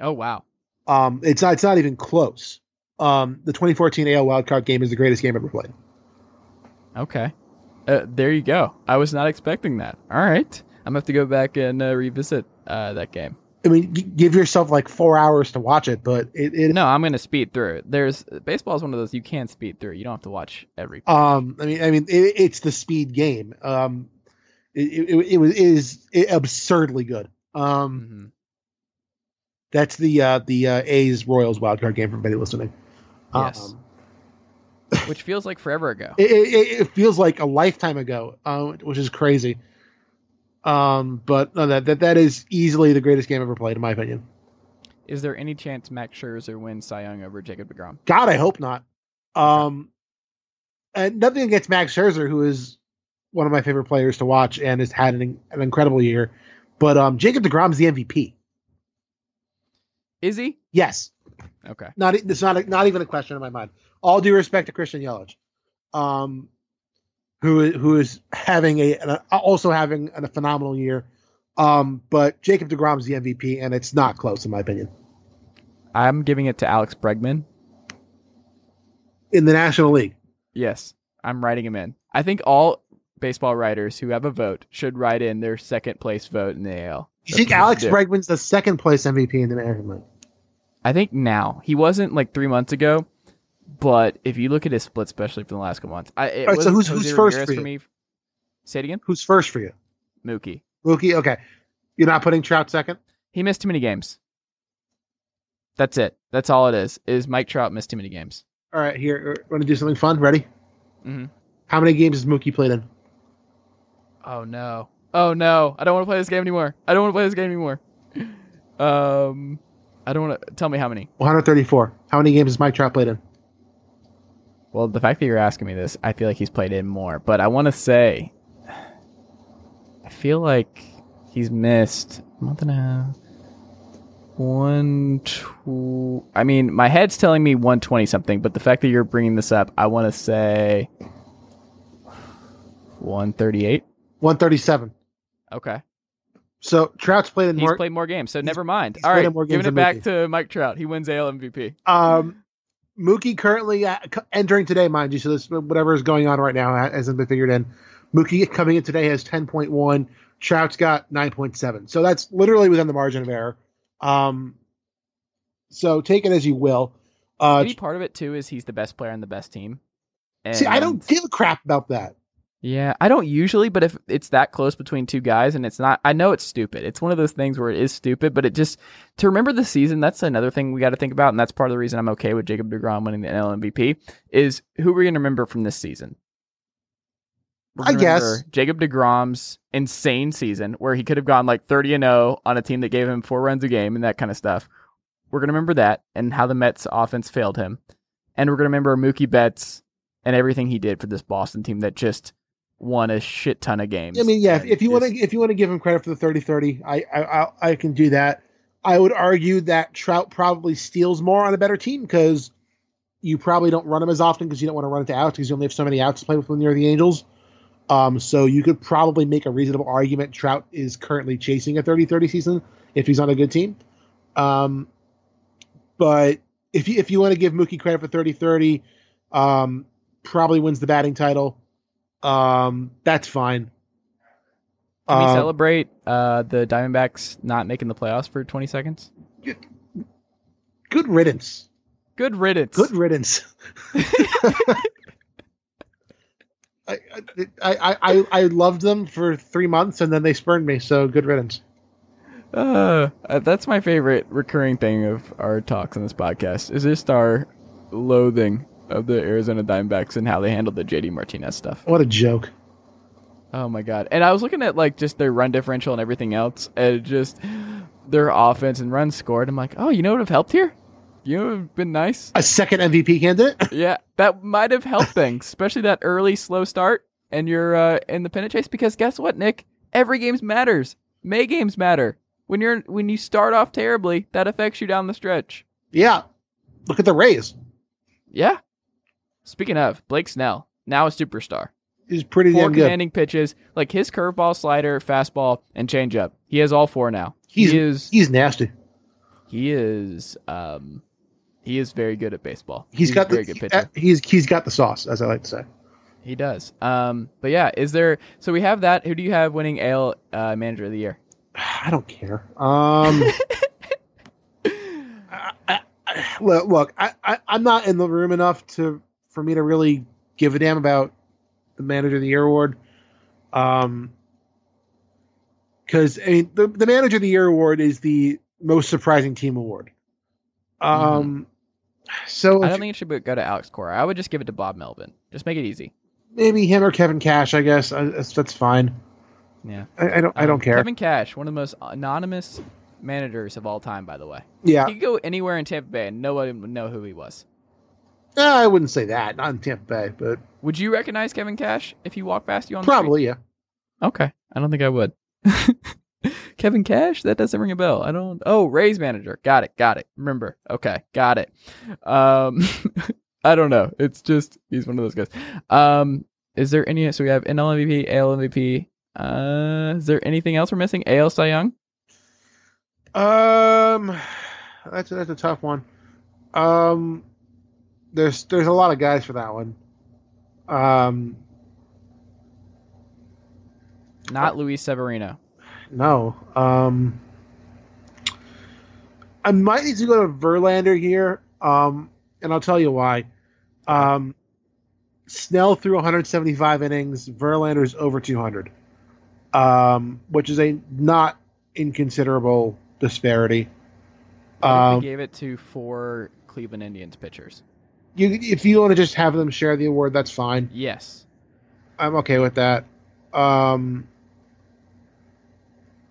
[SPEAKER 3] Oh wow.
[SPEAKER 7] Um, it's not it's not even close. Um, the 2014 AL wildcard game is the greatest game ever played.
[SPEAKER 3] Okay. Uh, there you go. I was not expecting that. All right. I'm gonna have to go back and uh, revisit uh, that game.
[SPEAKER 7] I mean, give yourself like four hours to watch it, but it, it
[SPEAKER 3] No, I'm gonna speed through it. There's baseball is one of those you can't speed through. You don't have to watch every.
[SPEAKER 7] Um, I mean, I mean, it, it's the speed game. Um, it, it, it was is absurdly good. Um,
[SPEAKER 3] Mhm.
[SPEAKER 7] that's the uh, the uh, A's Royals wildcard game for anybody listening.
[SPEAKER 3] Yes.
[SPEAKER 7] Um,
[SPEAKER 3] Which feels like forever ago.
[SPEAKER 7] it, it, it feels like a lifetime ago, uh, which is crazy. Um, but no, that, that that is easily the greatest game ever played, in my opinion.
[SPEAKER 3] Is there any chance Max Scherzer wins Cy Young over Jacob Degrom?
[SPEAKER 7] God, I hope not. Um, and nothing against Max Scherzer, who is one of my favorite players to watch and has had an, an incredible year. But um, Jacob is the MVP.
[SPEAKER 3] Is he?
[SPEAKER 7] Yes,
[SPEAKER 3] Okay.
[SPEAKER 7] not it's not a, not even a question in my mind. All due respect to Christian Yelich, um, who who is having a an, also having a phenomenal year. Um, but Jacob Degrom's the MVP, and it's not close in my opinion.
[SPEAKER 3] I'm giving it to Alex Bregman.
[SPEAKER 7] In the National League,
[SPEAKER 3] Yes, I'm writing him in. I think all baseball writers who have a vote should write in their second place vote in the AL.
[SPEAKER 7] you think Alex. Bregman's the second place MVP in the American League?
[SPEAKER 3] I think now he wasn't like three months ago, but if you look at his split, especially for the last couple months, I, it
[SPEAKER 7] All right, so who's- who's first for you?
[SPEAKER 3] me. Say it again,
[SPEAKER 7] Who's first for you?
[SPEAKER 3] Mookie.
[SPEAKER 7] Mookie. Okay, you're not putting Trout second.
[SPEAKER 3] He missed too many games. That's it. That's all it is. Is Mike Trout missed too many games?
[SPEAKER 7] All right, here. Want to do something fun? Ready?
[SPEAKER 3] Mhm.
[SPEAKER 7] How many games has Mookie played in?
[SPEAKER 3] Oh no. Oh no. I don't want to play this game anymore. I don't want to play this game anymore. Um, I don't want to tell me how many.
[SPEAKER 7] 134. How many games has Mike Trout played in?
[SPEAKER 3] Well, the fact that you're asking me this, I feel like he's played in more. But I want to say, I feel like he's missed a month and a half. One, two. I mean, my head's telling me 120 something, but the fact that you're bringing this up, I want to say 138.
[SPEAKER 7] 137.
[SPEAKER 3] Okay.
[SPEAKER 7] So Trout's played in
[SPEAKER 3] He's
[SPEAKER 7] more.
[SPEAKER 3] played more games, so never mind.
[SPEAKER 7] All right,
[SPEAKER 3] All
[SPEAKER 7] played
[SPEAKER 3] right,
[SPEAKER 7] in more
[SPEAKER 3] giving it back to Mike Trout. He wins AL MVP.
[SPEAKER 7] Um, Mookie currently uh, entering today, mind you. So this whatever is going on right now hasn't been figured in. Mookie coming in today has 10.1. Trout's got 9.7. So that's literally within the margin of error. Um, so take it as you will. Uh,
[SPEAKER 3] Maybe part of it too is he's the best player on the best team.
[SPEAKER 7] see, I don't
[SPEAKER 3] And-
[SPEAKER 7] give a crap about that.
[SPEAKER 3] Yeah, I don't usually, but if it's that close between two guys and it's not, I know it's stupid. It's one of those things where it is stupid, but it just to remember the season. That's another thing we got to think about, and that's part of the reason I'm okay with Jacob Degrom winning the NL MVP. Is who we're going to remember from this season?
[SPEAKER 7] I guess.
[SPEAKER 3] Jacob Degrom's insane season where he could have gone like 30 and 0 on a team that gave him four runs a game and that kind of stuff. We're going to remember that and how the Mets offense failed him, and we're going to remember Mookie Betts and everything he did for this Boston team that just won a shit ton of games.
[SPEAKER 7] I mean, yeah. If, if you want to, if you want to give him credit for the 30-30, I, I, I, I can do that. I would argue that Trout probably steals more on a better team because you probably don't run him as often because you don't want to run into outs because you only have so many outs to play with when you're the Angels. Um, so you could probably make a reasonable argument Trout is currently chasing a 30-30 season if he's on a good team. Um, but if you if you want to give Mookie credit for 30-30, um, probably wins the batting title. Um, that's fine.
[SPEAKER 3] Can we
[SPEAKER 7] Um,
[SPEAKER 3] celebrate uh, the Diamondbacks not making the playoffs for 20 seconds?
[SPEAKER 7] Good riddance.
[SPEAKER 3] Good riddance.
[SPEAKER 7] Good riddance. I, I, I, I, I loved them for three months and then they spurned me. So good riddance.
[SPEAKER 3] Uh, uh, that's my favorite recurring thing of our talks on this podcast is just our loathing of the Arizona Diamondbacks and how they handled the JD Martinez stuff.
[SPEAKER 7] What a joke.
[SPEAKER 3] Oh my god! And I was looking at like just their run differential and everything else, and just their offense and runs scored. I'm like, oh, you know what would have helped here? You know have been nice?
[SPEAKER 7] A second MVP candidate.
[SPEAKER 3] yeah, that might have helped things, especially that early slow start and you're uh, in the pennant chase. Because guess what, Nick? Every games matters. May games matter. When you're when you start off terribly, that affects you down the stretch.
[SPEAKER 7] yeah. Look at the Rays.
[SPEAKER 3] Yeah. Speaking of Blake Snell, now a superstar.
[SPEAKER 7] He's pretty
[SPEAKER 3] Four
[SPEAKER 7] damn good.
[SPEAKER 3] commanding pitches, like his curveball, slider, fastball, and changeup. He has all four now.
[SPEAKER 7] He's
[SPEAKER 3] he is
[SPEAKER 7] he's nasty.
[SPEAKER 3] he is um he is very good at baseball.
[SPEAKER 7] he's got
[SPEAKER 3] a very
[SPEAKER 7] the
[SPEAKER 3] good pitcher.
[SPEAKER 7] uh, he's he's got the sauce, as I like to say.
[SPEAKER 3] He does. Um, but yeah, is there? So we have that. Who do you have winning AL uh, Manager of the Year?
[SPEAKER 7] I don't care. Um, I, I, I, look, look I, I, I'm not in the room enough to for me to really give a damn about the Manager of the Year award. Um, because I mean, the, the Manager of the Year award is the most surprising team award. Um, so
[SPEAKER 3] Mm-hmm. I don't think it should go to Alex Cora. I would just give it to Bob Melvin. Just make it easy.
[SPEAKER 7] maybe him or Kevin Cash. I guess I, that's, that's fine.
[SPEAKER 3] Yeah.
[SPEAKER 7] I, I don't. I don't
[SPEAKER 3] Um,
[SPEAKER 7] care.
[SPEAKER 3] Kevin Cash, one of the most anonymous managers of all time, by the way.
[SPEAKER 7] yeah,
[SPEAKER 3] He could go anywhere in Tampa Bay and nobody would know who he was.
[SPEAKER 7] Uh, I wouldn't say that. Not in Tampa Bay, but
[SPEAKER 3] Would you recognize Kevin Cash if he walked past you on the
[SPEAKER 7] probably yeah.
[SPEAKER 3] Okay. I don't think I would. Kevin Cash? That doesn't ring a bell. I don't. Oh, Rays manager. Got it. Got it. Remember. Okay. Got it. Um, I don't know. It's just he's one of those guys. Um, is there any? So we have NL MVP, AL MVP. Uh, is there anything else we're missing? AL Cy Young.
[SPEAKER 7] Um, that's that's a tough one. Um, there's there's a lot of guys for that one. Um,
[SPEAKER 3] Not Luis Severino.
[SPEAKER 7] no. Um, I might need to go to Verlander here. Um, and I'll tell you why. Um, Snell threw 175 innings. Verlander's over 200. Um, which is a not inconsiderable disparity. Um,
[SPEAKER 3] gave it to four Cleveland Indians pitchers?
[SPEAKER 7] You if you want to just have them share the award, that's fine.
[SPEAKER 3] Yes.
[SPEAKER 7] I'm okay with that. Um,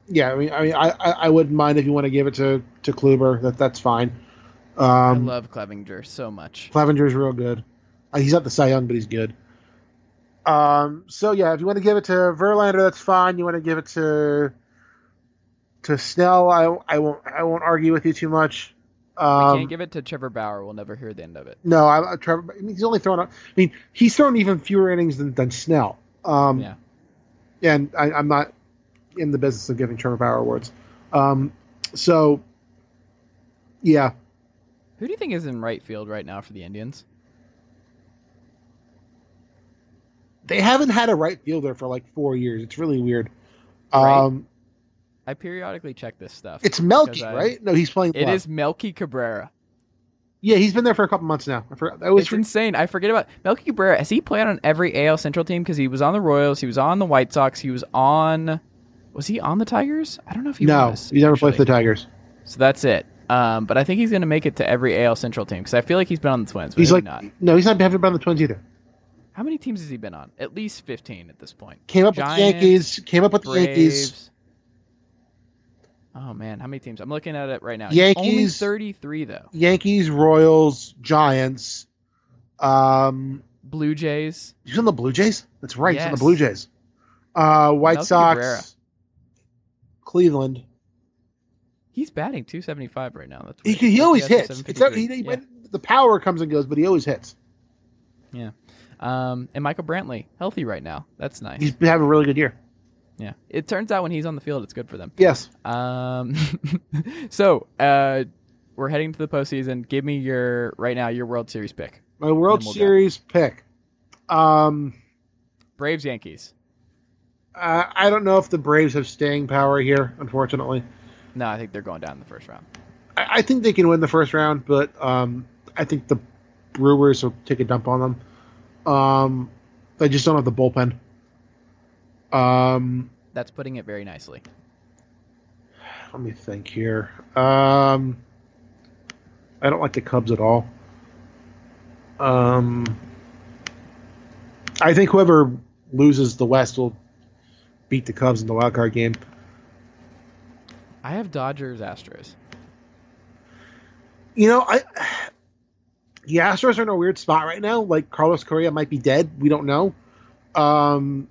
[SPEAKER 7] yeah, I mean, I mean, I, I, I wouldn't mind if you want to give it to to Kluber. That that's fine.
[SPEAKER 3] I
[SPEAKER 7] Um,
[SPEAKER 3] love Clevinger so much.
[SPEAKER 7] Clevinger's real good. Uh, he's not the Cy Young, but he's good. Um, so yeah, if you want to give it to Verlander, that's fine. You want to give it to to Snell, I I won't I won't argue with you too much.
[SPEAKER 3] We
[SPEAKER 7] Um,
[SPEAKER 3] can't give it to Trevor Bauer. We'll never hear the end of it.
[SPEAKER 7] No, I, I Trevor. I mean, he's only thrown. out- I mean, he's thrown even fewer innings than, than Snell. Um,
[SPEAKER 3] Yeah.
[SPEAKER 7] and I, I'm not in the business of giving Trevor Bauer awards. Um, so, yeah,
[SPEAKER 3] Who do you think is in right field right now for the Indians?
[SPEAKER 7] they haven't had a right fielder for like four years. It's really weird.
[SPEAKER 3] Right.
[SPEAKER 7] Um,
[SPEAKER 3] I periodically check this stuff.
[SPEAKER 7] it's Melky,
[SPEAKER 3] I-
[SPEAKER 7] right? No, he's playing.
[SPEAKER 3] It is Melky Cabrera.
[SPEAKER 7] Yeah, he's been there for a couple months now. I forgot. That was
[SPEAKER 3] It's insane. I forget about Melky Cabrera. Has he played on every AL Central team? Because he was on the Royals, he was on the White Sox, he was on. Was he on the Tigers? I don't know if he was.
[SPEAKER 7] no,
[SPEAKER 3] was.
[SPEAKER 7] he's never played for the Tigers.
[SPEAKER 3] So that's it. Um, but I think he's going to make it to every AL Central team because I feel like he's been on the Twins. But
[SPEAKER 7] He's like,
[SPEAKER 3] not.
[SPEAKER 7] no, he's not haven't been on the Twins either.
[SPEAKER 3] How many teams has he been on? At least fifteen at this point.
[SPEAKER 7] Came up with the Yankees. Came up with the Yankees.
[SPEAKER 3] Oh man, how many teams? I'm looking at it right now. He's only
[SPEAKER 7] Yankees.
[SPEAKER 3] 33 though.
[SPEAKER 7] Yankees, Royals, Giants. Um,
[SPEAKER 3] Blue Jays.
[SPEAKER 7] he's on the Blue Jays. That's right. He's on the Blue Jays. Uh, White
[SPEAKER 3] Melky
[SPEAKER 7] Sox,
[SPEAKER 3] Cabrera.
[SPEAKER 7] Cleveland.
[SPEAKER 3] He's batting 275 right now. That's
[SPEAKER 7] He, he always
[SPEAKER 3] He has a
[SPEAKER 7] hits. It's
[SPEAKER 3] 753.
[SPEAKER 7] he,
[SPEAKER 3] Yeah.
[SPEAKER 7] The power comes and goes, but he always hits. Yeah.
[SPEAKER 3] Um, and Michael Brantley healthy right now. That's nice.
[SPEAKER 7] He's been having a really good year.
[SPEAKER 3] Yeah. It turns out when he's on the field, it's good for them.
[SPEAKER 7] Yes.
[SPEAKER 3] Um, so uh, we're heading to the postseason. Give me your right now your World Series pick.
[SPEAKER 7] My World
[SPEAKER 3] we'll go.
[SPEAKER 7] Series pick. Um,
[SPEAKER 3] Braves Yankees.
[SPEAKER 7] uh, I don't know if the Braves have staying power here, unfortunately.
[SPEAKER 3] No, I think they're going down in the first round.
[SPEAKER 7] I, I think they can win the first round, but um, I think the Brewers will take a dump on them. Um, they just don't have the bullpen. Um,
[SPEAKER 3] That's putting it very nicely.
[SPEAKER 7] let me think here. Um, I don't like the Cubs at all. Um, I think whoever loses the West will beat the Cubs in the wild card game.
[SPEAKER 3] I have Dodgers Astros.
[SPEAKER 7] You know, I the Astros are in a weird spot right now. Like Carlos Correa might be dead. We don't know. Um,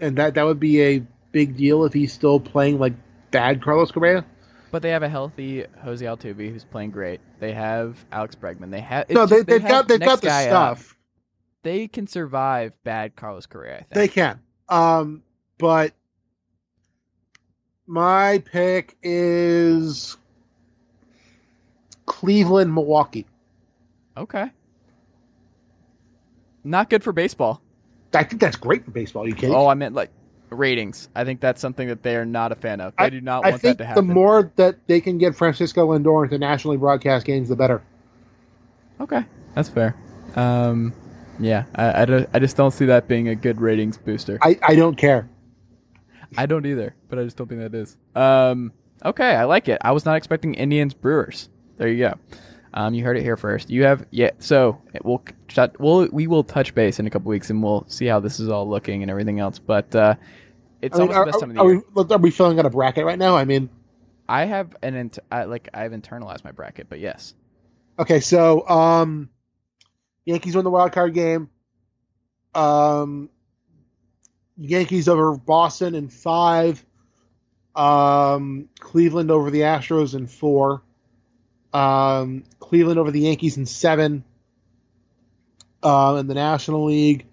[SPEAKER 7] and that that would be a big deal if he's still playing like bad Carlos Correa.
[SPEAKER 3] But they have a healthy Jose Altuve who's playing great. They have Alex Bregman. They have
[SPEAKER 7] no, they,
[SPEAKER 3] just-
[SPEAKER 7] they've
[SPEAKER 3] have
[SPEAKER 7] got they've got the
[SPEAKER 3] guy up.
[SPEAKER 7] stuff.
[SPEAKER 3] They can survive bad Carlos Correa. I think.
[SPEAKER 7] They can. Um, but my pick is Cleveland, Milwaukee.
[SPEAKER 3] Okay. Not good for baseball.
[SPEAKER 7] I think that's great for baseball. Are you kidding?
[SPEAKER 3] Oh, I meant like ratings. I think that's something that they are not a fan of. They do not
[SPEAKER 7] I
[SPEAKER 3] want
[SPEAKER 7] think
[SPEAKER 3] that to happen.
[SPEAKER 7] the more that they can get Francisco Lindor into nationally broadcast games, the better.
[SPEAKER 3] okay, that's fair. Um, yeah, I, I, don't, I just don't see that being a good ratings booster.
[SPEAKER 7] I, I don't care.
[SPEAKER 3] I don't either, but I just don't think that is. Um, okay, I like it. I was not expecting Indians Brewers. There you go. Um, you heard it here first. You have yeah. So we'll. We'll we will touch base in a couple weeks and we'll see how this is all looking and everything else. But uh, it's
[SPEAKER 7] I mean,
[SPEAKER 3] almost
[SPEAKER 7] are,
[SPEAKER 3] the best time of the
[SPEAKER 7] are
[SPEAKER 3] year.
[SPEAKER 7] we, are we filling out a bracket right now? I mean,
[SPEAKER 3] I have an int- I, like I've internalized my bracket, but yes.
[SPEAKER 7] okay, so um, Yankees won the wild card game. Um, Yankees over Boston in five. Um, Cleveland over the Astros in four. Um, Cleveland over the Yankees in seven. Um, in the National League,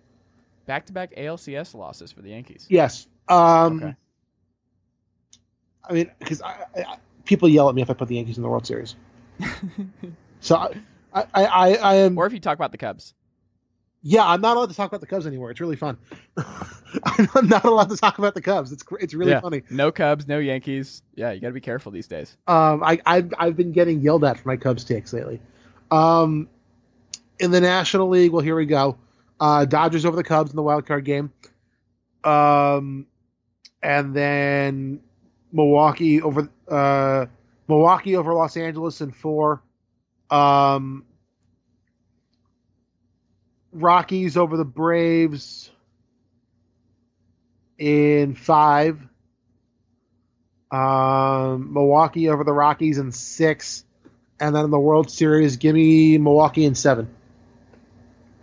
[SPEAKER 3] Back to back ALCS losses for the Yankees.
[SPEAKER 7] yes. Um,
[SPEAKER 3] Okay.
[SPEAKER 7] I mean, because I, I, people yell at me if I put the Yankees in the World Series. so I, I, I, I am.
[SPEAKER 3] Or if you talk about the Cubs.
[SPEAKER 7] Yeah, I'm not allowed to talk about the Cubs anymore. It's really fun. I'm not allowed to talk about the Cubs. It's it's really
[SPEAKER 3] Yeah.
[SPEAKER 7] funny.
[SPEAKER 3] No Cubs, no Yankees. Yeah, you got to be careful these days.
[SPEAKER 7] Um, I I've, I've been getting yelled at for my Cubs takes lately. Um, in the National League, well, here we go. Uh, Dodgers over the Cubs in the wild card game. Um, and then Milwaukee over uh, Milwaukee over Los Angeles in four. Um, Rockies over the Braves in five. Um, Milwaukee over the Rockies in six, and then in the World Series, give me Milwaukee in seven,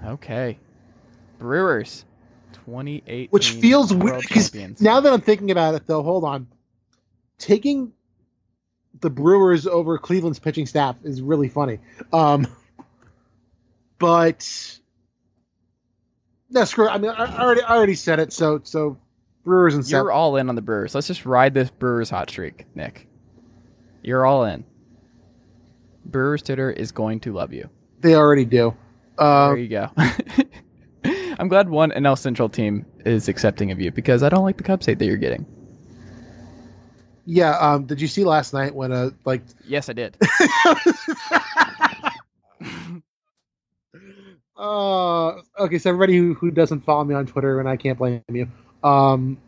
[SPEAKER 3] Okay. Brewers, 28.
[SPEAKER 7] which feels weird because now that I'm thinking about it, though, hold on, taking the Brewers over Cleveland's pitching staff is really funny. Um, but No, screw. It. I mean, I, I already I already said it. So so Brewers and
[SPEAKER 3] You're all in on the Brewers. Let's just ride this Brewers hot streak, Nick. You're all in. Brewers Twitter is going to love you.
[SPEAKER 7] They already do. Uh,
[SPEAKER 3] There you go. I'm glad one NL Central team is accepting of you because I don't like the Cubs hate that you're getting.
[SPEAKER 7] yeah. Um. Did you see last night when uh like
[SPEAKER 3] Yes, I did.
[SPEAKER 7] Uh, okay, so everybody who, who doesn't follow me on Twitter, and I can't blame you, um,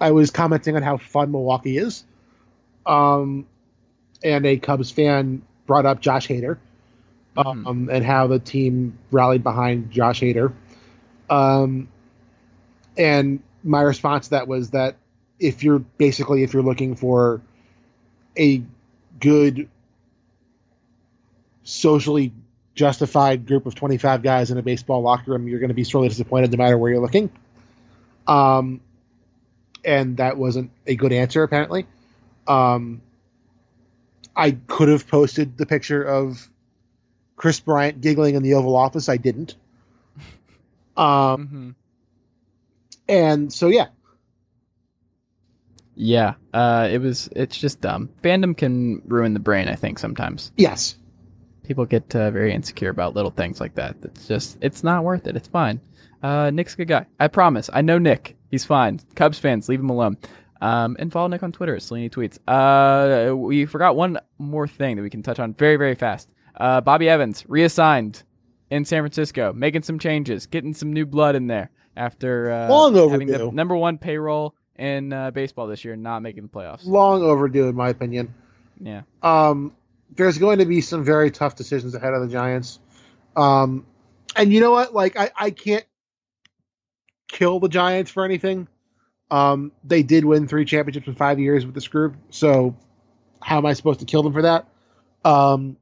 [SPEAKER 7] I was commenting on how fun Milwaukee is, um, and a Cubs fan brought up Josh Hader, um, and how the team rallied behind Josh Hader, um, and my response to that was that if you're basically if you're looking for a good socially justified group of 25 guys in a baseball locker room, you're going to be sorely disappointed no matter where you're looking. Um, and that wasn't a good answer, apparently. Um, I could have posted the picture of Kris Bryant giggling in the Oval Office. I didn't. Um,
[SPEAKER 3] hmm
[SPEAKER 7] and so, yeah,
[SPEAKER 3] Yeah, uh, it was. It's just dumb. Fandom can ruin the brain. I think sometimes
[SPEAKER 7] yes.
[SPEAKER 3] People get uh, very insecure about little things like that. It's just. It's not worth it. It's fine. Uh, Nick's a good guy. I promise. I know Nick. He's fine. Cubs fans, leave him alone. Um, and follow Nick on Twitter. Stellini tweets. Uh, we forgot one more thing that we can touch on very, very fast. Uh, Bobby Evans reassigned in San Francisco, making some changes, getting some new blood in there after uh,
[SPEAKER 7] Long
[SPEAKER 3] having the
[SPEAKER 7] overdue.
[SPEAKER 3] number one payroll in uh, baseball this year, not making the playoffs.
[SPEAKER 7] Long overdue, in my opinion.
[SPEAKER 3] Yeah.
[SPEAKER 7] Um, there's going to be some very tough decisions ahead of the Giants. Um, and you know what? Like, I, I can't kill the Giants for anything. Um, they did win three championships in five years with this group. So, how am I supposed to kill them for that? Um,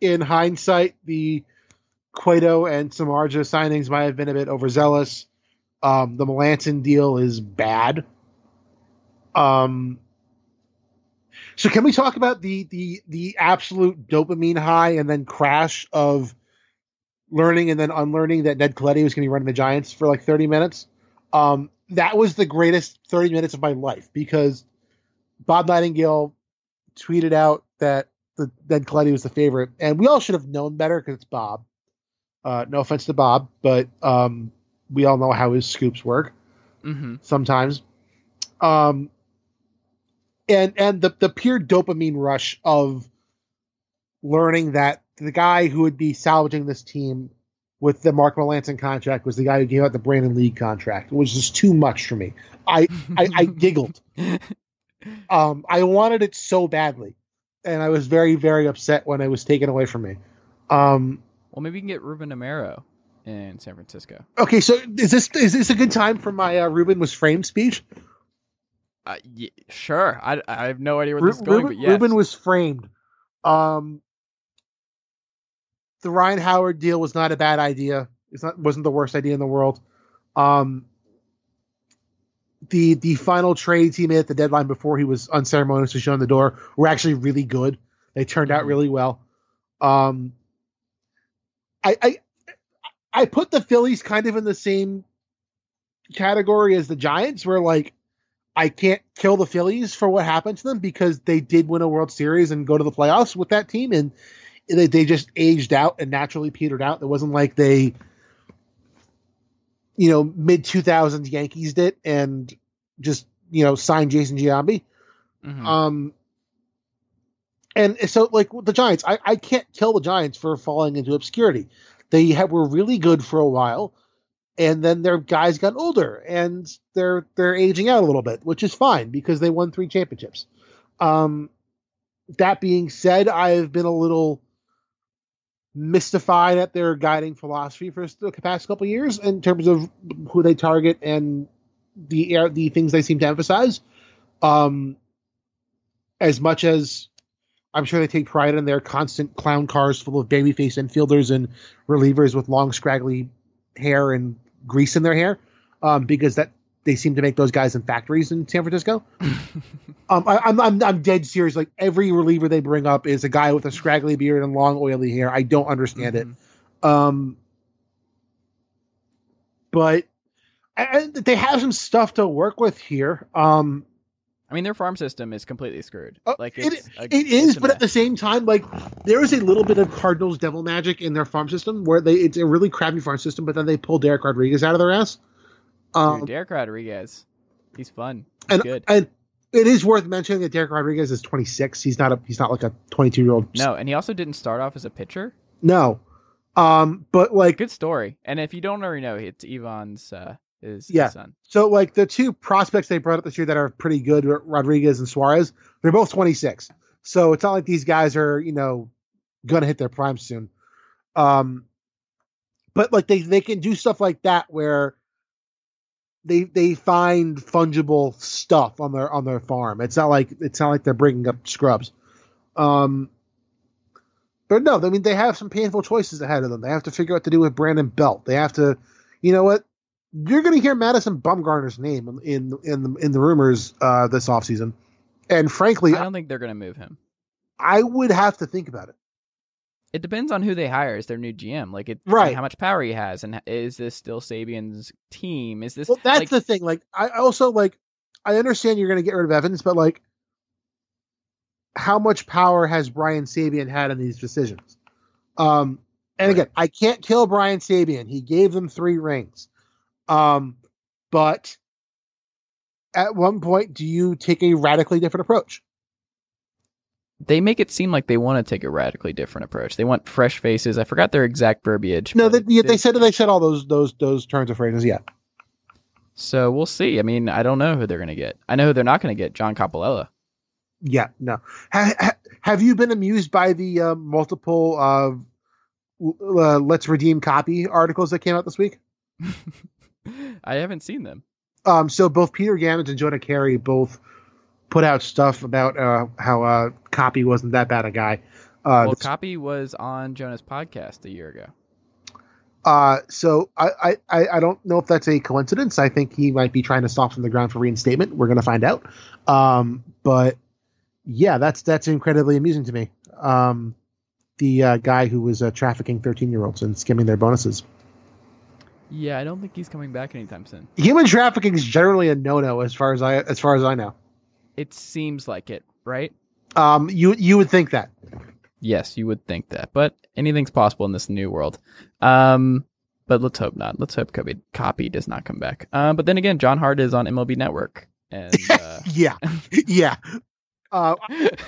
[SPEAKER 7] in hindsight, the Cueto and Samardzija signings might have been a bit overzealous. Um, the Melancon deal is bad. Um, so can we talk about the the the absolute dopamine high and then crash of learning and then unlearning that Ned Colletti was going to be running the Giants for like 30 minutes? Um, that was the greatest 30 minutes of my life because Bob Nightingale tweeted out that the Ned Colletti was the favorite, and we all should have known better because it's Bob. Uh, no offense to Bob, but um, we all know how his scoops work
[SPEAKER 3] Mm-hmm.
[SPEAKER 7] sometimes. Um, and and the the pure dopamine rush of learning that the guy who would be salvaging this team with the Mark Melancon contract was the guy who gave out the Brandon League contract. It was just too much for me. I I, I giggled. Um, I wanted it so badly, and I was very very upset when it was taken away from me. Um,
[SPEAKER 3] Well, maybe you can get Ruben Amaro in San Francisco.
[SPEAKER 7] okay, so is this is this a good time for my uh, Ruben was framed speech?
[SPEAKER 3] Uh, y- sure. I, I have no idea where
[SPEAKER 7] Ru-
[SPEAKER 3] this is going,
[SPEAKER 7] Ruben,
[SPEAKER 3] but yes.
[SPEAKER 7] Ruben was framed. Um, the Ryan Howard deal was not a bad idea. It's not wasn't the worst idea in the world. Um, the the final trades he made at the deadline before he was unceremoniously shown the door were actually really good. They turned out
[SPEAKER 3] Mhm.
[SPEAKER 7] really well. Um, I I I put the Phillies kind of in the same category as the Giants, where like I can't kill the Phillies for what happened to them because they did win a World Series and go to the playoffs with that team, and they, they just aged out and naturally petered out. It wasn't like they, you know, mid two thousands Yankees did and just you know signed Jason Giambi.
[SPEAKER 3] Mhm.
[SPEAKER 7] Um, and so like the Giants, I, I can't kill the Giants for falling into obscurity. They have, were really good for a while, and then their guys got older and they're they're aging out a little bit, which is fine because they won three championships. Um, that being said, I've been a little mystified at their guiding philosophy for the past couple years in terms of who they target and the the things they seem to emphasize. Um, as much as I'm sure they take pride in their constant clown cars full of babyface infielders and relievers with long, scraggly hair and grease in their hair, um, because that they seem to make those guys in factories in San Francisco. um, I, I'm, I'm I'm dead serious. Like every reliever they bring up is a guy with a scraggly beard and long, oily hair. I don't understand
[SPEAKER 3] Mhm.
[SPEAKER 7] it. Um, but and they have some stuff to work with here. Um,
[SPEAKER 3] I mean, their farm system is completely screwed.
[SPEAKER 7] Oh,
[SPEAKER 3] like
[SPEAKER 7] it-
[SPEAKER 3] it's a- it's
[SPEAKER 7] but at the same time, like there is a little bit of Cardinals devil magic in their farm system where they it's a really crappy farm system, but then they pull Dereck Rodríguez out of their ass. Um,
[SPEAKER 3] Dude, Dereck Rodríguez, he's fun. He's
[SPEAKER 7] and
[SPEAKER 3] good.
[SPEAKER 7] and it is worth mentioning that Dereck Rodríguez is 26. He's not a he's not like a 22 year old.
[SPEAKER 3] No, and he also didn't start off as a pitcher.
[SPEAKER 7] no. Um, but like
[SPEAKER 3] Good story. And if you don't already know, it's Ivan's uh, his
[SPEAKER 7] Yeah.
[SPEAKER 3] son.
[SPEAKER 7] So, like the two prospects they brought up this year that are pretty good, Rodriguez and Suarez, they're both 26. So it's not like these guys are, you know, gonna hit their prime soon. Um, but like they they can do stuff like that where they they find fungible stuff on their on their farm. It's not like it's not like they're bringing up scrubs. Um, but no, I mean they have some painful choices ahead of them. They have to figure out what to do with Brandon Belt. They have to, you know what? You're going to hear Madison Bumgarner's name in in the, in the rumors uh, this offseason. And frankly,
[SPEAKER 3] I don't think they're going to move him.
[SPEAKER 7] I would have to think about it.
[SPEAKER 3] It depends on who they hire as their new GM. Like it,
[SPEAKER 7] Right.
[SPEAKER 3] how much power he has, and is this still Sabean's team? Is this
[SPEAKER 7] Well, that's
[SPEAKER 3] like,
[SPEAKER 7] the thing. Like, I also like, I understand you're going to get rid of Evans, but like, how much power has Brian Sabean had in these decisions? Um, and again, I can't kill Brian Sabean. He gave them three rings. Um, but at one point, do you take a radically different approach?
[SPEAKER 3] they make it seem like they want to take a radically different approach. They want fresh faces. I forgot their exact verbiage.
[SPEAKER 7] No,
[SPEAKER 3] but
[SPEAKER 7] they, they said they said all those those those turns of phrases. Yeah,
[SPEAKER 3] So we'll see. I mean, I don't know who they're going to get. I know who they're not going to get. John Coppolella.
[SPEAKER 7] yeah, no. Ha, ha, have you been amused by the uh, multiple uh, uh, "Let's Redeem" Coppy articles that came out this week?
[SPEAKER 3] I haven't seen them.
[SPEAKER 7] Um, so both Peter Gammons and Jonah Keri both put out stuff about uh, how uh, Coppy wasn't that bad a guy. Uh,
[SPEAKER 3] well, Coppy was on Jonah's podcast a year ago.
[SPEAKER 7] Uh, so I, I, I don't know if that's a coincidence. I think he might be trying to soften the ground for reinstatement. We're gonna find out. Um, but yeah, that's that's incredibly amusing to me. Um, the uh, guy who was uh, trafficking thirteen year olds and skimming their bonuses.
[SPEAKER 3] Yeah, I don't think he's coming back anytime soon.
[SPEAKER 7] Human trafficking is generally a no no as far as I as far as I know.
[SPEAKER 3] It seems like it, right?
[SPEAKER 7] Um, you you would think that.
[SPEAKER 3] Yes, you would think that, but anything's possible in this new world. Um, but let's hope not. Let's hope Coppy, Coppy does not come back. Um, but then again, John Hart is on MLB Network, and uh,
[SPEAKER 7] Yeah, yeah. Uh,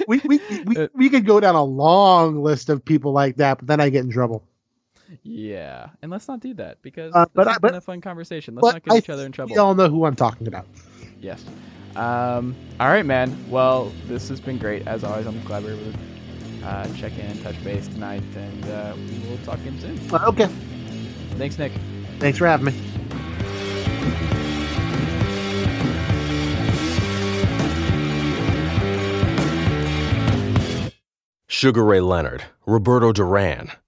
[SPEAKER 7] we, we, we, we could go down a long list of people like that, but then I get in trouble.
[SPEAKER 3] Yeah, and let's not do that because
[SPEAKER 7] Uh,
[SPEAKER 3] this
[SPEAKER 7] but
[SPEAKER 3] has
[SPEAKER 7] I- but-
[SPEAKER 3] been a fun conversation. Let's not get
[SPEAKER 7] I
[SPEAKER 3] each other in trouble.
[SPEAKER 7] We all know who I'm talking about.
[SPEAKER 3] Yes. Um, all right, man. Well, this has been great as always. I'm glad we were able to uh, check in and touch base tonight, and uh, we'll talk again soon.
[SPEAKER 7] Okay,
[SPEAKER 3] Thanks, Nick.
[SPEAKER 7] thanks for having me.
[SPEAKER 8] Sugar Ray Leonard, Roberto Duran,